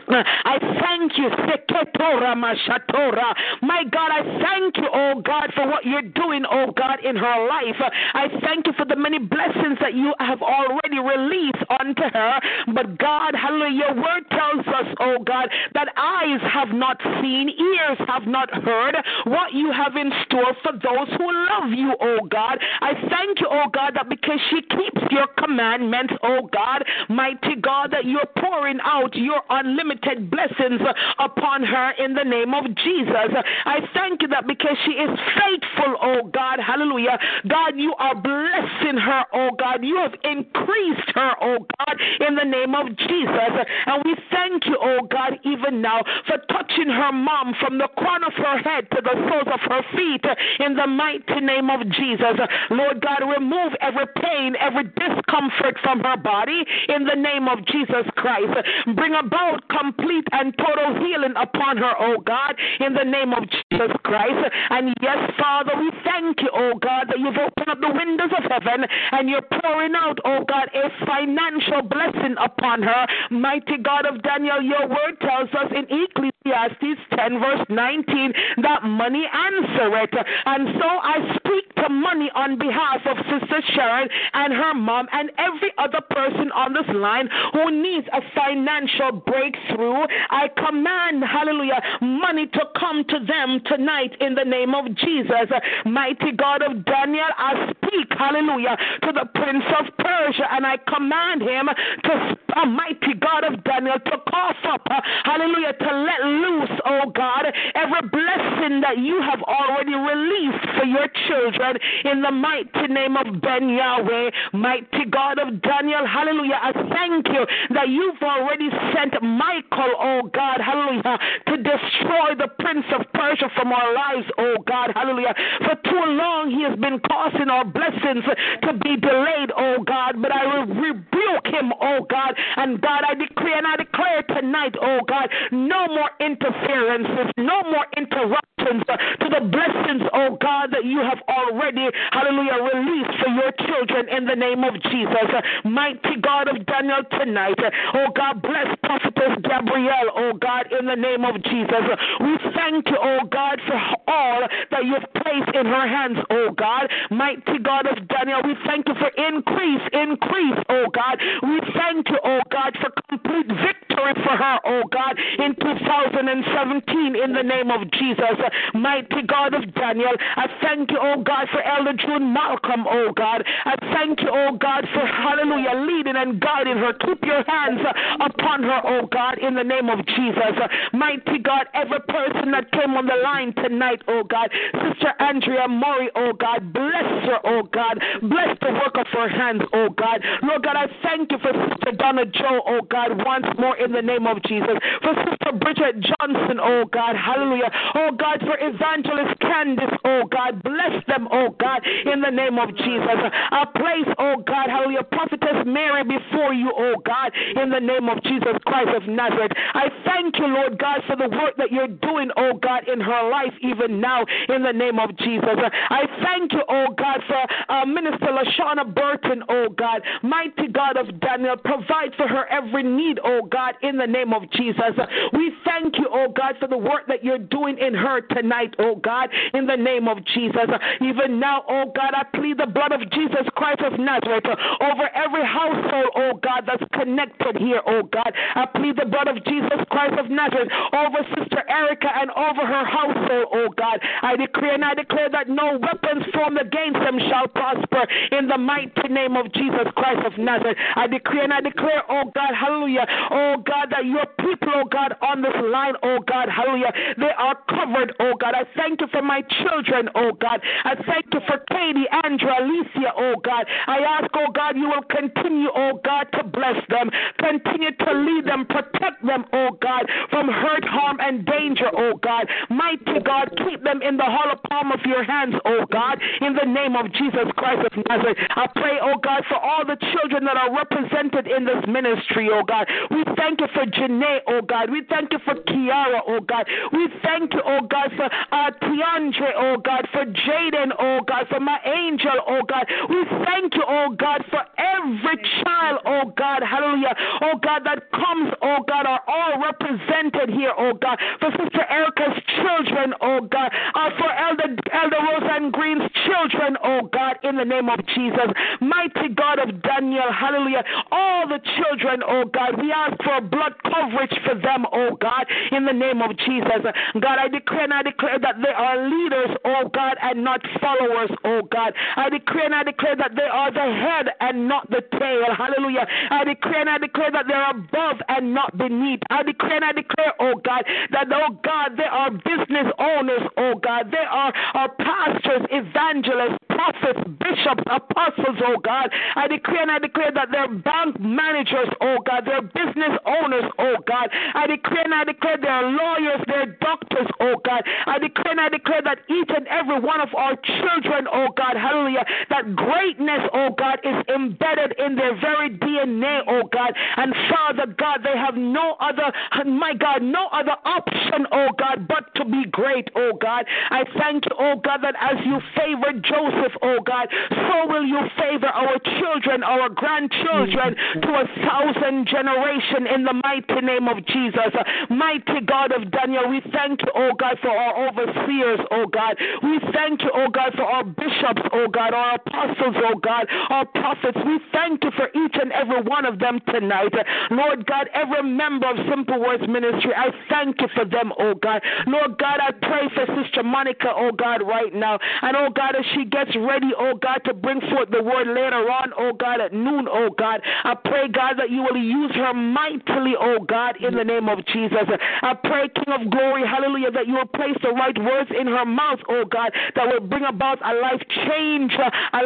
I thank you, Seketora Mashatora. My God, I thank you, oh God, for what you're doing, oh God, in her life. I thank you for the many blessings that you have already released unto her. But God, hallelujah, your word tells us, oh God, that eyes have not seen, ears have not heard what you have in store for those who love you, oh God. I thank you, oh God, that because she keeps your commandments, oh God, mighty God, that you're pouring out your unlimited unlimited blessings upon her in the name of Jesus. I thank you that because she is faithful, oh God, hallelujah. God, you are blessing her, oh God. You have increased her, oh God, in the name of Jesus. And we thank you, oh God, even now for touching her mom from the crown of her head to the soles of her feet in the mighty name of Jesus. Lord God, remove every pain, every discomfort from her body in the name of Jesus Christ. Bring about complete and total healing upon her, oh God, in the name of Jesus Christ. And yes, Father, we thank you, oh God, that you've opened up the windows of heaven and you're pouring out, oh God, a financial blessing upon her. Mighty God of Daniel, your word tells us in Ecclesiastes 10, verse 19, that money answer it. And so I speak to money on behalf of Sister Sharon and her mom and every other person on this line who needs a financial breakthrough through. I command, hallelujah, money to come to them tonight in the name of Jesus. Mighty God of Daniel, I speak, hallelujah, to the Prince of Persia, and I command him to, uh, mighty God of Daniel, to cough up, uh, hallelujah, to let loose, oh God, every blessing that you have already released for your children in the mighty name of Ben Yahweh, mighty God of Daniel, hallelujah. I thank you that you've already sent Michael oh God, hallelujah, to destroy the prince of Persia from our lives, oh God, hallelujah. For too long he has been causing our blessings to be delayed, oh God, but I will rebuke him, oh God, and God, I decree and I declare tonight, oh God, no more interferences, no more interruptions Uh, to the blessings, oh God, that you have already, hallelujah, released for your children in the name of Jesus. Uh, mighty God of Daniel tonight, uh, oh God, bless prophetess Gabrielle, oh God, in the name of Jesus. We thank you, oh God, for all that you've placed in her hands, oh God. Mighty God of Daniel, we thank you for increase, increase, oh God. We thank you, oh God, for complete victory for her, oh God, in 2017 in the name of Jesus. Mighty God of Daniel, I thank you, oh God, for Elder June Malcolm, oh God. I thank you, oh God, for hallelujah, leading and guiding her. Keep your hands upon her, oh God, in the name of Jesus. Mighty God, every person that came on the line tonight, oh God, Sister Andrea Murray, oh God, bless her, oh God, bless the work of her hands, oh God. Lord God, I thank you for Sister Donna Joe, oh God, once more in the name of Jesus. For Sister Bridget Johnson, oh God, hallelujah. Oh God, for Evangelist Candice, oh God, bless them, oh God, in the name of Jesus. I place, oh God, hallelujah, Prophetess Mary before you, oh God, in the name of Jesus Christ of Nazareth. Nazareth. I thank you, Lord God, for the work that you're doing, oh God, in her life, even now, in the name of Jesus. I thank you, oh God, for uh, Minister Lashana Burton, oh God, mighty God of Daniel. Provide for her every need, oh God, in the name of Jesus. We thank you, oh God, for the work that you're doing in her tonight, oh God, in the name of Jesus. Even now, oh God, I plead the blood of Jesus Christ of Nazareth over every household, oh God, that's connected here, oh God. I plead the blood of Jesus Christ of Nazareth over Sister Erica and over her household, oh God. I decree and I declare that no weapons formed against them shall prosper in the mighty name of Jesus Christ of Nazareth. I decree and I declare, oh God, hallelujah, oh God, that your people, oh God, on this line, oh God, hallelujah, they are covered, oh God. I thank you for my children, oh God. I thank you for Katie, Andrew, Alicia, oh God. I ask, oh God, you will continue, oh God, to bless them, continue to lead them, protect them, oh God, from hurt, harm, and danger, oh God. Mighty God, keep them in the hollow palm of your hands, oh God, in the name of Jesus Christ of Nazareth. I pray, oh God, for all the children that are represented in this ministry, oh God. We thank you for Janae, oh God. We thank you for Kiara, oh God. We thank you, oh God, for uh, Tiandre, oh God, for Jaden, oh God, for my angel, oh God. We thank you, oh God, for every child, oh God, hallelujah, oh God, that comes, oh God, are all represented here, oh God, for Sister Erica's children, oh God, uh, for Elder, Elder Roseanne Green's children, oh God, in the name of Jesus. Mighty God of Daniel, hallelujah, all the children, oh God, we ask for blood coverage for them, oh God, in the name of Jesus. God, I declare and I declare that they are leaders, oh God, and not followers, oh God. I declare and I declare that they are the head and not the tail, hallelujah. I declare and I declare that they're above and not beneath. I declare and I declare, oh God, that, oh God, they are business owners, oh God. They are, are pastors, evangelists, prophets, bishops, apostles, oh God. I declare and I declare that they're bank managers, oh God. They're business owners, oh God. I declare and I declare they're lawyers, they're doctors, oh God. I declare and I declare that each and every one of our children, oh God, hallelujah, that greatness, oh God, is embedded in their very DNA, oh God. And Father God, they have no other, my God, no other option, oh God, but to be great, oh God. I thank you, oh God, that as you favored Joseph, oh God, so will you favor our children, our grandchildren to a thousand generation in the mighty name of Jesus. Mighty God of Daniel, we thank you, oh God, for our overseers, oh God. We thank you, oh God, for our bishops, oh God, our apostles, oh God, our prophets. We thank you for each and every one of them tonight. Lord God, every member of Simple Words Ministry, I thank you for them, oh God. Lord God, I pray for Sister Monica, oh God, right now. And oh God, as she gets ready, oh God, to bring forth the word later on, oh God, at noon, oh God, I pray, God, that you will use her mightily, oh God, in the name of Jesus. I pray, King of glory, hallelujah, that you will place the right words in her mouth, oh God, that will bring about a life change, a, a,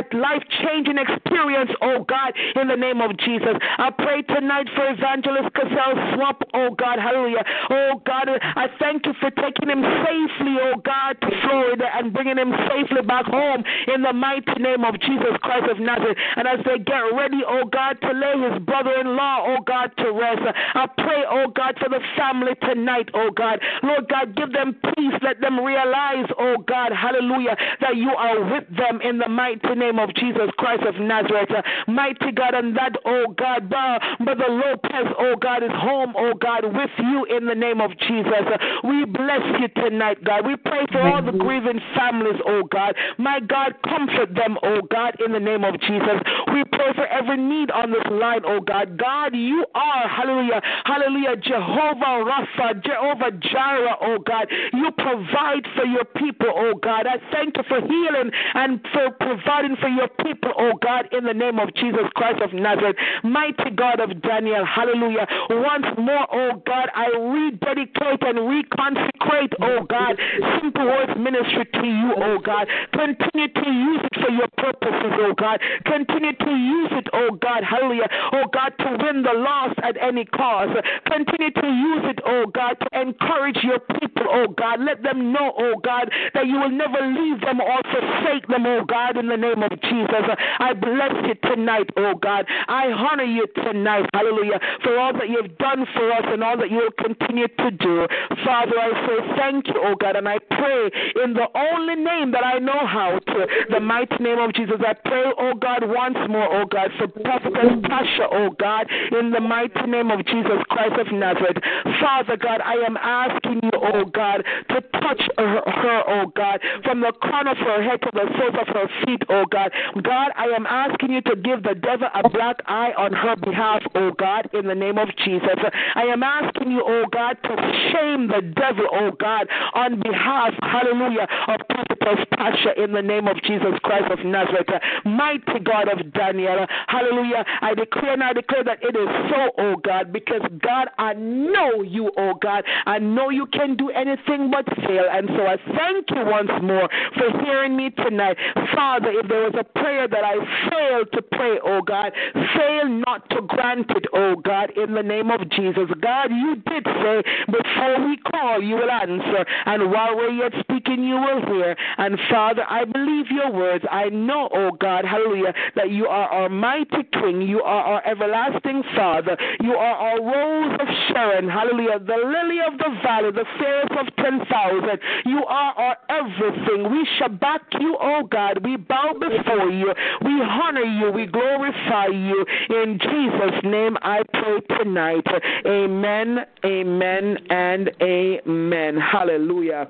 a life changing experience, oh God, in the name of Jesus. I pray tonight for Evangelist Cassell Swamp, oh God, hallelujah. Oh God, I thank you for taking him safely, oh God, to Florida and bringing him safely back home in the mighty name of Jesus Christ of Nazareth. And as they get ready, oh God, to lay his brother in law, oh God, to rest, I pray, oh God, for the family tonight, oh God. Lord God, give them peace. Let them realize, oh God, hallelujah, that you are with them in the mighty name of Jesus Christ of Nazareth. Mighty God, and that, oh God, Brother Lopez, oh God, is home, oh God, with you in the name of Jesus. We bless you tonight, God. We pray for all the grieving families, oh God. My God, comfort them, oh God, in the name of Jesus. We pray for every need on this line, oh God. God, you are, hallelujah, hallelujah, Jehovah Rapha, Jehovah Jireh, oh God. You provide for your people, oh God. I thank you for healing and for providing for your people, oh God, in the name of Jesus Christ of Nazareth. Mighty God of Daniel, hallelujah. Once more, oh God, I rededicate and reconsecrate, oh God, Simple Words Ministry to you, oh God. Continue to use it for your purposes, oh God. Continue to use it, oh God, hallelujah, oh God, to win the lost at any cost. Continue to use it, oh God, to encourage your people, oh God. Let them know, oh God, that you will never leave them or forsake them, oh God, in the name of Jesus. I bless you tonight, oh God. I honor you tonight, hallelujah, for all that you've done for us and all that you will continue to do. Father, I say thank you, oh God, and I pray in the only name that I know how to, the mighty name of Jesus. I pray, oh God, once more, oh God, for Prophetess Tasha, oh God, in the mighty name of Jesus Christ of Nazareth. Father God, I am asking you, oh God, to touch her, her, oh God, from the crown of her head to the soles of her feet, oh God. God, I am asking you to give the devil a black eye on her behalf, oh God, in the name of Jesus. I am asking you, oh God, to shame the devil, oh God, on behalf, hallelujah, of Prophetess Tasha in the name of Jesus Christ of Nazareth. Mighty God of Daniel, hallelujah. I declare and I declare that it is so, oh God, because God, I know you, oh God. I know you can do anything but fail. And so I thank you once more for hearing me tonight. Father, if there was a prayer that I failed to pray, oh God, fail not to grant it, oh God, in the name of Jesus. God, you did say, before we call, you will answer. And while we're yet speaking, you will hear. And Father, I believe your words. I know, oh God, hallelujah, that you are our mighty King. You are our everlasting Father. You are our rose of Sharon. Hallelujah. The lily of the valley, the fairest of 10,000. You are our everything. We shall back you, oh God. We bow before you. We honor you. We glorify you. In Jesus' name I pray tonight. Amen, amen, and amen. Hallelujah.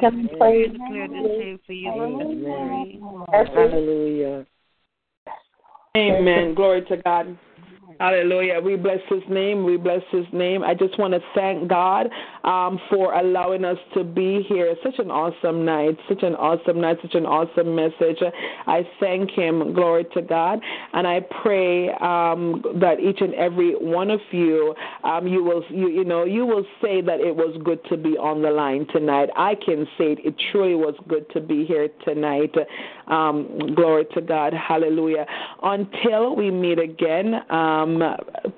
can? Hallelujah. Amen. Glory to God. Hallelujah. We bless his name. We bless his name. I just want to thank God um, for allowing us to be here. Such an awesome night. Such an awesome night. Such an awesome message. I thank him. Glory to God. And I pray um, that each and every one of you, um, you will, you, you know, you will say that it was good to be on the line tonight. I can say it. It truly was good to be here tonight. Um, glory to God. Hallelujah. Until we meet again. Um,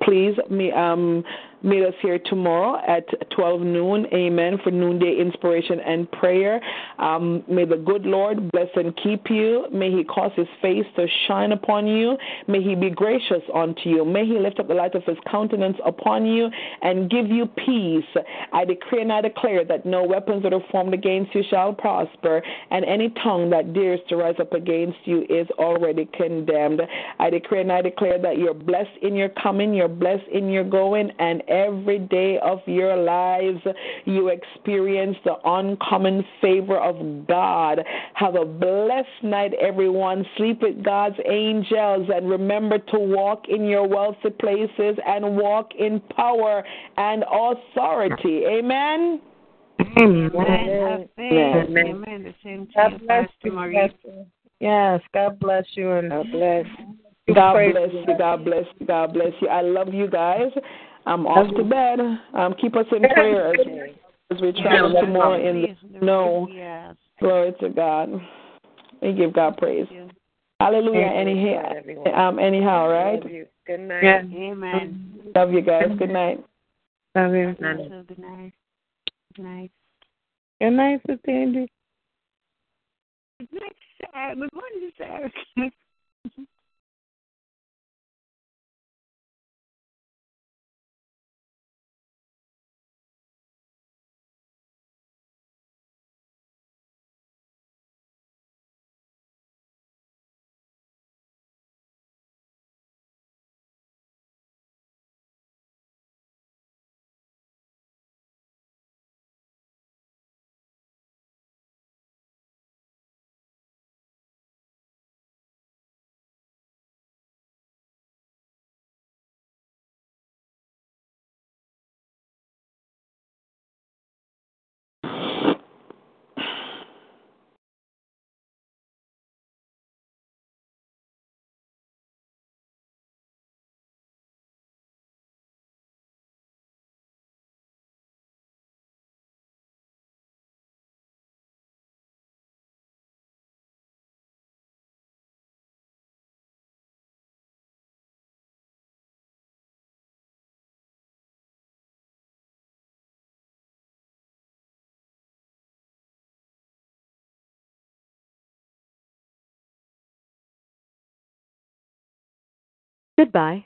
please me, um, Meet us here tomorrow at 12 noon. Amen. For noonday inspiration and prayer. Um, may the good Lord bless and keep you. May He cause His face to shine upon you. May He be gracious unto you. May He lift up the light of His countenance upon you and give you peace. I decree and I declare that no weapons that are formed against you shall prosper, and any tongue that dares to rise up against you is already condemned. I decree and I declare that you're blessed in your coming, you're blessed in your going, and every day of your lives you experience the uncommon favor of God. Have a blessed night, everyone. Sleep with God's angels and remember to walk in your wealthy places and walk in power and authority. Amen. Amen. Amen. Amen. Amen. The same to God you, bless Pastor you. Marie. Yes, God bless you and God bless. God bless you. God bless you. God bless you. I love you guys. I'm off to bed. Um, keep us in prayer as, as we travel Yes. tomorrow in the Please, snow. Yes. Glory to God. We give God praise. Hallelujah. Anyhow, um, anyhow, right? Good night. Yeah. Amen. Love you guys. Good night. Love you. So good night. Good night. Good night, Sister Angie. Good night, Sarah. Good morning, Sarah. Goodbye.